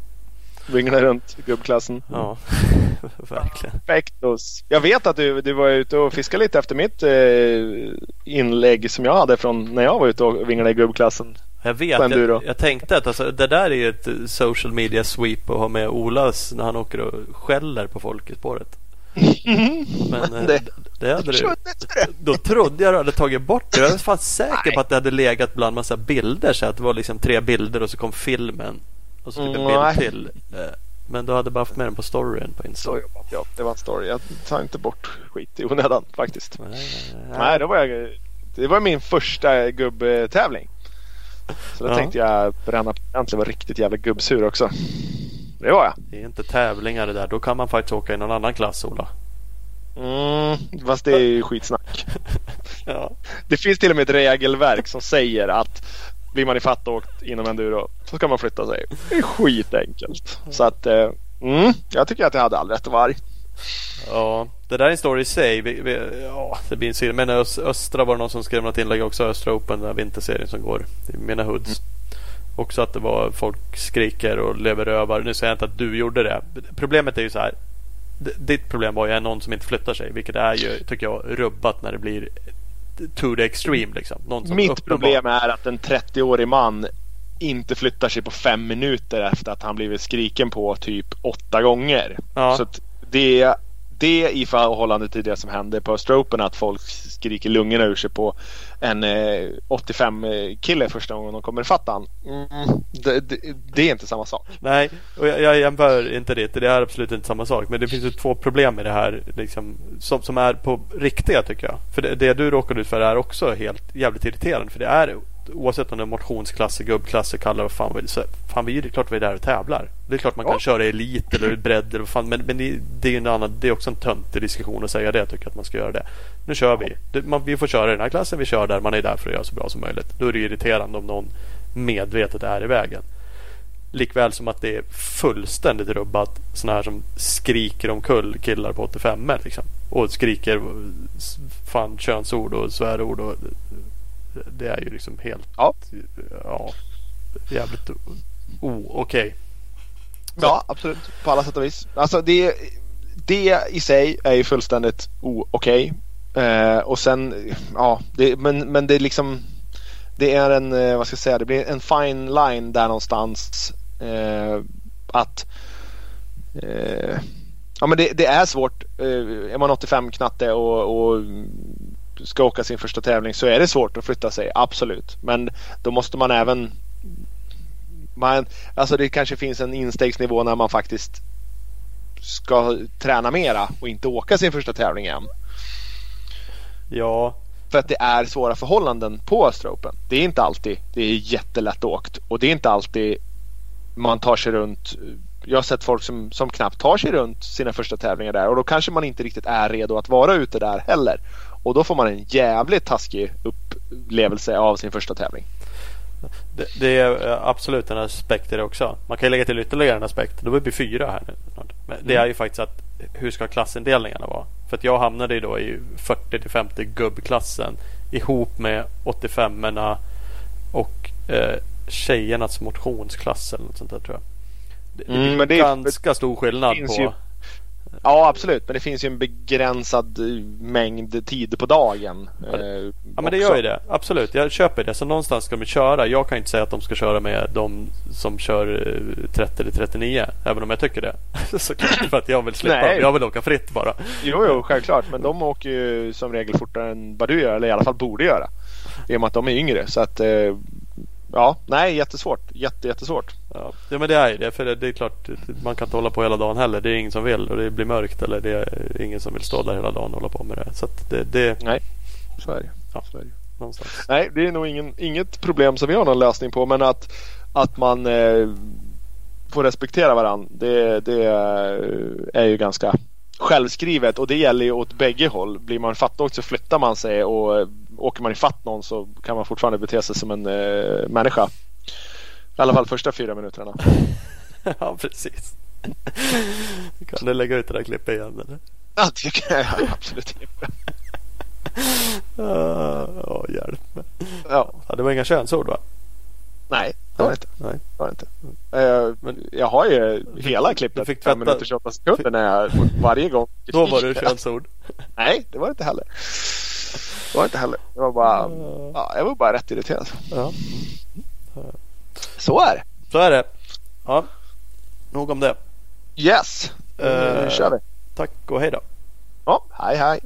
Vinglar runt gubbklassen. Ja, [laughs] verkligen. Perfektos. Jag vet att du, du var ute och fiskade lite efter mitt eh, inlägg som jag hade från när jag var ute och vinglade i gubbklassen. Jag vet, jag, jag, tänkte att alltså, det där är ett social media sweep att ha med Olas när han åker och skäller på folk i spåret. Men eh, Det- det hade det. Då trodde jag du hade tagit bort det. Jag var fan säker Nej. på att det hade legat bland massa bilder. Så att det var liksom tre bilder och så kom filmen. Och så typ en Mm, nej. bild till. Eh, Men du hade bara haft med den på storyn på Insta. jag. Det var en story. Jag tar inte bort skit i onödan faktiskt. Nej, nej, nej. Nej, det var, jag, det var min första gubbtävling. Så då Ja. tänkte jag bränna på egentligen var riktigt jävla gubbsur också. Det var jag. Det är inte tävlingar det där. Då kan man faktiskt åka i någon annan klass Ola. Mm, fast det är ju skitsnack. [laughs] Ja. Det finns till och med ett regelverk som säger att blir man ifatt och åkt inom enduro så ska man flytta sig. Det är skitenkelt. Så att eh, mm, jag tycker att jag hade all rätt att vara arg. Ja, det där är en story i sig. Vi, vi, ja, det blir en serie. Men Ös, Östra var det någon som skrev något inlägg också. Östra Open, den här vinterserien som går i mina hoods. Också att det var folk skriker och lever rövar. Nu säger jag inte att du gjorde det. Problemet är ju så här. Ditt problem var ju någon som inte flyttar sig. Vilket är ju, tycker jag, rubbat när det blir to the extreme. Liksom. Någon som Mitt uppenbar- problem är att en 30-årig man inte flyttar sig på fem minuter efter att han blivit skriken på typ åtta gånger. Ja. Så det, det i förhållande till det som hände på Östra Open att folk skriker lungorna ur sig på en eh, 85 kille första gången de kommer ifatt han. Mm, det, det, det är inte samma sak. Nej, och jag, jag jämför inte det. Det är absolut inte samma sak. Men det finns ju två problem med det här liksom, som, som är på riktiga tycker jag. För det, det du råkade ut för är också helt jävligt irriterande. För det är oavsett om det är motionsklasser, gubbklasser, kallar vad fan vill. Så fan vi är det är klart vi är där och tävlar. Det är klart man kan Ja. köra elit eller bredd eller vad fan. Men, men det, det är ju en annan, det är också en töntig diskussion att säga det. Jag tycker att man ska göra det. Nu kör vi. Vi får köra i den här klassen. Vi kör där. Man är där för att göra så bra som möjligt. Då är det irriterande om någon medvetet är i vägen. Likväl som att det är fullständigt rubbat sådana här som skriker omkull killar på 85 liksom. Och skriker fan könsord och svärord. Och, det är ju liksom helt Ja. ja jävligt o- okej. Ja, absolut. På alla sätt och vis. Alltså det, det i sig är ju fullständigt okej. Eh, och sen, ja, det, men, men det är liksom Det är en, eh, vad ska jag säga, det blir en fine line där någonstans. Eh, att eh, Ja men det, det är svårt. Eh, är man 85 knatte och, och ska åka sin första tävling så är det svårt att flytta sig, absolut. Men då måste man även man, alltså det kanske finns en instegsnivå när man faktiskt ska träna mera och inte åka sin första tävling än. Ja, För att det är svåra förhållanden på Östra Open. Det är inte alltid det är jättelätt åkt och det är inte alltid man tar sig runt. Jag har sett folk som, som knappt tar sig runt sina första tävlingar där och då kanske man inte riktigt är redo att vara ute där heller. Och då får man en jävligt taskig upplevelse av sin första tävling. det, det är eh, absolut en aspekt i det också. Man kan lägga till ytterligare en aspekt. Då blir vi fyra här nu. Men det är ju faktiskt att hur ska klassindelningarna vara? För att jag hamnade ju då i 40 till 50 gubbklassen ihop med 85orna och eh, tjejernas motionsklass eller något sånt där tror jag. Det, Mm, det är- ganska stor skillnad på ju- Ja absolut men det finns ju en begränsad eh, mängd tid på dagen. Ja, eh, Ja men det gör ju det. Absolut. Jag köper det. Så någonstans ska de köra. Jag kan inte säga att de ska köra med de som kör eh, 30 eller 39. Även om jag tycker det. [laughs] Såklart. För att jag vill slippa. Nej. Jag vill åka fritt bara. Jo, jo, självklart. Men de åker ju som regel fortare än vad du gör, eller i alla fall borde göra. I och med att de är yngre. Så att, eh, ja, nej, jättesvårt. Jätte, jättesvårt. Ja. ja men det är ju det. För det, det är klart. Man kan inte hålla på hela dagen heller. Det är ingen som vill. Och det blir mörkt. Eller det är ingen som vill stå där hela dagen och hålla på med det. Så att det, det Nej, så är det. Ja. Så är det. någonstans. Nej, det är nog ingen, inget problem som vi har någon lösning på. Men att, att man eh, får respektera varandra. Det, det är ju ganska självskrivet. Och det gäller ju åt bägge håll. Blir man fattig så flyttar man sig. Och eh, åker man i fatt någon så kan man fortfarande bete sig som en eh, människa. I alla fall första fyra minuterna. [laughs] ja precis. kan du lägga ut det där klippet igen eller? Ja, det kan jag absolut [laughs] inte. Oh, hjälp mig. Ja, Ja, det var inga könsord va? nej, det var det inte. Nej. Det var inte. Eh, Men- jag har ju hela klippet. Du fick 5 tvätta- minuter 28 sekunder när jag varje gång. [laughs] Då var det könsord. Nej, det var det inte heller. Det var det inte heller. Det var bara, ja, jag var bara rätt irriterad. Ja. Så är det. Så är det. Ja. Nog om det. Yes. Nu Eh, kör vi. Tack och hej då. Hej hej!